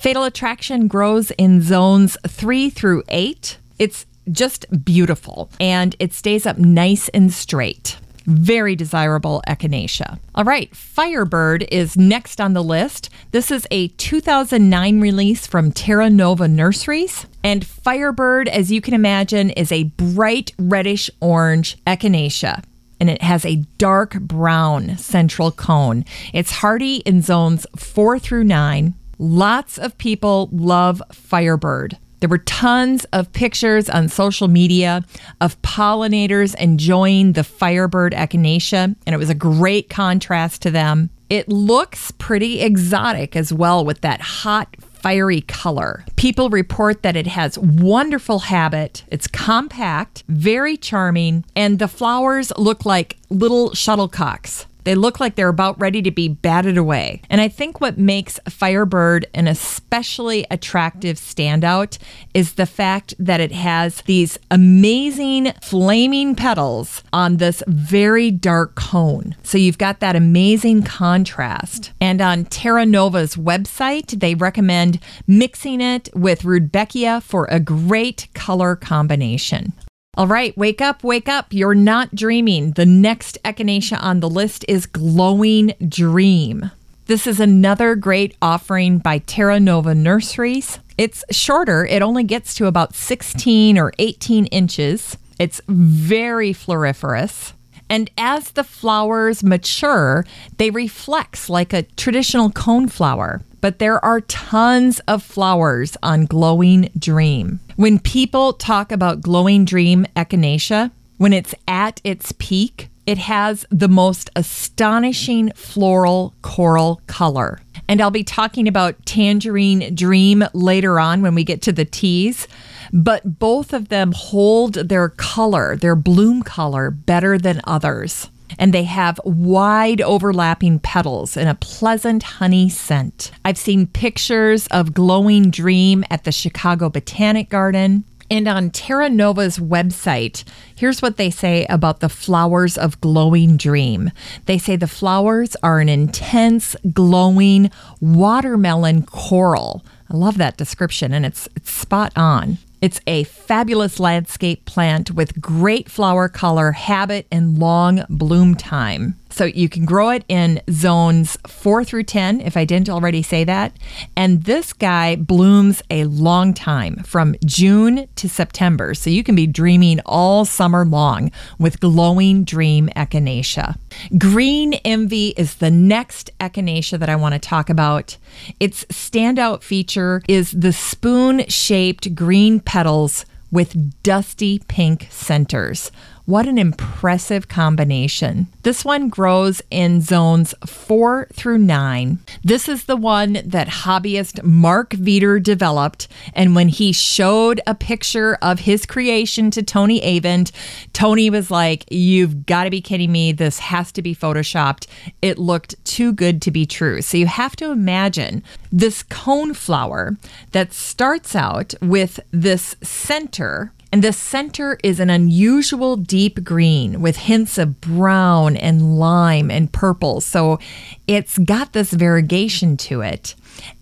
Fatal Attraction grows in zones three through eight. It's just beautiful and it stays up nice and straight. Very desirable echinacea. All right, Firebird is next on the list. This is a 2009 release from Terra Nova Nurseries. And Firebird, as you can imagine, is a bright reddish orange echinacea and it has a dark brown central cone. It's hardy in zones four through nine. Lots of people love Firebird. There were tons of pictures on social media of pollinators enjoying the Firebird echinacea, and it was a great contrast to them. It looks pretty exotic as well with that hot, fiery color. People report that it has wonderful habit, it's compact, very charming, and the flowers look like little shuttlecocks. They look like they're about ready to be batted away. And I think what makes Firebird an especially attractive standout is the fact that it has these amazing flaming petals on this very dark cone. So you've got that amazing contrast. And on Terra Nova's website, they recommend mixing it with Rudbeckia for a great color combination. All right, wake up, wake up. You're not dreaming. The next echinacea on the list is Glowing Dream. This is another great offering by Terra Nova Nurseries. It's shorter, it only gets to about 16 or 18 inches. It's very floriferous. And as the flowers mature, they reflex like a traditional cone flower but there are tons of flowers on Glowing Dream. When people talk about Glowing Dream echinacea, when it's at its peak, it has the most astonishing floral coral color. And I'll be talking about Tangerine Dream later on when we get to the teas. But both of them hold their color, their bloom color, better than others and they have wide overlapping petals and a pleasant honey scent. I've seen pictures of Glowing Dream at the Chicago Botanic Garden. And on Terra Nova's website, here's what they say about the flowers of glowing dream. They say the flowers are an intense, glowing watermelon coral. I love that description, and it's, it's spot on. It's a fabulous landscape plant with great flower color, habit, and long bloom time. So you can grow it in zones four through 10, if I didn't already say that. And this guy blooms a long time from June to September. So you can be dreaming all summer long with glowing dream echinacea. Green envy is the next echinacea that I want to talk about. Its standout feature is the spoon shaped green petals with dusty pink centers. What an impressive combination. This one grows in zones four through nine. This is the one that hobbyist Mark Veeder developed. And when he showed a picture of his creation to Tony Avent, Tony was like, You've got to be kidding me. This has to be photoshopped. It looked too good to be true. So you have to imagine this cone flower that starts out with this center and the center is an unusual deep green with hints of brown and lime and purple. So it's got this variegation to it.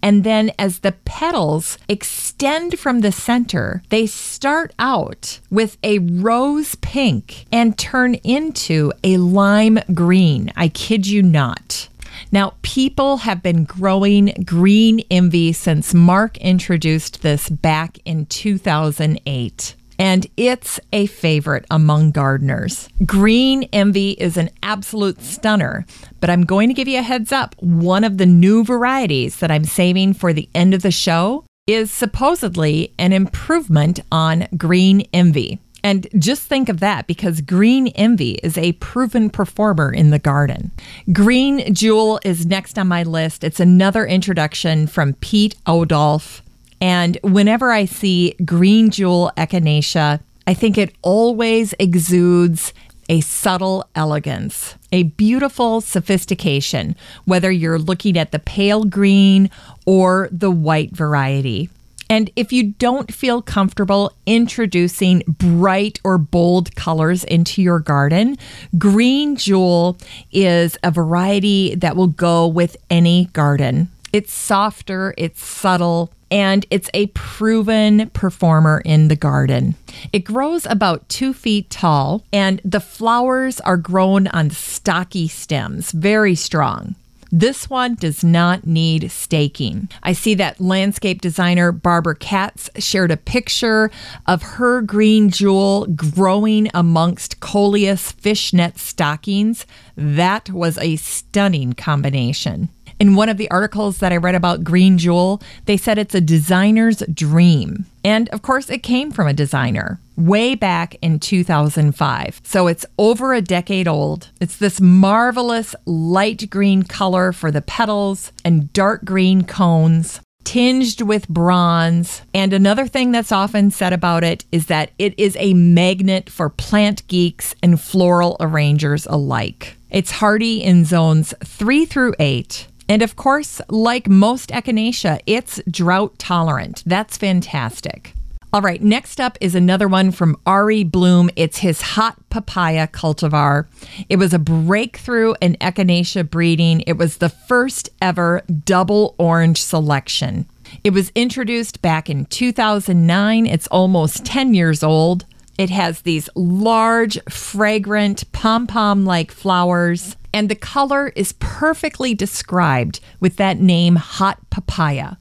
And then as the petals extend from the center, they start out with a rose pink and turn into a lime green. I kid you not. Now, people have been growing green envy since Mark introduced this back in 2008 and it's a favorite among gardeners. Green Envy is an absolute stunner, but I'm going to give you a heads up. One of the new varieties that I'm saving for the end of the show is supposedly an improvement on Green Envy. And just think of that because Green Envy is a proven performer in the garden. Green Jewel is next on my list. It's another introduction from Piet Oudolf. And whenever I see green jewel echinacea, I think it always exudes a subtle elegance, a beautiful sophistication, whether you're looking at the pale green or the white variety. And if you don't feel comfortable introducing bright or bold colors into your garden, Green Jewel is a variety that will go with any garden. It's softer, it's subtle, and it's a proven performer in the garden. It grows about two feet tall, and the flowers are grown on stocky stems, very strong. This one does not need staking. I see that landscape designer Barbara Katz shared a picture of her green jewel growing amongst coleus fishnet stockings. That was a stunning combination. In one of the articles that I read about Green Jewel, they said it's a designer's dream. And of course, it came from a designer way back in 2005. So it's over a decade old. It's this marvelous light green color for the petals and dark green cones. tinged with bronze. And another thing that's often said about it is that it is a magnet for plant geeks and floral arrangers alike. It's hardy in zones 3 through 8. And of course, like most echinacea, it's drought tolerant. That's fantastic. All right, next up is another one from Arie Blom. It's his hot papaya cultivar. It was a breakthrough in echinacea breeding. It was the first ever double orange selection. It was introduced back in 2009. It's almost 10 years old. It has these large, fragrant, pom pom like flowers, and the color is perfectly described with that name, hot papaya.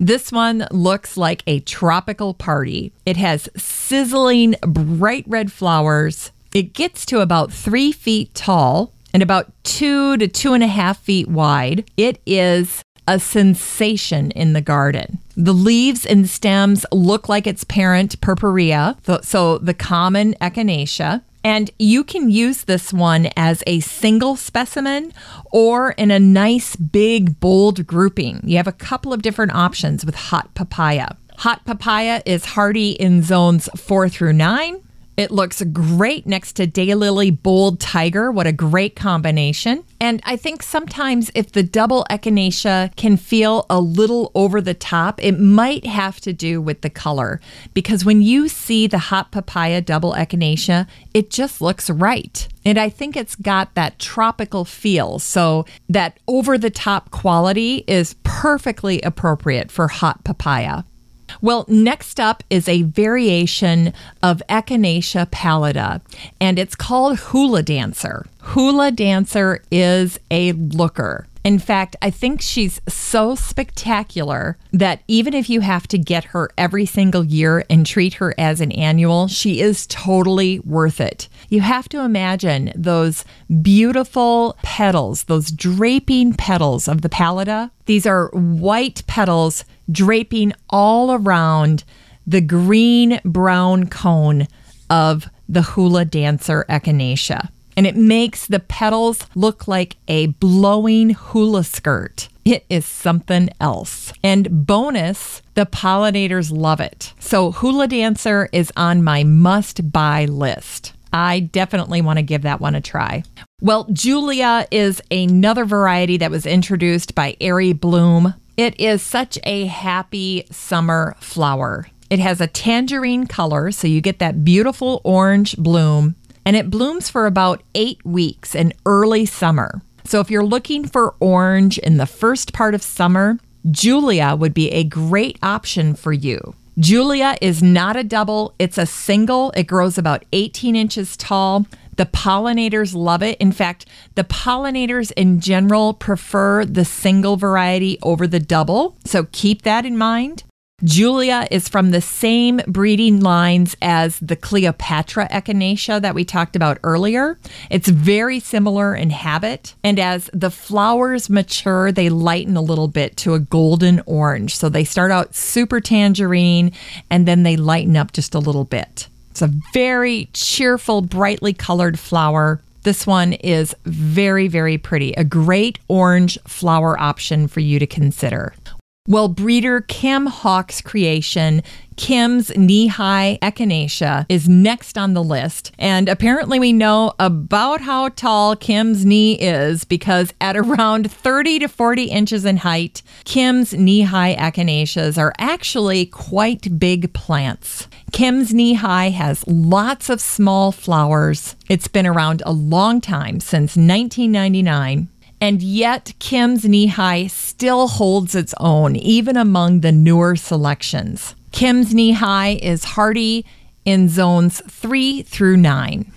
This one looks like a tropical party. It has sizzling bright red flowers. It gets to about three feet tall and about two to two and a half feet wide. It is a sensation in the garden. The leaves and stems look like its parent, Purpurea, so the common echinacea. And you can use this one as a single specimen or in a nice, big, bold grouping. You have a couple of different options with hot papaya. Hot papaya is hardy in zones four through nine. It looks great next to Daylily Bold Tiger. What a great combination. And I think sometimes if the double echinacea can feel a little over the top, it might have to do with the color. Because when you see the hot papaya double echinacea, it just looks right. And I think it's got that tropical feel. So that over the top quality is perfectly appropriate for hot papaya. Well, next up is a variation of Echinacea pallida, and it's called Hula Dancer. Hula Dancer is a looker. In fact, I think she's so spectacular that even if you have to get her every single year and treat her as an annual, she is totally worth it. You have to imagine those beautiful petals, those draping petals of the pallida. These are white petals draping all around the green brown cone of the hula dancer echinacea. And it makes the petals look like a blowing hula skirt. It is something else. And bonus, the pollinators love it. So, Hula Dancer is on my must buy list. I definitely want to give that one a try. Well, Julia is another variety that was introduced by Arie Blom it is such a happy summer flower. It has a tangerine color, so you get that beautiful orange bloom, and it blooms for about eight weeks in early summer. So if you're looking for orange in the first part of summer, Julia would be a great option for you. Julia is not a double, it's a single. It grows about 18 inches tall. The pollinators love it. In fact, the pollinators in general prefer the single variety over the double. So keep that in mind. Julia is from the same breeding lines as the Cleopatra echinacea that we talked about earlier. It's very similar in habit. And as the flowers mature, they lighten a little bit to a golden orange. So they start out super tangerine and then they lighten up just a little bit. It's a very cheerful, brightly colored flower. This one is very, very pretty. A great orange flower option for you to consider. Well, breeder Kim Hawk's creation, Kim's knee high echinacea, is next on the list. And apparently, we know about how tall Kim's knee is because at around 30 to 40 inches in height, Kim's knee high echinaceas are actually quite big plants. Kim's Knee High has lots of small flowers. It's been around a long time, since 1999. And yet, Kim's Knee High still holds its own, even among the newer selections. Kim's Knee High is hardy in zones 3 through 9.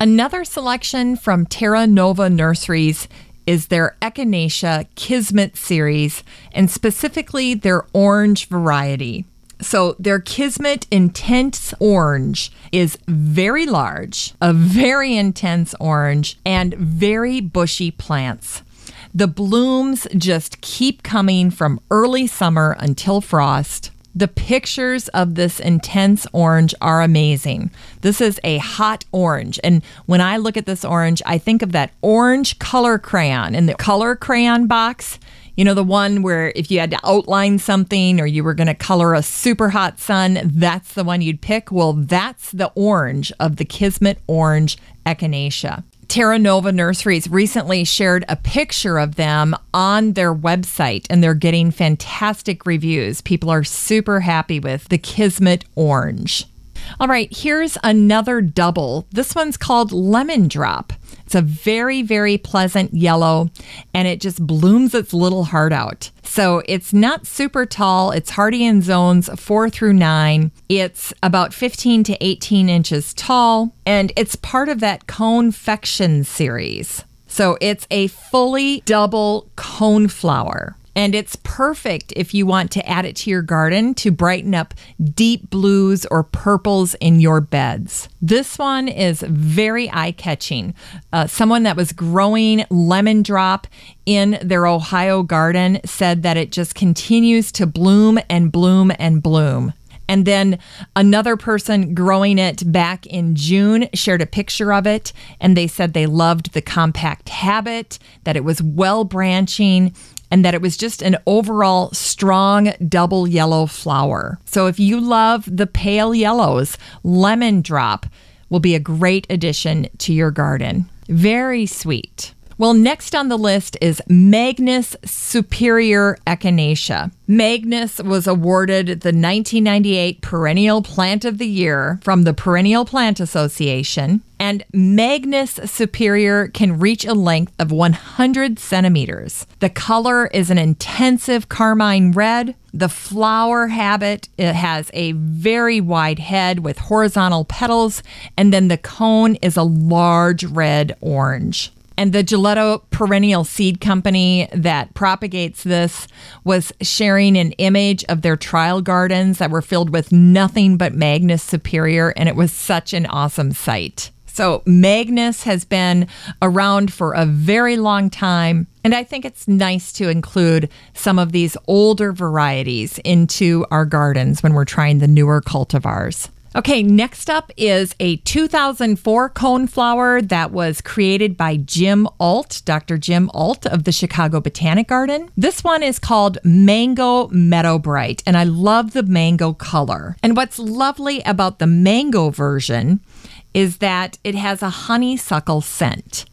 Another selection from Terra Nova Nurseries is their Echinacea Kismet series, and specifically their orange variety. So their Kismet Intense Orange is very large, a very intense orange, and very bushy plants. The blooms just keep coming from early summer until frost. The pictures of this intense orange are amazing. This is a hot orange. And when I look at this orange, I think of that orange color crayon in the color crayon box You know, the one where if you had to outline something or you were going to color a super hot sun, that's the one you'd pick. Well, that's the orange of the Kismet Orange Echinacea. Terra Nova Nurseries recently shared a picture of them on their website and they're getting fantastic reviews. People are super happy with the Kismet Orange. All right, here's another double. This one's called Lemon Drop. It's a very, very pleasant yellow and it just blooms its little heart out. So it's not super tall. It's hardy in zones four through nine. It's about 15 to 18 inches tall and it's part of that Conefection series. So it's a fully double cone flower. And it's perfect if you want to add it to your garden to brighten up deep blues or purples in your beds. This one is very eye catching. Uh, someone that was growing lemon drop in their Ohio garden said that it just continues to bloom and bloom and bloom. And then another person growing it back in June shared a picture of it, and they said they loved the compact habit, that it was well branching, and that it was just an overall strong double yellow flower. So if you love the pale yellows, lemon drop will be a great addition to your garden. Very sweet. Well, next on the list is Magnus Superior Echinacea. Magnus was awarded the 1998 Perennial Plant of the Year from the Perennial Plant Association, and Magnus Superior can reach a length of 100 centimeters. The color is an intensive carmine red. The flower habit it has a very wide head with horizontal petals, and then the cone is a large red orange. And the Jelitto Perennial Seed Company that propagates this was sharing an image of their trial gardens that were filled with nothing but Magnus Superior, and it was such an awesome sight. So, Magnus has been around for a very long time, and I think it's nice to include some of these older varieties into our gardens when we're trying the newer cultivars. Okay, next up is a 2004 cone flower that was created by Jim Ault, Dr. Jim Ault of the Chicago Botanic Garden. This one is called Mango Meadowbrite, and I love the mango color. And what's lovely about the mango version is that it has a honeysuckle scent.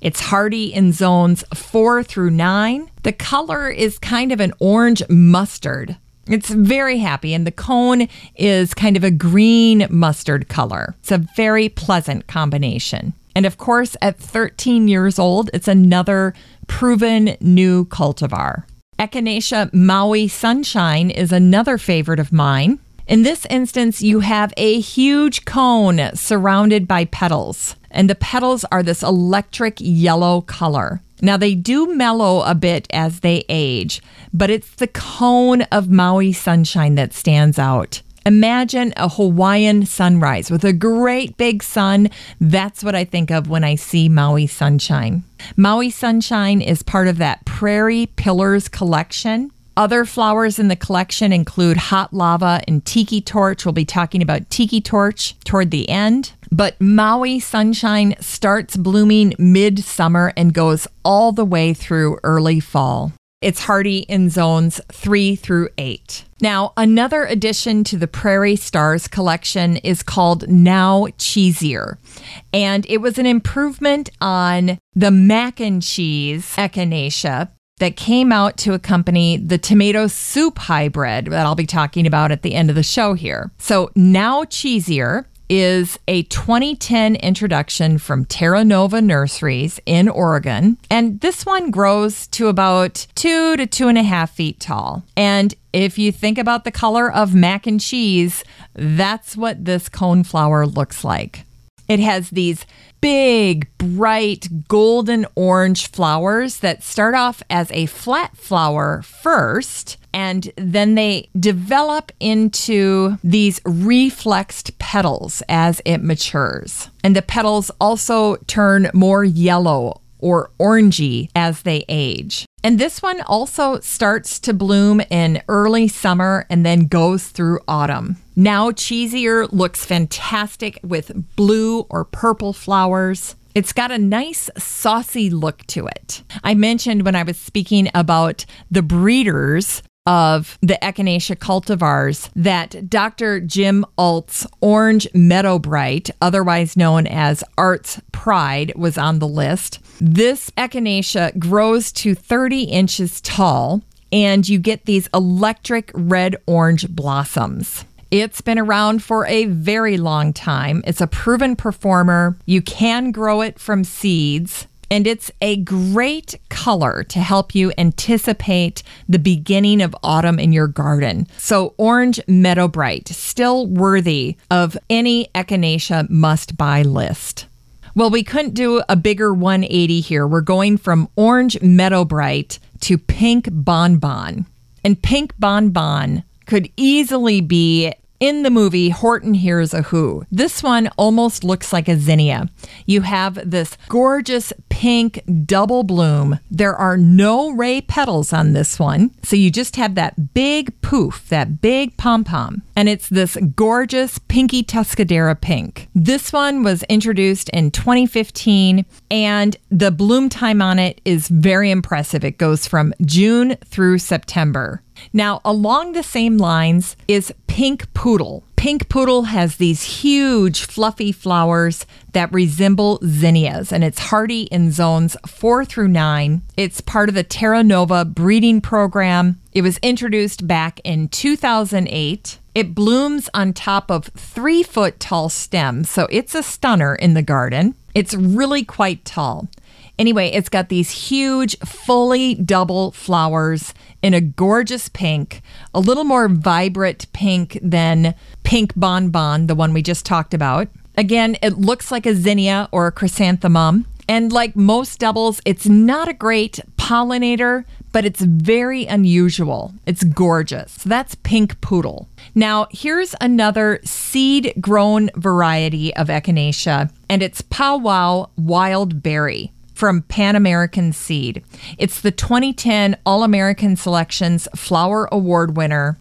It's hardy in zones four through nine. The color is kind of an orange mustard. It's very happy, and the cone is kind of a green mustard color. It's a very pleasant combination. And of course, at 13 years old, it's another proven new cultivar. Echinacea Maui Sunshine is another favorite of mine. In this instance, you have a huge cone surrounded by petals, and the petals are this electric yellow color. Now, they do mellow a bit as they age, but it's the cone of Maui sunshine that stands out. Imagine a Hawaiian sunrise with a great big sun. That's what I think of when I see Maui Sunshine. Maui Sunshine is part of that Prairie Pillars collection. Other flowers in the collection include hot lava and tiki torch. We'll be talking about tiki torch toward the end. But Maui sunshine starts blooming midsummer and goes all the way through early fall. It's hardy in zones three through eight. Now, another addition to the Prairie Stars collection is called Now Cheesier. And it was an improvement on the mac and cheese echinacea that came out to accompany the tomato soup hybrid that I'll be talking about at the end of the show here. So, Now Cheesier is a 2010 introduction from Terra Nova Nurseries in Oregon. And this one grows to about two to two and a half feet tall. And if you think about the color of mac and cheese, that's what this coneflower looks like. It has these big, bright, golden orange flowers that start off as a flat flower first and then they develop into these reflexed petals as it matures. And the petals also turn more yellow or orangey as they age. And this one also starts to bloom in early summer and then goes through autumn. Now, Cheesier looks fantastic with blue or purple flowers. It's got a nice saucy look to it. I mentioned when I was speaking about the breeders of the Echinacea cultivars that Dr. Jim Ault's Orange Meadowbrite, otherwise known as Art's Pride, was on the list. This Echinacea grows to 30 inches tall, and you get these electric red orange blossoms. It's been around for a very long time. It's a proven performer. You can grow it from seeds and it's a great color to help you anticipate the beginning of autumn in your garden. So, Orange Meadowbrite, still worthy of any Echinacea must buy list. Well, we couldn't do a bigger 180 here. We're going from Orange Meadowbrite to Pink Bonbon. And Pink Bonbon could easily be in the movie Horton Hears a Who. This one almost looks like a zinnia. You have this gorgeous pink double bloom. There are no ray petals on this one. So you just have that big poof, that big pom pom. And it's this gorgeous pinky Tuscadero pink. This one was introduced in 2015 and the bloom time on it is very impressive. It goes from June through September. Now, along the same lines is Pink Poodle. Pink Poodle has these huge, fluffy flowers that resemble zinnias, and it's hardy in zones four through nine. It's part of the Terra Nova breeding program. It was introduced back in 2008. It blooms on top of three foot tall stems, so it's a stunner in the garden. It's really quite tall. Anyway, it's got these huge, fully double flowers in a gorgeous pink, a little more vibrant pink than Pink Bonbon, the one we just talked about. Again, it looks like a zinnia or a chrysanthemum. And like most doubles, it's not a great pollinator, but it's very unusual. It's gorgeous. So that's Pink Poodle. Now, here's another seed grown variety of Echinacea, and it's Powwow Wild Berry from Pan American Seed. It's the 2010 All American Selections Flower Award winner.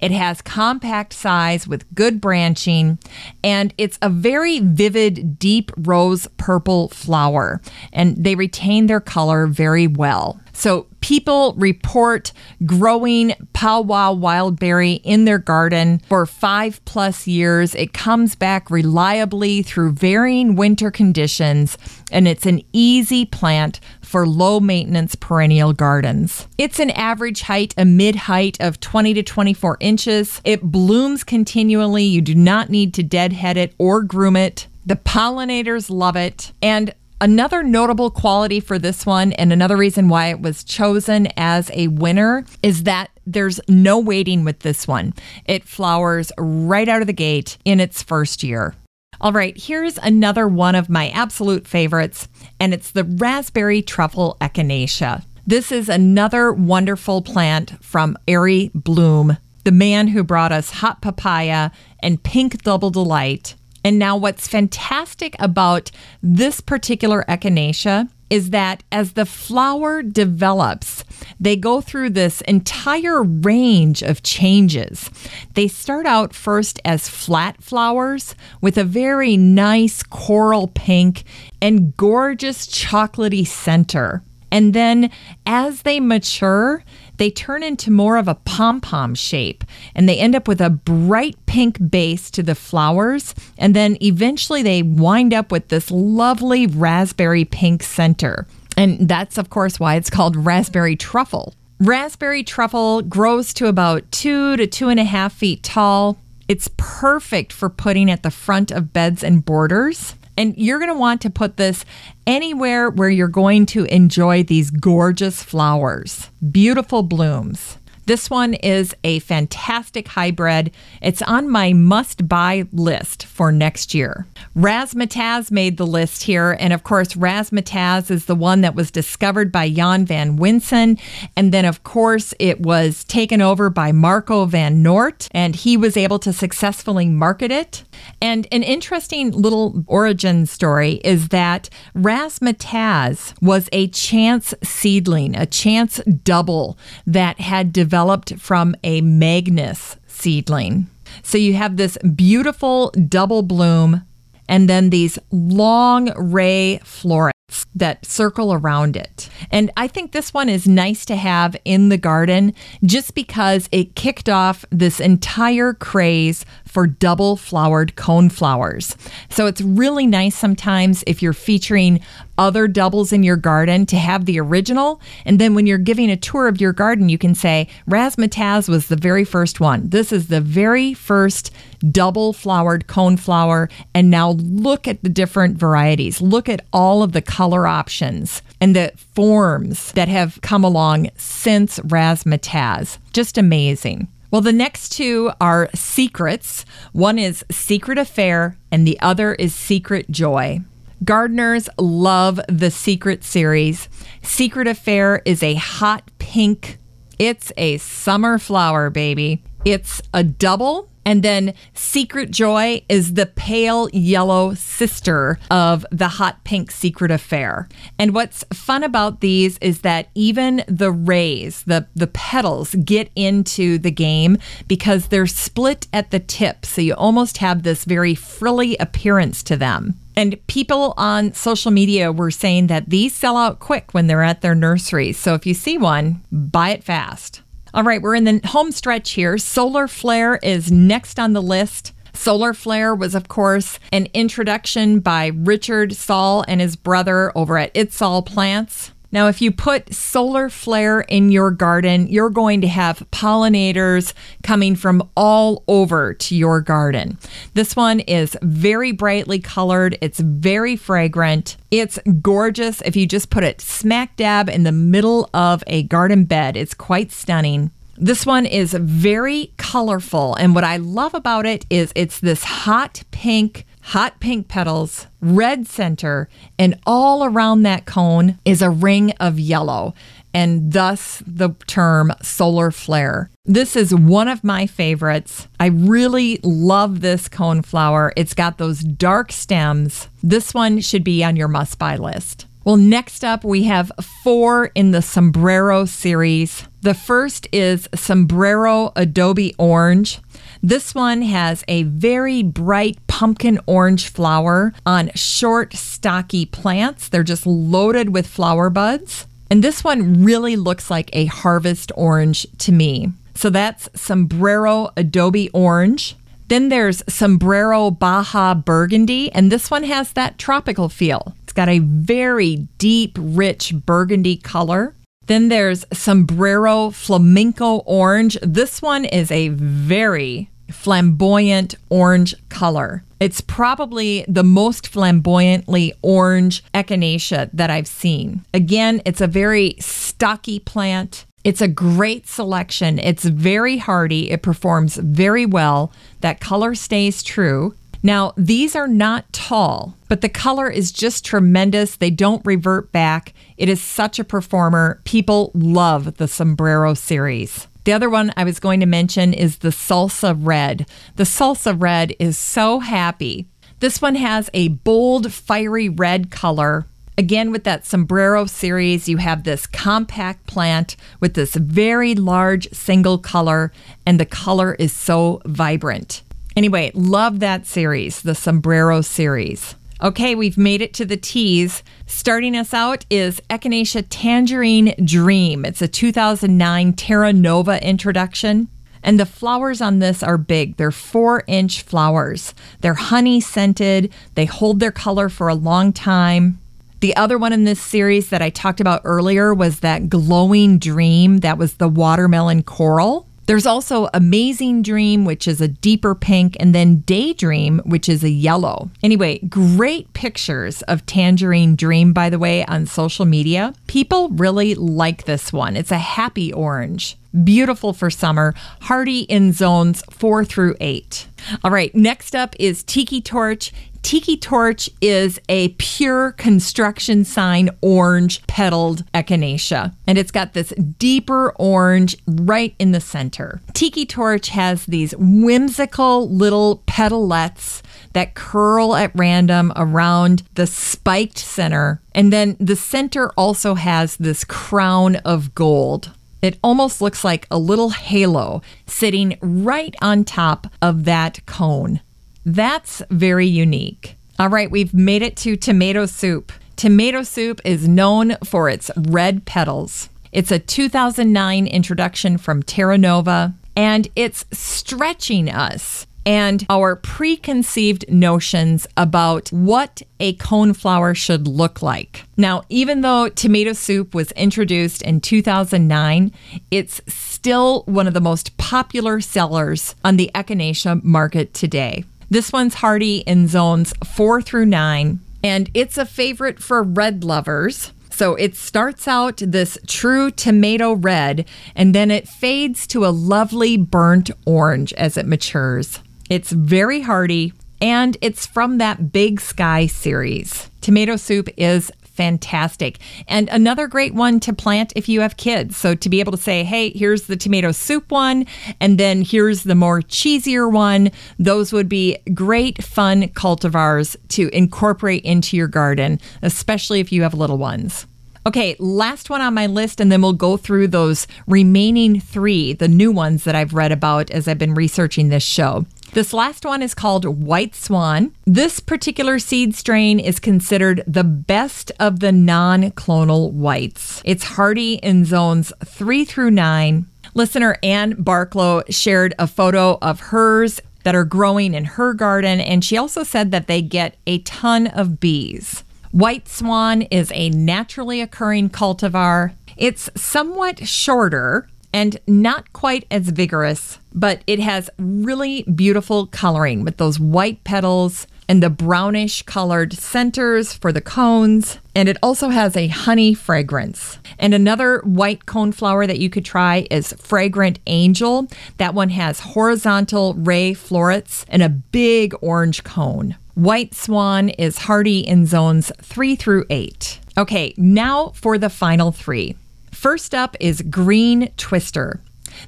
It has compact size with good branching, and it's a very vivid, deep rose purple flower, and they retain their color very well. So people report growing powwow wildberry in their garden for five plus years. It comes back reliably through varying winter conditions, and it's an easy plant for low maintenance perennial gardens. It's an average height, a mid height of 20 to 24 inches. It blooms continually. You do not need to deadhead it or groom it. The pollinators love it. And Another notable quality for this one, and another reason why it was chosen as a winner, is that there's no waiting with this one. It flowers right out of the gate in its first year. All right, here's another one of my absolute favorites, and it's the raspberry truffle echinacea. This is another wonderful plant from Arie Blom, the man who brought us hot papaya and pink double delight and now, what's fantastic about this particular echinacea is that as the flower develops, they go through this entire range of changes. They start out first as flat flowers with a very nice coral pink and gorgeous chocolatey center. And then as they mature, they turn into more of a pom pom shape and they end up with a bright pink base to the flowers. And then eventually they wind up with this lovely raspberry pink center. And that's, of course, why it's called raspberry truffle. Raspberry truffle grows to about two to two and a half feet tall. It's perfect for putting at the front of beds and borders. And you're going to want to put this anywhere where you're going to enjoy these gorgeous flowers, beautiful blooms. This one is a fantastic hybrid. It's on my must buy list for next year. Razzmatazz made the list here. And of course, Razzmatazz is the one that was discovered by Jan van Winsen. And then, of course, it was taken over by Marco van Noort, and he was able to successfully market it. And an interesting little origin story is that Razzmatazz was a chance seedling, a chance double that had developed developed from a Magnus seedling. So you have this beautiful double bloom and then these long ray florets that circle around it. And I think this one is nice to have in the garden just because it kicked off this entire craze for double flowered cone flowers. So it's really nice sometimes if you're featuring other doubles in your garden to have the original. And then when you're giving a tour of your garden, you can say, Razzmatazz was the very first one. This is the very first double flowered cone flower. And now look at the different varieties. Look at all of the color options and the forms that have come along since Razzmatazz. Just amazing. Well, the next two are secrets. One is Secret Affair, and the other is Secret Joy. Gardeners love the Secret series. Secret Affair is a hot pink. It's a summer flower, baby. It's a double and then Secret Joy is the pale yellow sister of the hot pink Secret Affair. And what's fun about these is that even the rays, the, the petals, get into the game because they're split at the tip. So you almost have this very frilly appearance to them. And people on social media were saying that these sell out quick when they're at their nurseries. So if you see one, buy it fast. All right, we're in the home stretch here. Solar Flare is next on the list. Solar Flare was, of course, an introduction by Richard Saul and his brother over at Itsaul Plants. Now, if you put solar flare in your garden, you're going to have pollinators coming from all over to your garden. This one is very brightly colored, it's very fragrant, it's gorgeous. If you just put it smack dab in the middle of a garden bed, it's quite stunning. This one is very colorful, and what I love about it is it's this hot pink hot pink petals, red center, and all around that cone is a ring of yellow, and thus the term solar flare. This is one of my favorites. I really love this cone flower. It's got those dark stems. This one should be on your must buy list. Well, next up, we have four in the Sombrero series. The first is Sombrero Adobe Orange. This one has a very bright pumpkin orange flower on short, stocky plants. They're just loaded with flower buds. And this one really looks like a harvest orange to me. So that's Sombrero Adobe Orange. Then there's Sombrero Baja Burgundy, and this one has that tropical feel. It's got a very deep, rich burgundy color. Then there's Sombrero Flamenco Orange. This one is a very flamboyant orange color. It's probably the most flamboyantly orange echinacea that I've seen. Again, it's a very stocky plant. It's a great selection. It's very hardy. It performs very well. That color stays true. Now, these are not tall, but the color is just tremendous. They don't revert back. It is such a performer. People love the Sombrero series. The other one I was going to mention is the Salsa Red. The Salsa Red is so happy. This one has a bold, fiery red color. Again, with that sombrero series, you have this compact plant with this very large single color, and the color is so vibrant. Anyway, love that series, the sombrero series. Okay, we've made it to the teas. Starting us out is Echinacea Tangerine Dream. It's a 2009 Terra Nova introduction. And the flowers on this are big. They're four inch flowers. They're honey scented. They hold their color for a long time. The other one in this series that I talked about earlier was that glowing dream. That was the watermelon coral. There's also Amazing Dream, which is a deeper pink, and then Daydream, which is a yellow. Anyway, great pictures of Tangerine Dream, by the way, on social media. People really like this one. It's a happy orange. Beautiful for summer, hardy in zones four through eight. All right, next up is Tiki Torch. Tiki Torch is a pure construction sign orange petaled echinacea, and it's got this deeper orange right in the center. Tiki Torch has these whimsical little petalettes that curl at random around the spiked center, and then the center also has this crown of gold. It almost looks like a little halo sitting right on top of that cone. That's very unique. All right, we've made it to tomato soup. Tomato soup is known for its red petals. It's a 2009 introduction from Terra Nova, and it's stretching us and our preconceived notions about what a coneflower should look like. Now, even though tomato soup was introduced in 2009, it's still one of the most popular sellers on the echinacea market today. This one's hardy in zones 4 through 9, and it's a favorite for red lovers. So it starts out this true tomato red and then it fades to a lovely burnt orange as it matures. It's very hearty and it's from that Big Sky series. Tomato soup is fantastic. And another great one to plant if you have kids. So to be able to say, hey, here's the tomato soup one, and then here's the more cheesier one, those would be great, fun cultivars to incorporate into your garden, especially if you have little ones. Okay, last one on my list, and then we'll go through those remaining three, the new ones that I've read about as I've been researching this show. This last one is called White Swan. This particular seed strain is considered the best of the non clonal whites. It's hardy in zones three through nine. Listener Ann Barklow shared a photo of hers that are growing in her garden, and she also said that they get a ton of bees. White Swan is a naturally occurring cultivar. It's somewhat shorter and not quite as vigorous, but it has really beautiful coloring with those white petals and the brownish colored centers for the cones. And it also has a honey fragrance. And another white cone flower that you could try is Fragrant Angel. That one has horizontal ray florets and a big orange cone. White Swan is hardy in zones three through eight. Okay, now for the final three. First up is Green Twister.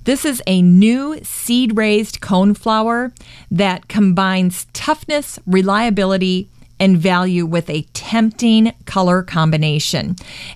This is a new seed raised coneflower that combines toughness, reliability, and value with a tempting color combination.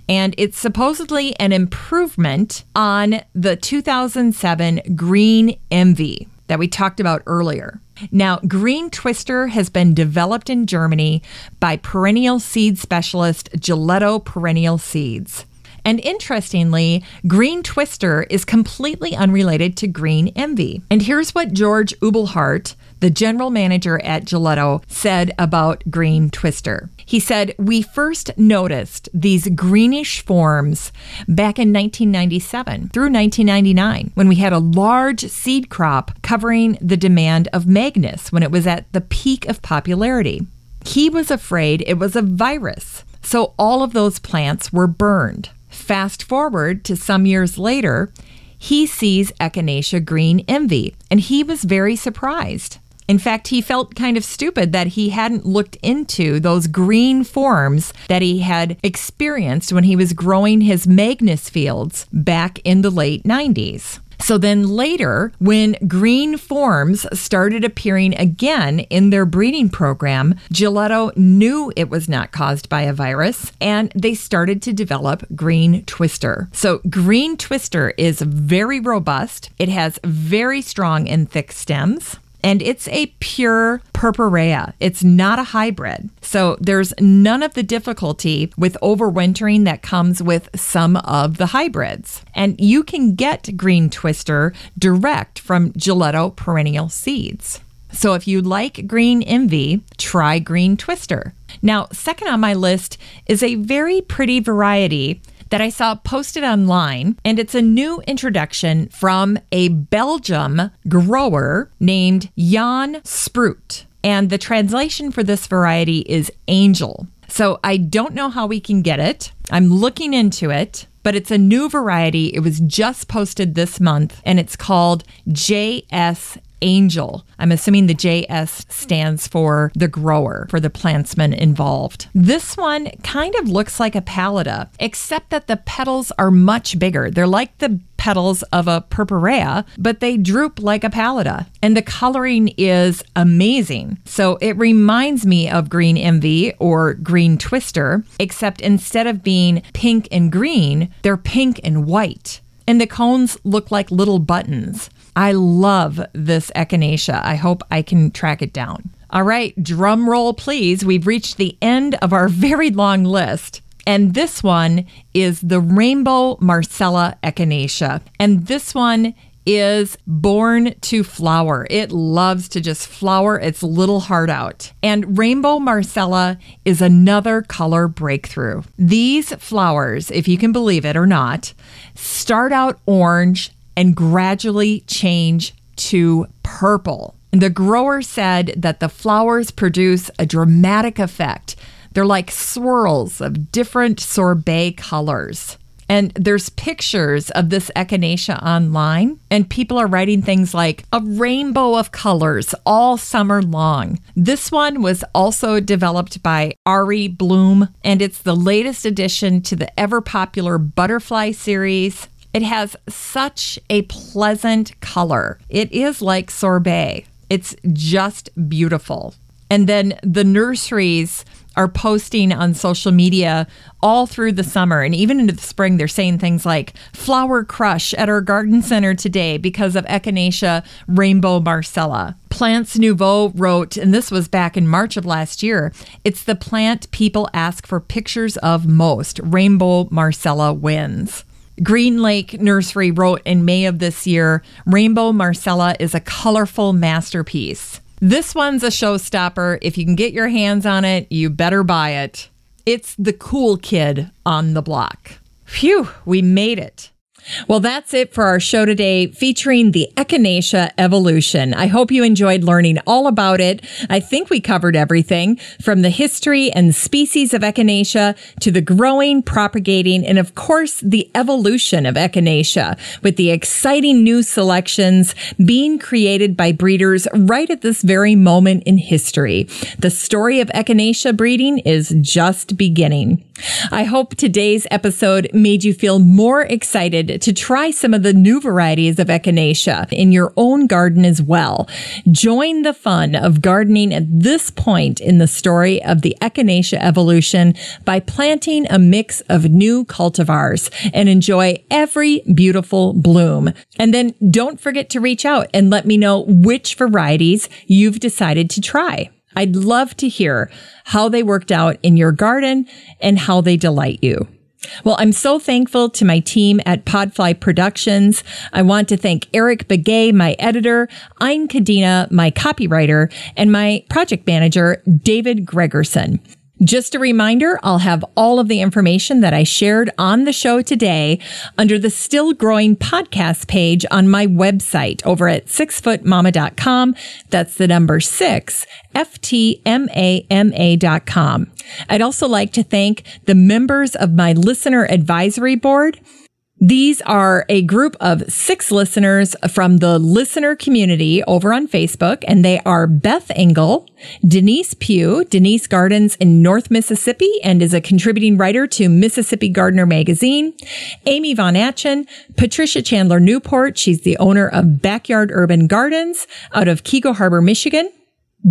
And it's supposedly an improvement on the 2007 Green Envy that we talked about earlier. Now, Green Twister has been developed in Germany by perennial seed specialist Jelitto Perennial Seeds. And interestingly, Green Twister is completely unrelated to Green Envy. And here's what George Uebelhart, the general manager at Jelitto, said about Green Twister. He said, We first noticed these greenish forms back in 1997 through 1999 when we had a large seed crop covering the demand of Magnus when it was at the peak of popularity. He was afraid it was a virus, so all of those plants were burned. Fast forward to some years later, he sees Echinacea green envy, and he was very surprised. In fact, he felt kind of stupid that he hadn't looked into those green forms that he had experienced when he was growing his Magnus fields back in the late 90s. So then later, when green forms started appearing again in their breeding program, Jelitto knew it was not caused by a virus and they started to develop green twister. So green twister is very robust. It has very strong and thick stems and it's a pure purpurea. It's not a hybrid. So there's none of the difficulty with overwintering that comes with some of the hybrids. And you can get green twister direct from Jelitto perennial seeds. So if you like green envy, try green twister. Now, second on my list is a very pretty variety that I saw posted online, and it's a new introduction from a Belgium grower named Jan Sprout. And the translation for this variety is angel. So I don't know how we can get it. I'm looking into it, but it's a new variety. It was just posted this month and it's called JS angel. I'm assuming the JS stands for the grower, for the plantsman involved. This one kind of looks like a pallida, except that the petals are much bigger. They're like the petals of a purpurea, but they droop like a pallida. And the coloring is amazing. So it reminds me of green envy or green twister, except instead of being pink and green, they're pink and white. And the cones look like little buttons. I love this echinacea. I hope I can track it down. All right, drum roll, please. We've reached the end of our very long list. And this one is the Rainbow Marcella Echinacea. And this one is born to flower. It loves to just flower its little heart out. And Rainbow Marcella is another color breakthrough. These flowers, if you can believe it or not, start out orange and gradually change to purple. The grower said that the flowers produce a dramatic effect. They're like swirls of different sorbet colors. And there's pictures of this echinacea online, and people are writing things like a rainbow of colors all summer long. This one was also developed by Arie Blom, and it's the latest addition to the ever popular butterfly series. It has such a pleasant color. It is like sorbet. It's just beautiful. And then the nurseries are posting on social media all through the summer and even into the spring. They're saying things like flower crush at our garden center today because of Echinacea rainbow marcella. Plants Nouveau wrote, and this was back in March of last year, it's the plant people ask for pictures of most. Rainbow marcella wins. Green Lake Nursery wrote in May of this year Rainbow Marcella is a colorful masterpiece. This one's a showstopper. If you can get your hands on it, you better buy it. It's the cool kid on the block. Phew, we made it. Well, that's it for our show today featuring the Echinacea evolution. I hope you enjoyed learning all about it. I think we covered everything from the history and species of Echinacea to the growing, propagating, and of course, the evolution of Echinacea with the exciting new selections being created by breeders right at this very moment in history. The story of Echinacea breeding is just beginning. I hope today's episode made you feel more excited to try some of the new varieties of echinacea in your own garden as well. Join the fun of gardening at this point in the story of the echinacea evolution by planting a mix of new cultivars and enjoy every beautiful bloom. And then don't forget to reach out and let me know which varieties you've decided to try. I'd love to hear how they worked out in your garden and how they delight you. Well, I'm so thankful to my team at Podfly Productions. I want to thank Eric Begay, my editor, Ein Kadena, my copywriter, and my project manager, David Gregerson. Just a reminder, I'll have all of the information that I shared on the show today under the Still Growing podcast page on my website over at sixfootmama.com. That's the number six, F-T-M-A-M-A.com. I'd also like to thank the members of my listener advisory board. These are a group of six listeners from the listener community over on Facebook, and they are Beth Engel, Denise Pugh. Denise gardens in North Mississippi and is a contributing writer to Mississippi Gardener magazine. Amy Von Atchen, Patricia Chandler Newport. She's the owner of Backyard Urban Gardens out of Keego Harbor, Michigan.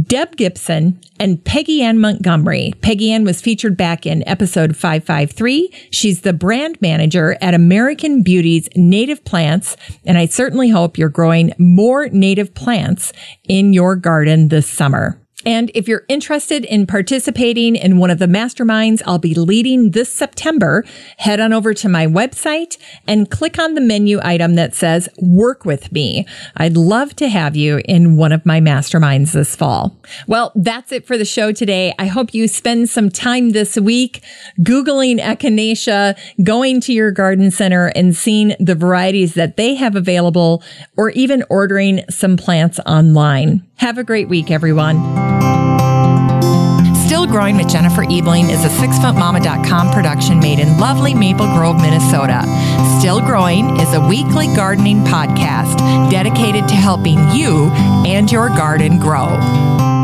Deb Gibson and Peggy Ann Montgomery. Peggy Ann was featured back in episode 553. She's the brand manager at American Beauties Native Plants, and I certainly hope you're growing more native plants in your garden this summer. And if you're interested in participating in one of the masterminds I'll be leading this September, head on over to my website and click on the menu item that says work with me. I'd love to have you in one of my masterminds this fall. Well, that's it for the show today. I hope you spend some time this week Googling Echinacea, going to your garden center and seeing the varieties that they have available or even ordering some plants online. Have a great week, everyone. Still Growing with Jennifer Ebeling is a sixfootmama.com production made in lovely Maple Grove, Minnesota. Still Growing is a weekly gardening podcast dedicated to helping you and your garden grow.